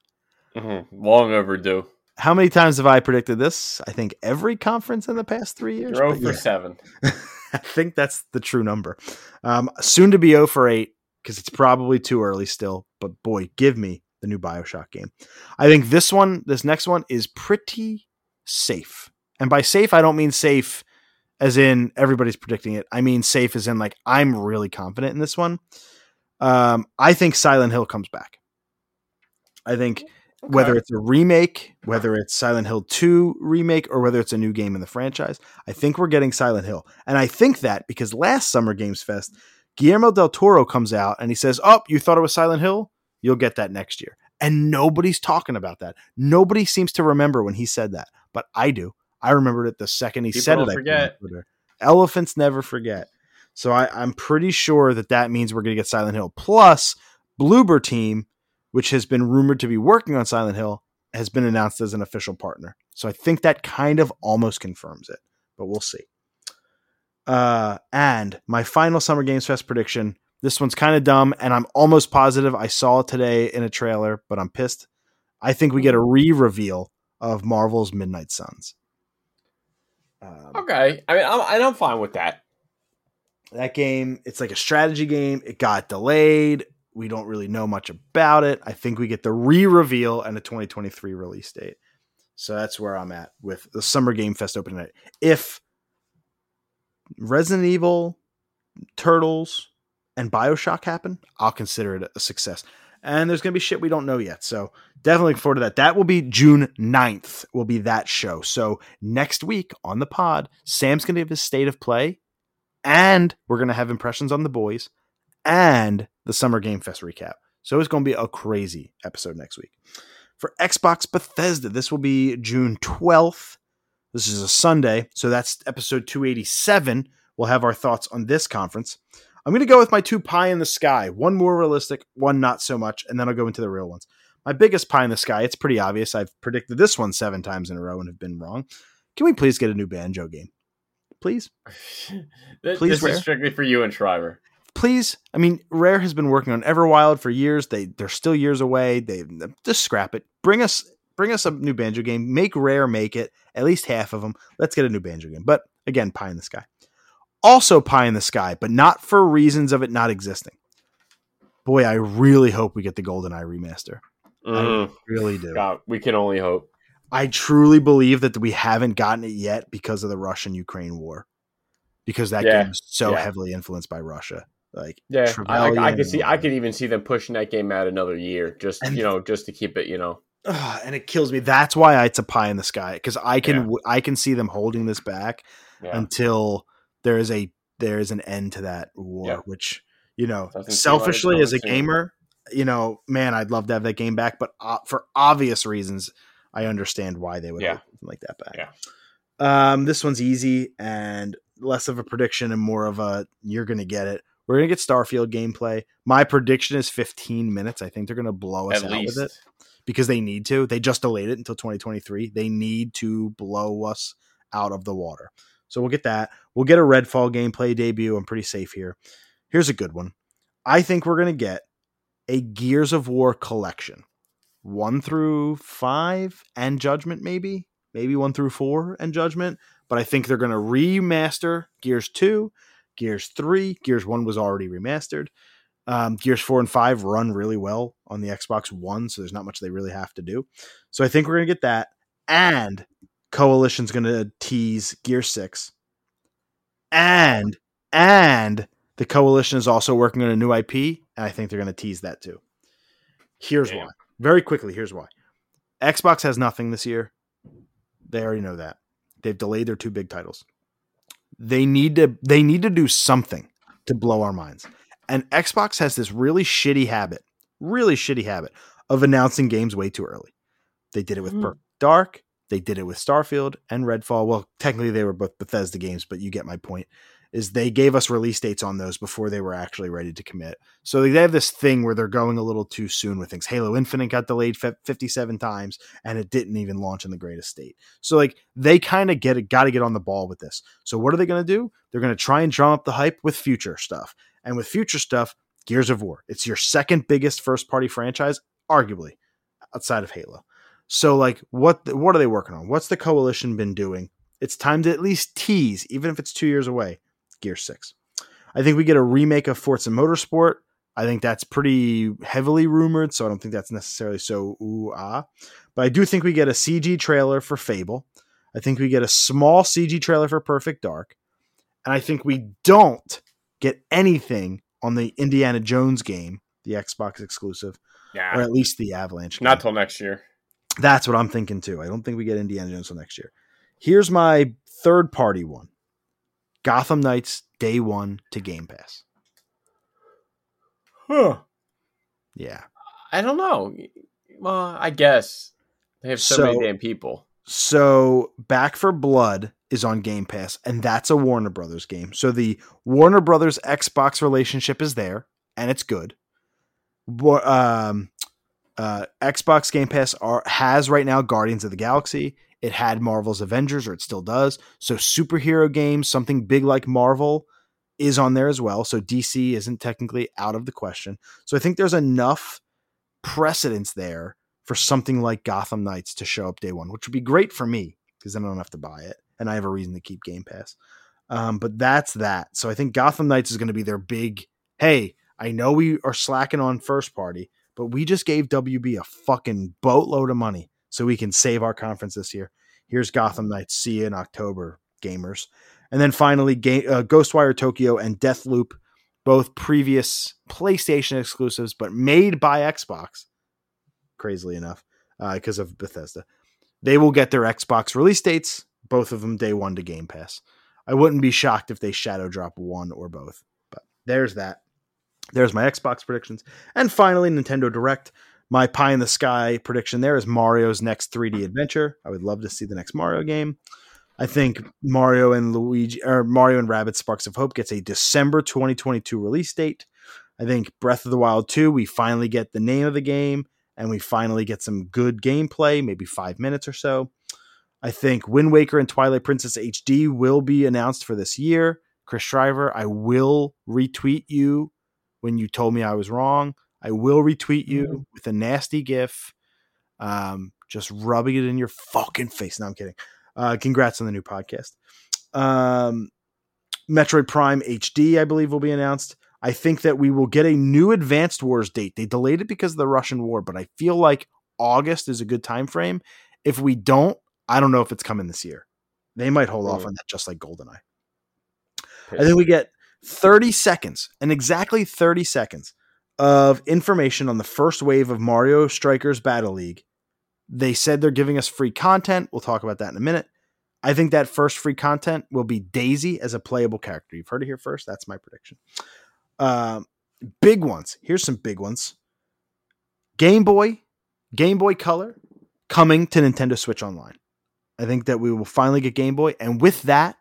Mm-hmm. Long overdue. How many times have I predicted this? I think every conference in the past three years. You're 0 for yeah. 7. *laughs* I think that's the true number. Um, soon to be 0 for 8 because it's probably too early still. But boy, give me the new Bioshock game. I think this one, this next one, is pretty safe. And by safe, I don't mean safe as in everybody's predicting it. I mean safe as in like I'm really confident in this one. Um, I think Silent Hill comes back. I think okay. whether it's a remake, whether it's Silent Hill 2 remake, or whether it's a new game in the franchise, I think we're getting Silent Hill. And I think that because last Summer Games Fest, Guillermo del Toro comes out and he says, Oh, you thought it was Silent Hill? You'll get that next year. And nobody's talking about that. Nobody seems to remember when he said that, but I do. I remembered it the second he People said it. Forget. Elephants never forget. So I, am pretty sure that that means we're going to get Silent Hill. Plus, Bloober Team, which has been rumored to be working on Silent Hill, has been announced as an official partner. So I think that kind of almost confirms it, but we'll see. Uh, and my final Summer Games Fest prediction. This one's kind of dumb, and I'm almost positive I saw it today in a trailer, but I'm pissed. I think we get a re-reveal of Marvel's Midnight Suns. Um, okay, I mean, I'm, I'm fine with that. That game, it's like a strategy game. It got delayed. We don't really know much about it. I think we get the re-reveal and a 2023 release date. So that's where I'm at with the Summer Game Fest opening night. If Resident Evil, Turtles, and Bioshock happen, I'll consider it a success and there's going to be shit we don't know yet. So definitely looking forward to that. That will be June 9th, will be that show. So next week on the pod, Sam's going to give his state of play, and we're going to have impressions on the boys and the Summer Game Fest recap. So it's going to be a crazy episode next week. For Xbox Bethesda, this will be June 12th. This is a Sunday, so that's episode 287. We'll have our thoughts on this conference. I'm going to go with my two pie in the sky. One more realistic, one not so much, and then I'll go into the real ones. My biggest pie in the sky, it's pretty obvious. I've predicted this one seven times in a row and have been wrong. Can we please get a new banjo game? Please? *laughs* please, this Rare? is strictly for you and Shriver. Please. I mean, Rare has been working on Everwild for years. They they're still years away. They just scrap it. Bring us bring us a new banjo game. Make Rare make it. At least half of them. Let's get a new banjo game. But again, pie in the sky also pie in the sky, but not for reasons of it not existing. Boy, I really hope we get the GoldenEye remaster. Mm. I really do. God, we can only hope. I truly believe that we haven't gotten it yet because of the Russian Ukraine war, because that yeah. game is so yeah. heavily influenced by Russia. Like, yeah, I, I, I could see, I could even see them pushing that game out another year, just and, you know, just to keep it, you know. Uh, and it kills me. That's why it's a pie in the sky because I can, yeah. I can see them holding this back until there is a there is an end to that war, yep. which you know, Doesn't selfishly as a gamer, you know, man, I'd love to have that game back, but uh, for obvious reasons, I understand why they would yeah. like that back. Yeah. Um, this one's easy and less of a prediction and more of a you're going to get it. We're going to get Starfield gameplay. My prediction is 15 minutes. I think they're going to blow us At out least. with it because they need to. They just delayed it until 2023. They need to blow us out of the water. So we'll get that. We'll get a Redfall gameplay debut. I'm pretty safe here. Here's a good one. I think we're going to get a Gears of War collection. One through five and Judgment, maybe. Maybe one through four and Judgment. But I think they're going to remaster Gears 2, Gears 3. Gears 1 was already remastered. Um, Gears 4 and 5 run really well on the Xbox One, so there's not much they really have to do. So I think we're going to get that. And Coalition's going to tease Gear 6. And and the Coalition is also working on a new IP and I think they're going to tease that too. Here's Damn. why. Very quickly, here's why. Xbox has nothing this year. They already know that. They've delayed their two big titles. They need to they need to do something to blow our minds. And Xbox has this really shitty habit, really shitty habit of announcing games way too early. They did it with. Mm-hmm. Perfect Dark, they did it with Starfield and Redfall. Well, technically they were both Bethesda games, but you get my point. Is they gave us release dates on those before they were actually ready to commit. So they have this thing where they're going a little too soon with things. Halo Infinite got delayed fi- 57 times and it didn't even launch in the greatest state. So like they kind of get got to get on the ball with this. So what are they going to do? They're going to try and drum up the hype with future stuff. And with future stuff, Gears of War. It's your second biggest first party franchise, arguably, outside of Halo. So like what what are they working on? What's the coalition been doing? It's time to at least tease, even if it's two years away. Gear Six. I think we get a remake of Forza Motorsport. I think that's pretty heavily rumored, so I don't think that's necessarily so ooh ah. But I do think we get a CG trailer for Fable. I think we get a small CG trailer for Perfect Dark. And I think we don't get anything on the Indiana Jones game, the Xbox exclusive, Yeah. or at least the Avalanche. Not game. till next year. That's what I'm thinking too. I don't think we get Indiana Jones till next year. Here's my third party one Gotham Knights day one to Game Pass. Huh. Yeah. I don't know. Well, I guess they have so, So- many damn people. So Back 4 Blood is on Game Pass, and that's a Warner Brothers game. So the Warner Brothers Xbox relationship is there, and it's good. Um, uh, Xbox Game Pass are, has right now Guardians of the Galaxy. It had Marvel's Avengers, or it still does. So superhero games, something big like Marvel, is on there as well. So DC isn't technically out of the question. So I think there's enough precedence there for something like Gotham Knights to show up day one, which would be great for me because then I don't have to buy it and I have a reason to keep Game Pass. Um, but that's that. So I think Gotham Knights is going to be their big. Hey, I know we are slacking on first party, but we just gave WB a fucking boatload of money so we can save our conference this year. Here's Gotham Knights. See you in October, gamers. And then finally, Ga- uh, Ghostwire Tokyo and Deathloop, both previous PlayStation exclusives, but made by Xbox. Crazily enough, because of Bethesda, they will get their Xbox release dates. Both of them day one to Game Pass. I wouldn't be shocked if they shadow drop one or both. But there's that. There's my Xbox predictions. And finally, Nintendo Direct. My pie in the sky prediction there is Mario's next 3D adventure. I would love to see the next Mario game. I think Mario and Luigi or Mario and Rabbids Sparks of Hope gets a December 2022 release date. I think Breath of the Wild 2, we finally get the name of the game and we finally get some good gameplay, maybe five minutes or so. I think Wind Waker and Twilight Princess HD will be announced for this year. Chris Shriver, I will retweet you when you told me I was wrong. I will retweet you with a nasty GIF, um, just rubbing it in your fucking face. No, I'm kidding. Uh, congrats on the new podcast. Um, Metroid Prime HD, I believe, will be announced. I think that we will get a new Advanced Wars date. They delayed it because of the Russian war, but I feel like August is a good time frame. If we don't, I don't know if it's coming this year. They might hold off Mm. on that, just like GoldenEye. I think we get 30 seconds, and exactly 30 seconds of information on the first wave of Mario Strikers Battle League. They said they're giving us free content. We'll talk about that in a minute. I think that first free content will be Daisy as a playable character. You've heard it here first. That's my prediction. Um, big ones. Here's some big ones. Game Boy, Game Boy Color coming to Nintendo Switch Online. I think that we will finally get Game Boy, and with that,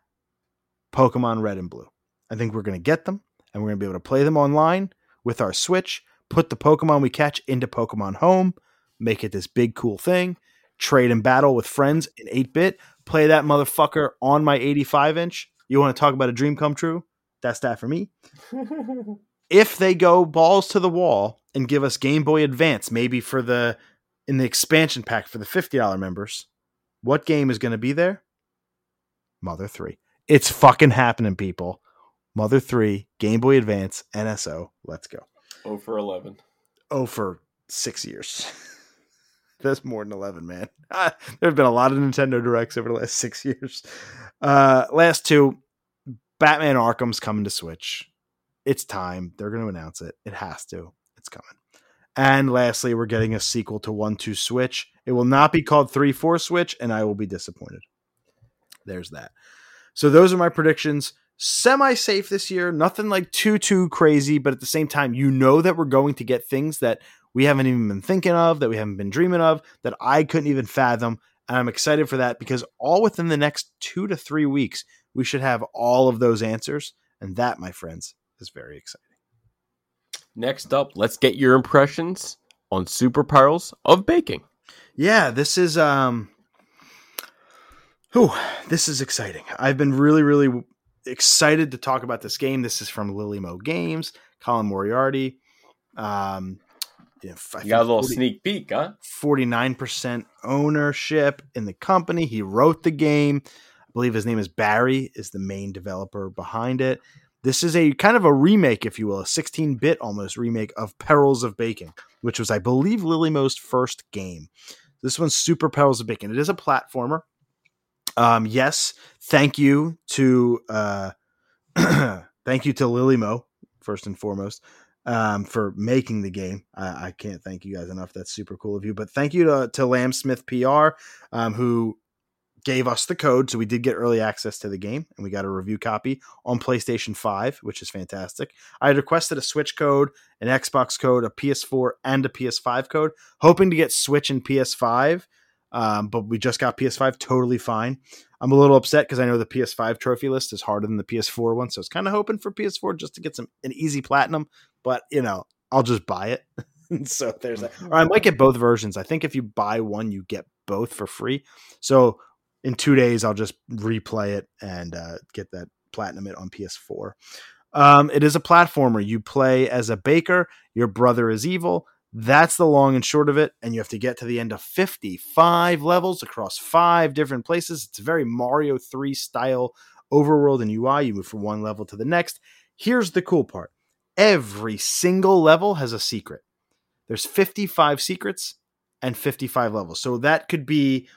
Pokemon Red and Blue. I think we're going to get them, and we're going to be able to play them online with our Switch. Put the Pokemon we catch into Pokemon Home, make it this big cool thing. Trade and battle with friends in 8 bit. Play that motherfucker on my 85 inch. You want to talk about a dream come true? That's that for me *laughs* if they go balls to the wall and give us Game Boy Advance, maybe for the in the expansion pack for the fifty dollar members, what game is going to be there? Mother Three. It's fucking happening, people. Mother Three, Game Boy Advance, NSO. Let's go. oh for 11. Oh, for six years. *laughs* That's more than eleven, man. Ah, there have been a lot of Nintendo Directs over the last six years. Uh, last two, Batman Arkham's coming to Switch. it's time. They're going to announce it. It has to. It's coming. And lastly, we're getting a sequel to 1 2 Switch. It will not be called 3 4 Switch, and I will be disappointed. There's that. So those are my predictions. Semi safe this year. Nothing like too, too crazy, but at the same time, you know that we're going to get things that we haven't even been thinking of, that we haven't been dreaming of, that I couldn't even fathom. And I'm excited for that because all within the next two to three weeks, we should have all of those answers. And that, my friends, is very exciting. Next up, let's get your impressions on super perils of baking. Yeah, this is um Whew, this is exciting. I've been really, really excited to talk about this game. This is from Lillymo Games, Colin Moriarty. Um, you, know, you got a little 40, sneak peek, huh? 49% ownership in the company. He wrote the game. I believe his name is Barry, is the main developer behind it. This is a kind of a remake, if you will, a 16 bit almost remake of Perils of Baking, which was, I believe, Lillymo's first game. This one's Super Perils of Baking. It is a platformer. Um, yes, thank you to uh, *clears throat* thank you to Lillymo first and foremost um, for making the game. I, I, can't thank you guys enough. That's super cool of you. But thank you to, to Lamb Smith PR um, who gave us the code, so we did get early access to the game, and we got a review copy on PlayStation Five, which is fantastic. I had requested a Switch code, an Xbox code, a PS4, and a PS5 code, hoping to get Switch and PS5 um, but we just got PS5 totally fine. I'm a little upset because I know the PS5 trophy list is harder than the PS4 one, so I was kind of hoping for PS4 just to get some an easy platinum. But you know, I'll just buy it. *laughs* so there's that. Or I might get both versions. I think if you buy one, you get both for free. So in two days, I'll just replay it and uh, get that platinum it on PS4. Um, it is a platformer. You play as a baker. Your brother is evil. That's the long and short of it. And you have to get to the end of 55 levels across five different places. It's a very Mario 3 style overworld and UI. You move from one level to the next. Here's the cool part every single level has a secret. There's 55 secrets and 55 levels. So that could be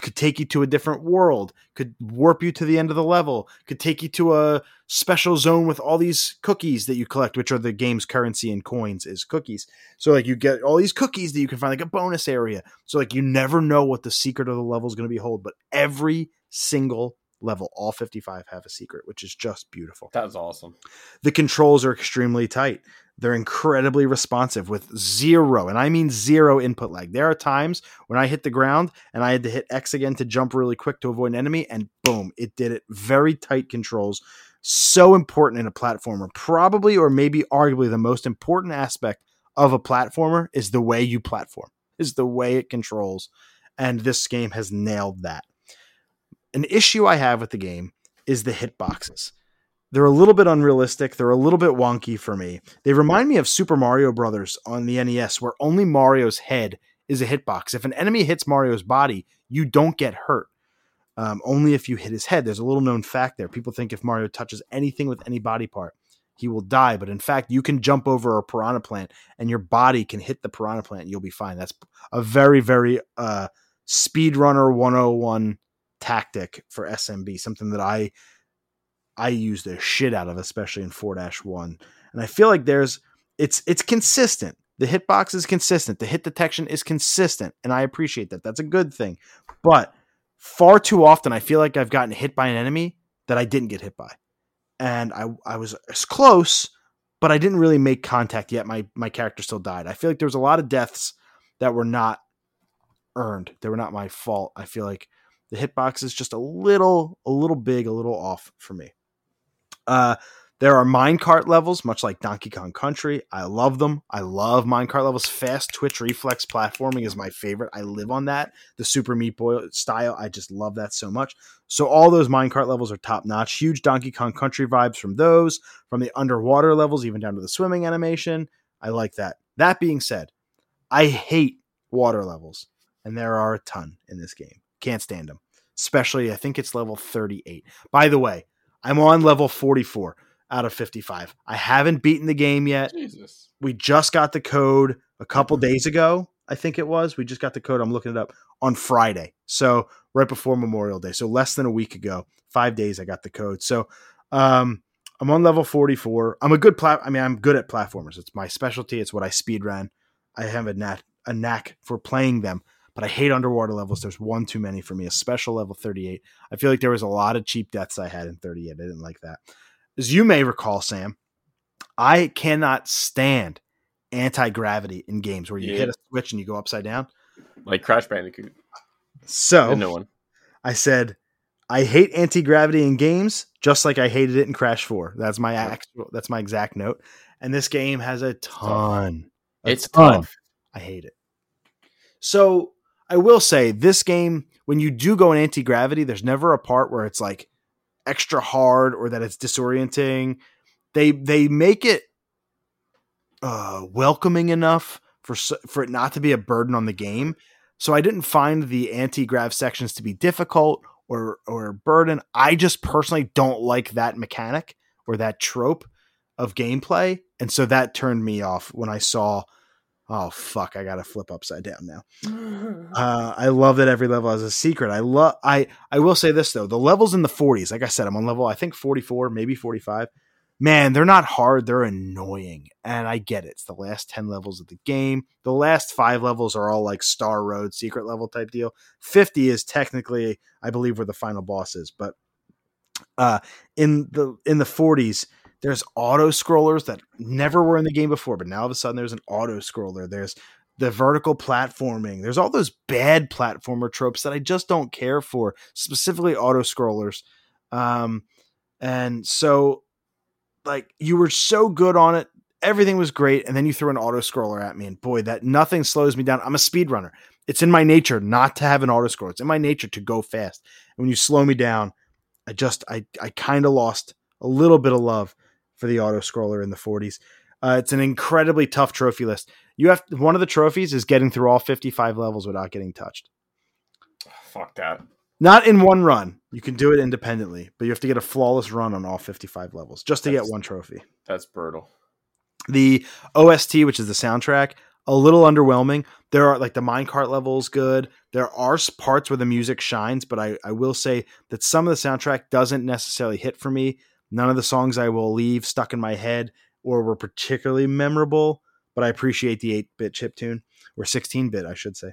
could take you to a different world, could warp you to the end of the level, could take you to a special zone with all these cookies that you collect, which are the game's currency and coins is cookies. So like you get all these cookies that you can find like a bonus area. So like you never know what the secret of the level is going to be hold, but every single level, all 55 have a secret, which is just beautiful. That's awesome. The controls are extremely tight. They're incredibly responsive with zero, and I mean zero input lag. There are times when I hit the ground and I had to hit X again to jump really quick to avoid an enemy, and boom, it did it. Very tight controls. So important in a platformer. Probably or maybe arguably the most important aspect of a platformer is the way you platform, is the way it controls. And this game has nailed that. An issue I have with the game is the hitboxes. They're a little bit unrealistic. They're a little bit wonky for me. They remind me of Super Mario Brothers on the NES, where only Mario's head is a hitbox. If an enemy hits Mario's body, you don't get hurt. Um, only if you hit his head. There's a little known fact there. People think if Mario touches anything with any body part, he will die. But in fact, you can jump over a piranha plant and your body can hit the piranha plant and you'll be fine. That's a very, very uh, speedrunner 101 tactic for SMB, something that I I use the shit out of, especially in 4-1. And I feel like there's it's it's consistent. The hitbox is consistent. The hit detection is consistent, and I appreciate that. That's a good thing. But far too often, I feel like I've gotten hit by an enemy that I didn't get hit by, and I I was as close, but I didn't really make contact yet. My my character still died. I feel like there was a lot of deaths that were not earned. They were not my fault. I feel like the hitbox is just a little a little big, a little off for me. Uh, there are minecart levels, much like Donkey Kong Country. I love them. I love minecart levels. Fast twitch reflex platforming is my favorite. I live on that. The Super Meat Boy style, I just love that so much. So all those minecart levels are top notch. Huge Donkey Kong Country vibes from those, from the underwater levels, even down to the swimming animation. I like that. That being said, I hate water levels, and there are a ton in this game. Can't stand them. Especially, I think it's level 38. By the way, I'm on level 44 out of 55. I haven't beaten the game yet. Jesus. We just got the code a couple mm-hmm. days ago, I think it was. We just got the code. I'm looking it up on Friday. So, right before Memorial Day. So, less than a week ago, five days, I got the code. So, um, I'm on level 44. I'm a good plat. I mean, I'm good at platformers. It's my specialty. It's what I speed ran. I have a knack, a knack for playing them, but I hate underwater levels. There's one too many for me. A special level 38. I feel like there was a lot of cheap deaths I had in 38. I didn't like that. As you may recall, Sam, I cannot stand anti gravity in games where you Yeah. hit a switch and you go upside down. Like Crash Bandicoot. So The new one. I said, I hate anti gravity in games, just like I hated it in Crash Four. That's my actual. That's my exact note. And this game has a ton. a It's ton. tough. I hate it. So I will say, this game, when you do go in anti gravity, there's never a part where it's like extra hard or that it's disorienting. They they make it uh, welcoming enough for for it not to be a burden on the game. So I didn't find the anti grav sections to be difficult or or a burden. I just personally don't like that mechanic or that trope of gameplay, and so that turned me off when I saw. Oh fuck! I gotta flip upside down now. Uh, I love that every level has a secret. I love. I I will say this though: the levels in the 40s. Like I said, I'm on level I think 44, maybe 45. Man, they're not hard. They're annoying, and I get it. It's the last 10 levels of the game. The last five levels are all like Star Road secret level type deal. 50 is technically, I believe, where the final boss is. But uh, in the in the 40s, there's auto scrollers that never were in the game before, but now all of a sudden there's an auto scroller. There's the vertical platforming. There's all those bad platformer tropes that I just don't care for, specifically auto scrollers. Um, and so, like, you were so good on it. Everything was great. And then you threw an auto scroller at me. And boy, that nothing slows me down. I'm a speedrunner. It's in my nature not to have an auto scroll. It's in my nature to go fast. And when you slow me down, I just, I, I kind of lost a little bit of love for the auto scroller in the 40s. Uh, it's an incredibly tough trophy list. You have one of the trophies is getting through all 55 levels without getting touched. Fuck that. Not in one run. You can do it independently, but you have to get a flawless run on all 55 levels just to get one trophy. That's brutal. The OST, which is the soundtrack, a little underwhelming. There are like the minecart levels good. There are parts where the music shines, but I, I will say that some of the soundtrack doesn't necessarily hit for me. None of the songs I will leave stuck in my head or were particularly memorable, but I appreciate the 8 bit chip tune or 16 bit, I should say.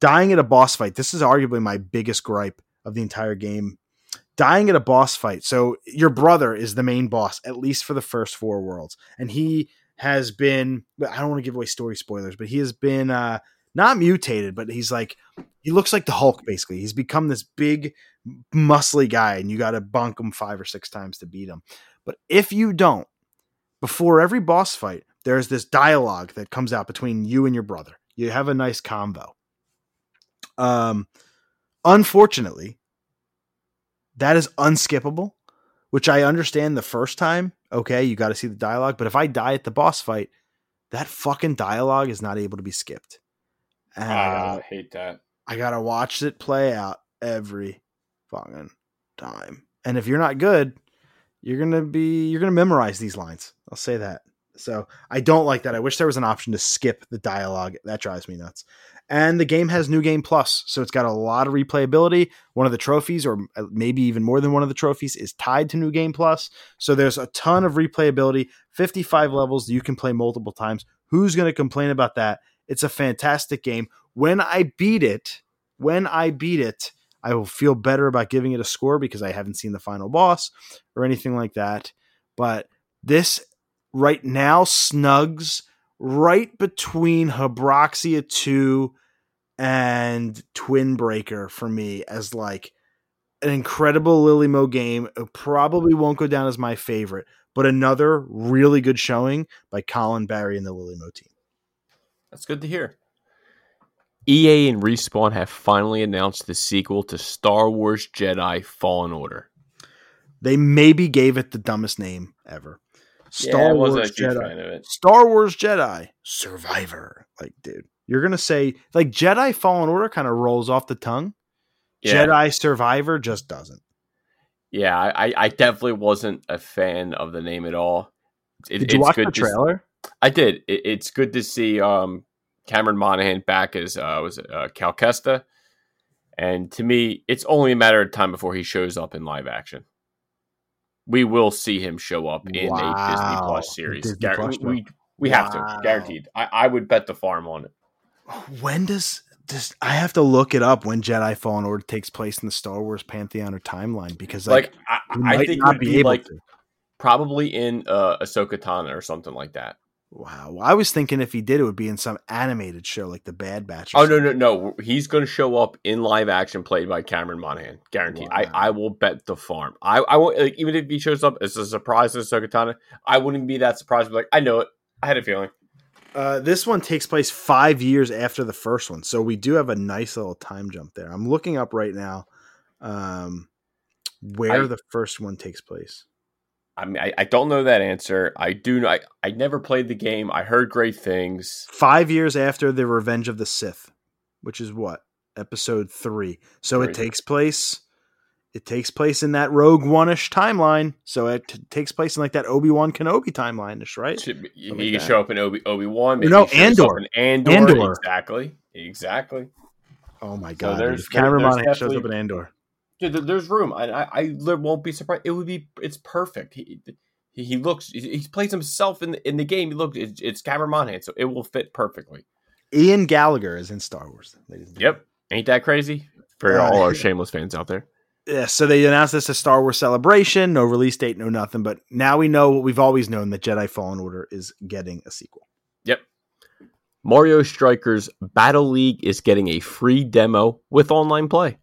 Dying at a boss fight. This is arguably my biggest gripe of the entire game. Dying at a boss fight. So your brother is the main boss, at least for the first four worlds. And he has been I don't want to give away story spoilers, but he has been uh not mutated, but he's like he looks like the Hulk basically. He's become this big muscly guy and you got to bunk him 5 or 6 times to beat him. But if you don't before every boss fight, there's this dialogue that comes out between you and your brother. You have a nice combo. Um unfortunately, that is unskippable, which I understand the first time. Okay, you got to see the dialogue, but if I die at the boss fight, that fucking dialogue is not able to be skipped. And I, gotta, I hate that. I gotta watch it play out every fucking time. And if you're not good, you're gonna be you're gonna memorize these lines. I'll say that. So I don't like that. I wish there was an option to skip the dialogue. That drives me nuts. And the game has New Game Plus, so it's got a lot of replayability. One of the trophies, or uh, maybe even more than one of the trophies, is tied to New Game Plus. So there's a ton of replayability. 55 levels that you can play multiple times. Who's going to complain about that? It's a fantastic game. When I beat it, when I beat it, I will feel better about giving it a score because I haven't seen the final boss or anything like that. But this right now snugs right between Habroxia 2 and Twin Breaker for me as like an incredible Lillymo game. It probably won't go down as my favorite, but another really good showing by Colin Barry and the Lillymo team. That's good to hear. EA and Respawn have finally announced the sequel to Star Wars Jedi Fallen Order. They maybe gave it the dumbest name ever. Star I Wars wasn't a huge Jedi. fan of it. Star Wars Jedi Survivor. Like, dude, you're gonna say like Jedi Fallen Order kind of rolls off the tongue. Yeah, Jedi Survivor just doesn't. yeah, I, I definitely wasn't a fan of the name at all. It, Did you it's watch good the to- trailer? I did. It, it's good to see um, Cameron Monaghan back as uh, was it, uh, and to me, it's only a matter of time before he shows up in live action. we will see him show up in a Disney Plus series. Disney Gar- Plus we we have Wow. to guaranteed. I, I would bet the farm on it. When does this? I have to look it up when Jedi Fallen Order takes place in the Star Wars pantheon or timeline because like, Like, I, we I think it not would be be able like to. probably in uh, Ahsoka Tano or something like that. Wow, well, I was thinking if he did, it would be in some animated show like The Bad Batch. Oh no something. no no! He's going to show up in live action, played by Cameron Monaghan. Guaranteed. I, Wow. I will bet the farm. I I won't like even if he shows up as a surprise to Ahsoka I wouldn't be that surprised. But like I know it. I had a feeling. Uh, this one takes place five years after the first one, so we do have a nice little time jump there. I'm looking up right now um, where I- the first one takes place. I mean, I, I don't know that answer. I do. know I I never played the game. I heard great things. Five years after the Revenge of the Sith, which is what episode three. So it takes place. It takes place in that Rogue One ish timeline. So it t- takes place in like that Obi Wan Kenobi timeline ish, right? Should He like that. show up in Obi Obi Wan. No, Andor. Andor. Andor. Exactly. Exactly. Oh my god! dude. there's- if Cameron Monaghan shows up in Andor. Dude, there's room. I, I, I won't be surprised. It would be. It's perfect. He, he, looks. He, plays himself in the in the game. He looks. It's, it's Cameron Monaghan, so it will fit perfectly. Ian Gallagher is in Star Wars. ladies and gentlemen. Yep. Ain't that crazy for Uh, all our *laughs* shameless fans out there? Yeah, so they announced this as Star Wars Celebration. No release date, no nothing. But now we know what we've always known that Jedi Fallen Order is getting a sequel. Yep. Mario Strikers Battle League is getting a free demo with online play.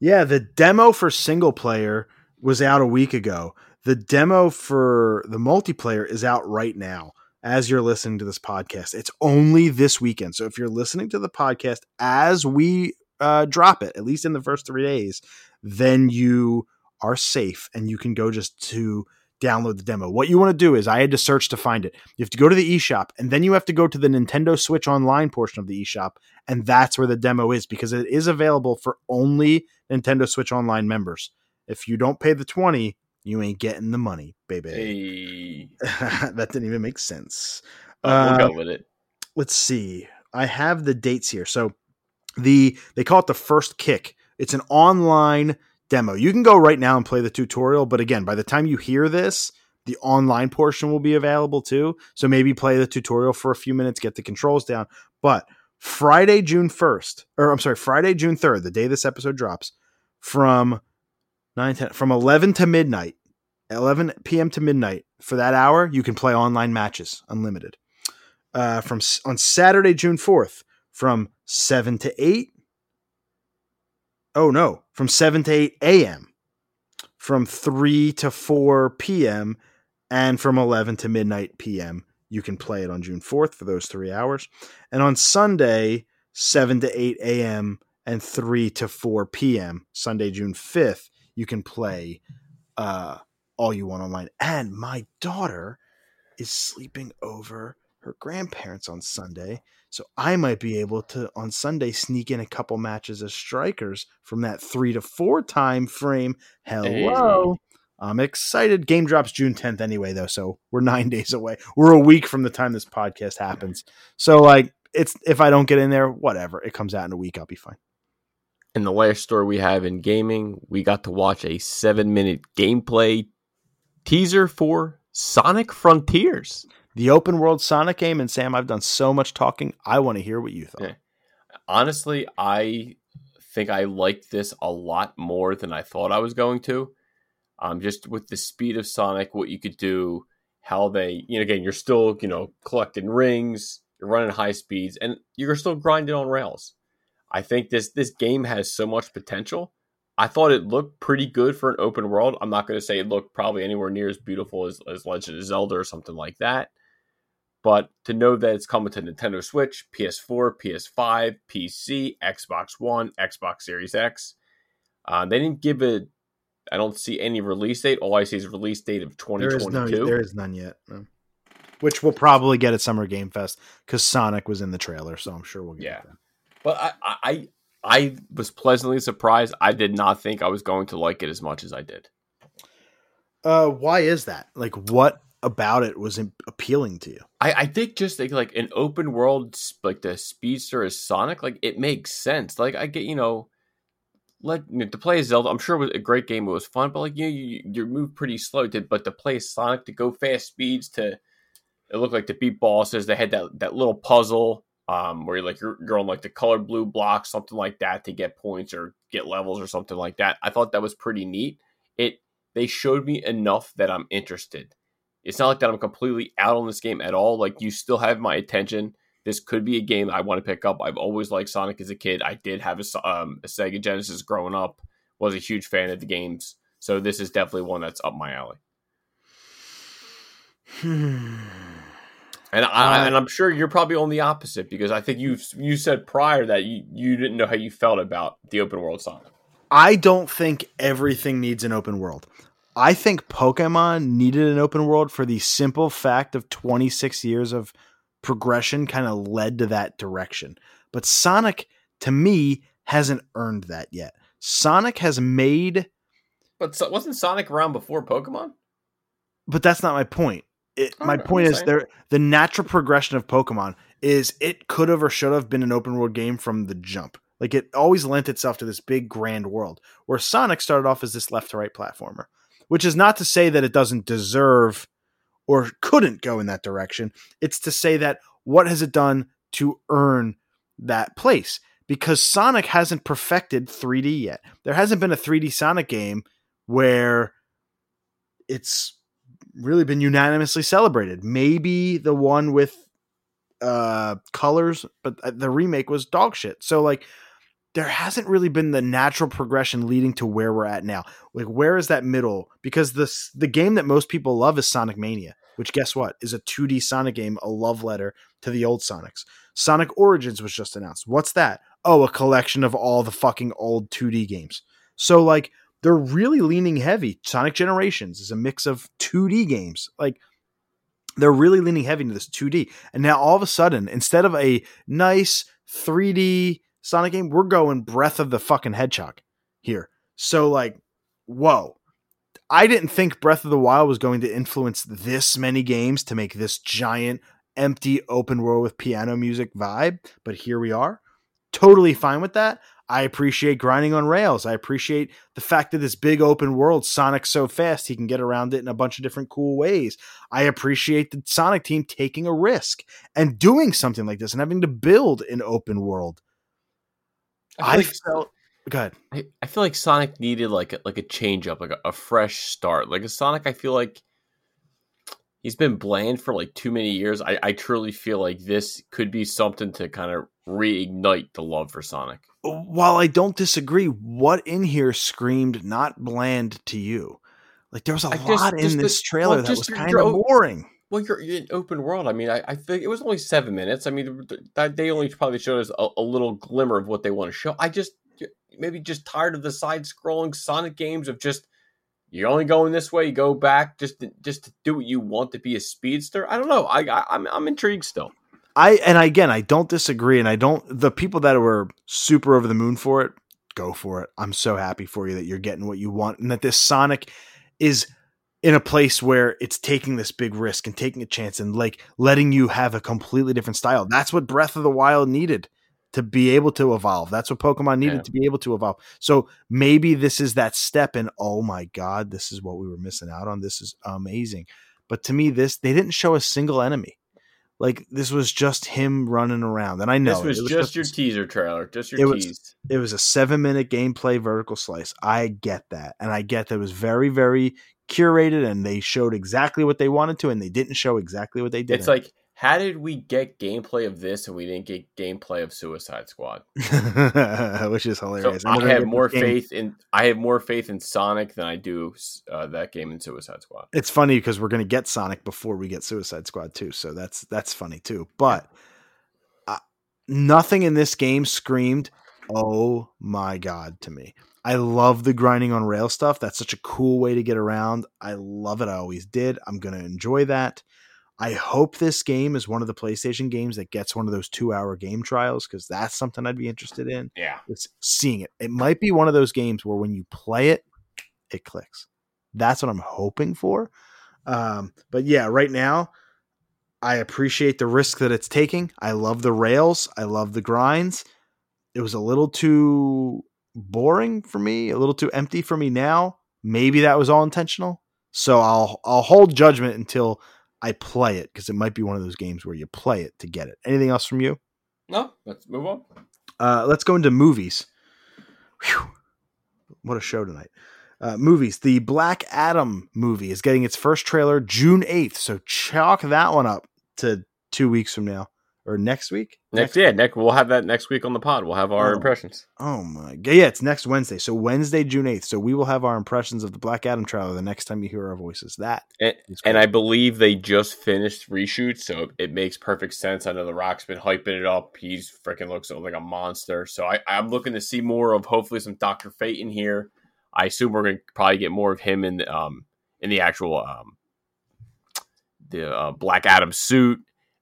Yeah, the demo for single player was out a week ago. The demo for the multiplayer is out right now as you're listening to this podcast. It's only this weekend. So if you're listening to the podcast as we uh, drop it, at least in the first three days, then you are safe and you can go just to download the demo. What you want to do is I had to search to find it. You have to go to the eShop and then you have to go to the Nintendo Switch Online portion of the eShop and that's where the demo is because it is available for only Nintendo Switch Online members. If you don't pay the 20, you ain't getting the money, baby. Hey, *laughs* that didn't even make sense. uh, we'll Uh, go with it. let's see. I have the dates here. So the they call it the first kick. It's an online demo. You can go right now and play the tutorial, but again, by the time you hear this, the online portion will be available too. So maybe play the tutorial for a few minutes, get the controls down. But Friday, June 1st, or I'm sorry, Friday, June 3rd, the day this episode drops, from 9 10, from 11 to midnight, 11 p.m. to midnight, for that hour, you can play online matches, unlimited uh, from on Saturday, June fourth, from seven to eight. Oh no, from seven to eight a.m. From three to four p.m. and from eleven to midnight p.m. You can play it on June fourth for those three hours, and on Sunday, seven to eight a.m. and three to four p.m. Sunday, June fifth, you can play uh, all you want online. And my daughter is sleeping over her grandparents on Sunday. So I might be able to on Sunday sneak in a couple matches as strikers from that three to four time frame. Hello. I'm excited. Game drops June 10th anyway, though, so we're nine *laughs* days away. We're a week from the time this podcast happens. So like it's if I don't get in there, whatever. It comes out in a week, I'll be fine. And the last story we have in gaming, we got to watch a seven minute gameplay teaser for Sonic Frontiers. The open world Sonic game, and Sam, I've done so much talking. I want to hear what you thought. Honestly, I think I liked this a lot more than I thought I was going to. Um, just with the speed of Sonic, what you could do, how they, you know, again, you're still, you know, collecting rings, you're running high speeds, and you're still grinding on rails. I think this this game has so much potential. I thought it looked pretty good for an open world. I'm not going to say it looked probably anywhere near as beautiful as, as Legend of Zelda or something like that. But to know that it's coming to Nintendo Switch, PS4, PS5, PC, Xbox One, Xbox Series X, uh, they didn't give it. I don't see any release date. All I see is release date of There is 2022. no, there is none yet. no. Which we'll probably get at Summer Game Fest because Sonic was in the trailer, so I'm sure we'll get. Yeah. it. But I, I, I I was pleasantly surprised. I did not think I was going to like it as much as I did. Uh, why is that? Like, what about it was appealing to you? I, I think just like, like an open world, like the speedster is Sonic, like it makes sense. Like I get, you know, let you know, to play Zelda. I'm sure it was a great game. It was fun, but like you, you, you move pretty slow. To, but to play Sonic, to go fast speeds, to it looked like to beat bosses. They had that that little puzzle um, where you're like you're, you're on like the colored blue block, something like that, to get points or get levels or something like that. I thought that was pretty neat. It they showed me enough that I'm interested. It's not like that I'm completely out on this game at all. Like you still have my attention. This could be a game I want to pick up. I've always liked Sonic as a kid. I did have a, um, a Sega Genesis growing up. Was a huge fan of the games. So this is definitely one that's up my alley. Hmm. *sighs* And I, and I'm sure you're probably on the opposite because I think you you said prior that you, you didn't know how you felt about the open world Sonic. I don't think everything needs an open world. I think Pokemon needed an open world for the simple fact of 26 years of progression kind of led to that direction. But Sonic, to me, hasn't earned that yet. Sonic has made. But so, wasn't Sonic around before Pokemon? But that's not my point. It, oh, my know, point I'm is saying. there the natural progression of Pokemon is it could have or should have been an open world game from the jump. Like it always lent itself to this big grand world. Where Sonic started off as this left to right platformer, which is not to say that it doesn't deserve or couldn't go in that direction. It's to say that what has it done to earn that place? Because Sonic hasn't perfected 3D yet. There hasn't been a 3D Sonic game where it's really been unanimously celebrated. Maybe the one with uh colors, but the remake was dog shit. So like there hasn't really been the natural progression leading to where we're at now. Like where is that middle? Because this the game that most people love is Sonic Mania, which guess what? Is a 2D Sonic game, a love letter to the old Sonics. Sonic Origins was just announced. What's that? Oh, a collection of all the fucking old 2D games. So like they're really leaning heavy. Sonic Generations is a mix of 2D games. Like they're really leaning heavy into this 2D. And now all of a sudden, instead of a nice 3D Sonic game, we're going Breath of the fucking Hedgehog here. So like, whoa. I didn't think Breath of the Wild was going to influence this many games to make this giant empty open world with piano music vibe, but here we are. Totally fine with that. I appreciate grinding on rails. I appreciate the fact that this big open world, Sonic's so fast he can get around it in a bunch of different cool ways. I appreciate the Sonic team taking a risk and doing something like this and having to build an open world. I, like, felt good. I, I feel like Sonic needed like a, like a change up, like a, a fresh start. Like a Sonic, I feel like he's been bland for like too many years. I, I truly feel like this could be something to kind of reignite the love for Sonic. While I don't disagree, what in here screamed not bland to you? Like there was a I just- lot in just this the- trailer well, that was kind of boring. Well, you're, you're in open world. I mean, I, I think it was only seven minutes. I mean, that they only probably showed us a, a little glimmer of what they want to show. I just maybe just tired of the side-scrolling Sonic games of just you're only going this way, you go back just to, just to do what you want to be a speedster. I don't know. I, I I'm I'm intrigued still. I and again, I don't disagree, and I don't. The people that were super over the moon for it, go for it. I'm so happy for you that you're getting what you want, and that this Sonic is in a place where it's taking this big risk and taking a chance and like letting you have a completely different style. That's what Breath of the Wild needed to be able to evolve. That's what Pokemon needed Yeah. to be able to evolve. So maybe this is that step in, oh my God, this is what we were missing out on. This is amazing. But to me, this they didn't show a single enemy. Like this was just him running around. And I know this it was, it just your teaser trailer, just your It was- it was a seven minute gameplay vertical slice. I get that. And I get that it was very, very curated and they showed exactly what they wanted to and they didn't show exactly what they did. It's like, how did we get gameplay of this and we didn't get gameplay of Suicide Squad? *laughs* which is So hilarious. I have more faith in I have more faith in Sonic than I do uh, that game in Suicide Squad. It's funny because we're going to get Sonic before we get Suicide Squad too, so that's that's funny too. But uh, nothing in this game screamed, "Oh my god!" to me. I love the grinding on rail stuff. That's such a cool way to get around. I love it. I always did. I'm going to enjoy that. I hope this game is one of the PlayStation games that gets one of those two hour game trials because that's something I'd be interested in. Yeah, It's seeing it. It might be one of those games where when you play it, it clicks. That's what I'm hoping for. Um, but yeah, right now, I appreciate the risk that it's taking. I love the rails. I love the grinds. It was a little too boring for me, a little too empty for me now. Maybe that was all intentional. So I'll I'll hold judgment until I play it because it might be one of those games where you play it to get it. Anything else from you? No, let's move on. Uh, let's go into movies. Whew. What a show tonight. Uh, movies. The Black Adam movie is getting its first trailer June 8th. So chalk that one up to two weeks from now or next week. Next, yeah, next we'll have that next week on the pod. We'll have our Oh. impressions. Oh my god! Yeah, it's next Wednesday. So Wednesday, June eighth. So we will have our impressions of the Black Adam trailer the next time you hear our voices. That And, and. I believe they just finished reshoots, so it makes perfect sense. I know The Rock's been hyping it up. He's freaking looks like a monster. So I, I'm looking to see more of hopefully some Doctor Fate in here. I assume we're going to probably get more of him in the um in the actual um the uh, Black Adam suit,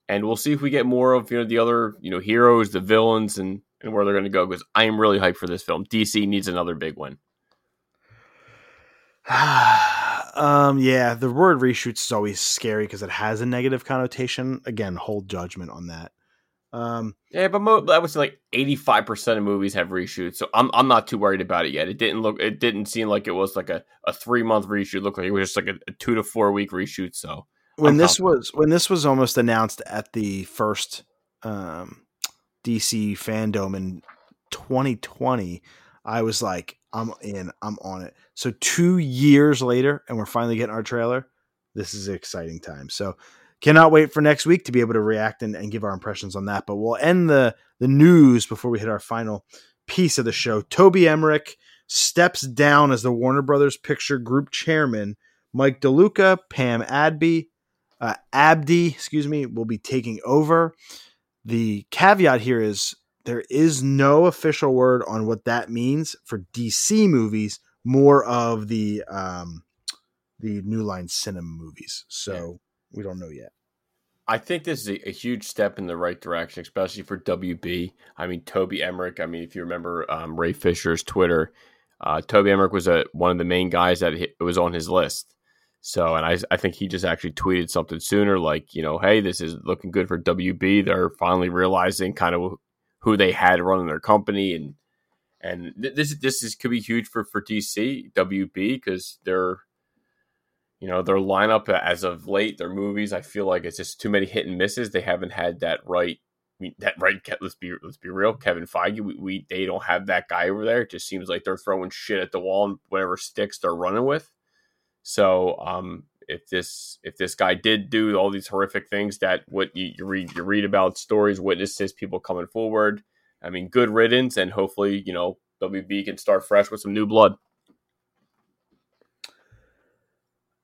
and we'll see if we get more of you know the other you know heroes, the villains, and and where they're going to go. Because I am really hyped for this film. DC needs another big win. *sighs* um, yeah, the word reshoots is always scary because it has a negative connotation. Again, hold judgment on that. Um, Yeah, but mo- I would say like eighty five percent of movies have reshoots, so I'm I'm not too worried about it yet. It didn't look, it didn't seem like it was like a, a three month reshoot. It looked like it was just like a, a two to four week reshoot. So when this was when this was almost announced at the first um, DC fandom in 2020, I was like, I'm in, I'm on it. So two years later, and we're finally getting our trailer. This is an exciting time. So cannot wait for next week to be able to react and, and give our impressions on that. But we'll end the the news before we hit our final piece of the show. Toby Emmerich steps down as the Warner Brothers Picture Group chairman. Mike DeLuca, Pam Adby, uh, Abdi, excuse me, will be taking over. The caveat here is there is no official word on what that means for DC movies. More of the um, the New Line Cinema movies. So we don't know yet. I think this is a, a huge step in the right direction, especially for WB. I mean, Toby Emmerich. I mean, if you remember um, Ray Fisher's Twitter, uh, Toby Emmerich was a, one of the main guys that hit, was on his list. So, and I, I think he just actually tweeted something sooner, like, you know, hey, this is looking good for WB. They're finally realizing kind of who they had running their company, and and th- this this is could be huge for for DC WB because they're you know their lineup as of late their movies i feel like it's just too many hit and misses. They haven't had that right I mean, that right let's be let's be real kevin feige we, we they don't have that guy over there. It just seems like they're throwing shit at the wall and whatever sticks they're running with so um if this if this guy did do all these horrific things that what you, you read you read about stories witnesses people coming forward i mean good riddance and hopefully you know wb can start fresh with some new blood.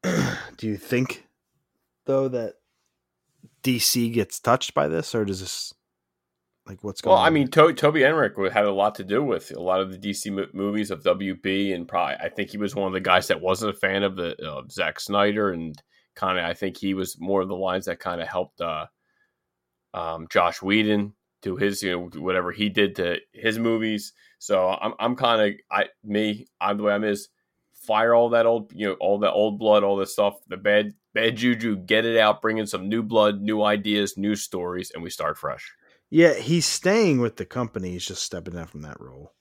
*clears throat* Do you think though that DC gets touched by this, or does this like what's going? Well, I mean, to- Toby Emmerich had a lot to do with a lot of the DC mo- movies of WB, and probably I think he was one of the guys that wasn't a fan of the of Zack Snyder, and kind of I think he was more of the lines that kind of helped uh, um, Joss Whedon do his you know whatever he did to his movies. So I'm I'm kind of I me I'm the way I'm is fire all that old you know all that old blood, all this stuff, the bad bad juju, get it out, bring in some new blood, new ideas, new stories, and we start fresh. Yeah, he's staying with the company. He's just stepping down from that role.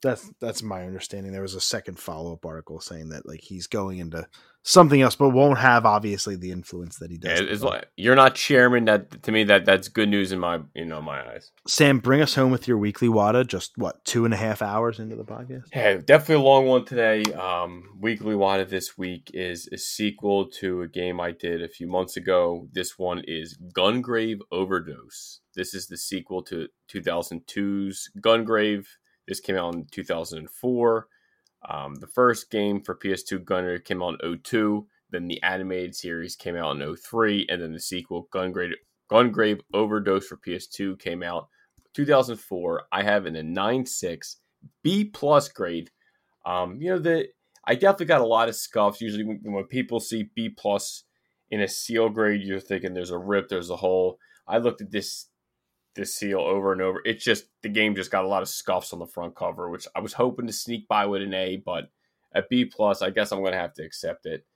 That's that's my understanding. There was a second follow up article saying that like he's going into something else, but won't have obviously the influence that he does. Yeah, like you're not chairman. That to me, that that's good news in my you know my eyes. Sam, bring us home with your weekly WATA. Just what two and a half hours into the podcast? Yeah, definitely a long one today. Um, weekly WATA this week is a sequel to a game I did a few months ago. This one is Gungrave Overdose. This is the sequel to 2002's Gungrave. This came out in 2004. Um, the first game for PS2 Gungrave came out in 02. Then the animated series came out in 03. And then the sequel, Gungrave, Gungrave Overdose for PS2, came out 2004. I have in a 9.6 B plus grade. Um, you know, the I definitely got a lot of scuffs. Usually when, when people see B plus in a seal grade, you're thinking there's a rip, there's a hole. I looked at this this seal over and over. It's just the game just got a lot of scuffs on the front cover, which I was hoping to sneak by with an A, but at B plus, I guess I'm gonna have to accept it.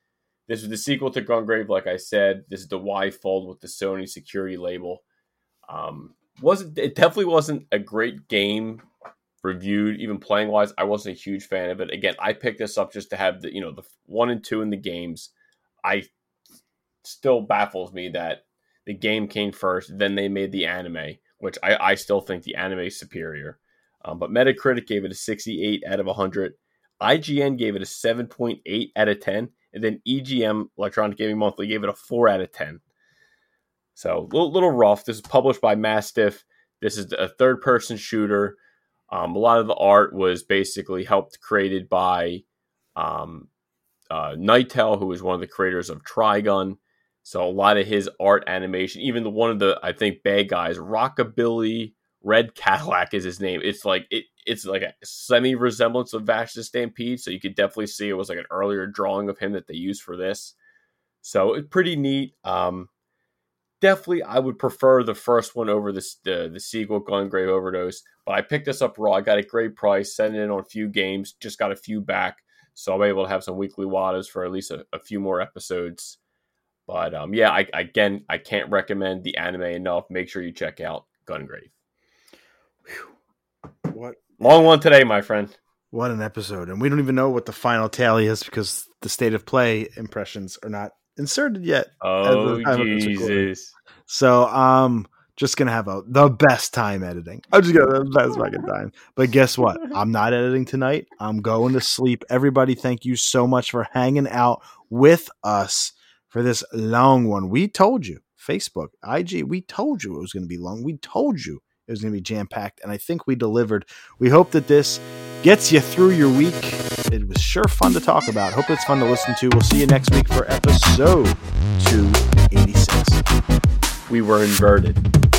This is the sequel to Gungrave, like I said. This is the Y fold with the Sony security label. Um, wasn't it definitely wasn't a great game reviewed, even playing wise, I wasn't a huge fan of it. Again, I picked this up just to have the you know the one and two in the games. I still baffles me that the game came first, then they made the anime, which I, I still think the anime is superior. Um, but Metacritic gave it a 68 out of 100. IGN gave it a 7.8 out of 10. And then EGM, Electronic Gaming Monthly, gave it a 4 out of 10. So a little, little rough. This is published by Mastiff. This is a third person shooter. Um, a lot of the art was basically helped created by um, uh, Nightow, who is one of the creators of Trigun. So a lot of his art animation, even the one of the I think bad guys, Rockabilly Red Cadillac is his name. It's like it, it's like a semi resemblance of Vash the Stampede. So you could definitely see it was like an earlier drawing of him that they used for this. So it's pretty neat. Um, definitely, I would prefer the first one over the the, the sequel, Gungrave Overdose. But I picked this up raw. I got a great price, sent it in on a few games, just got a few back. So I'm able to have some weekly WATAs for at least a, a few more episodes. But um, yeah, I, again, I can't recommend the anime enough. Make sure you check out Gungrave. What long one today, my friend. What an episode! And we don't even know what the final tally is because the state of play impressions are not inserted yet. Oh Jesus! So um, just gonna have a the best time editing. I'm just gonna have the best fucking time. But guess what? *laughs* I'm not editing tonight. I'm going to sleep. Everybody, thank you so much for hanging out with us for this long one. We told you, Facebook, IG, we told you it was going to be long. We told you it was going to be jam packed, and I think we delivered. We hope that this gets you through your week. It was sure fun to talk about. Hope it's fun to listen to. We'll see you next week for episode 286. We were inverted.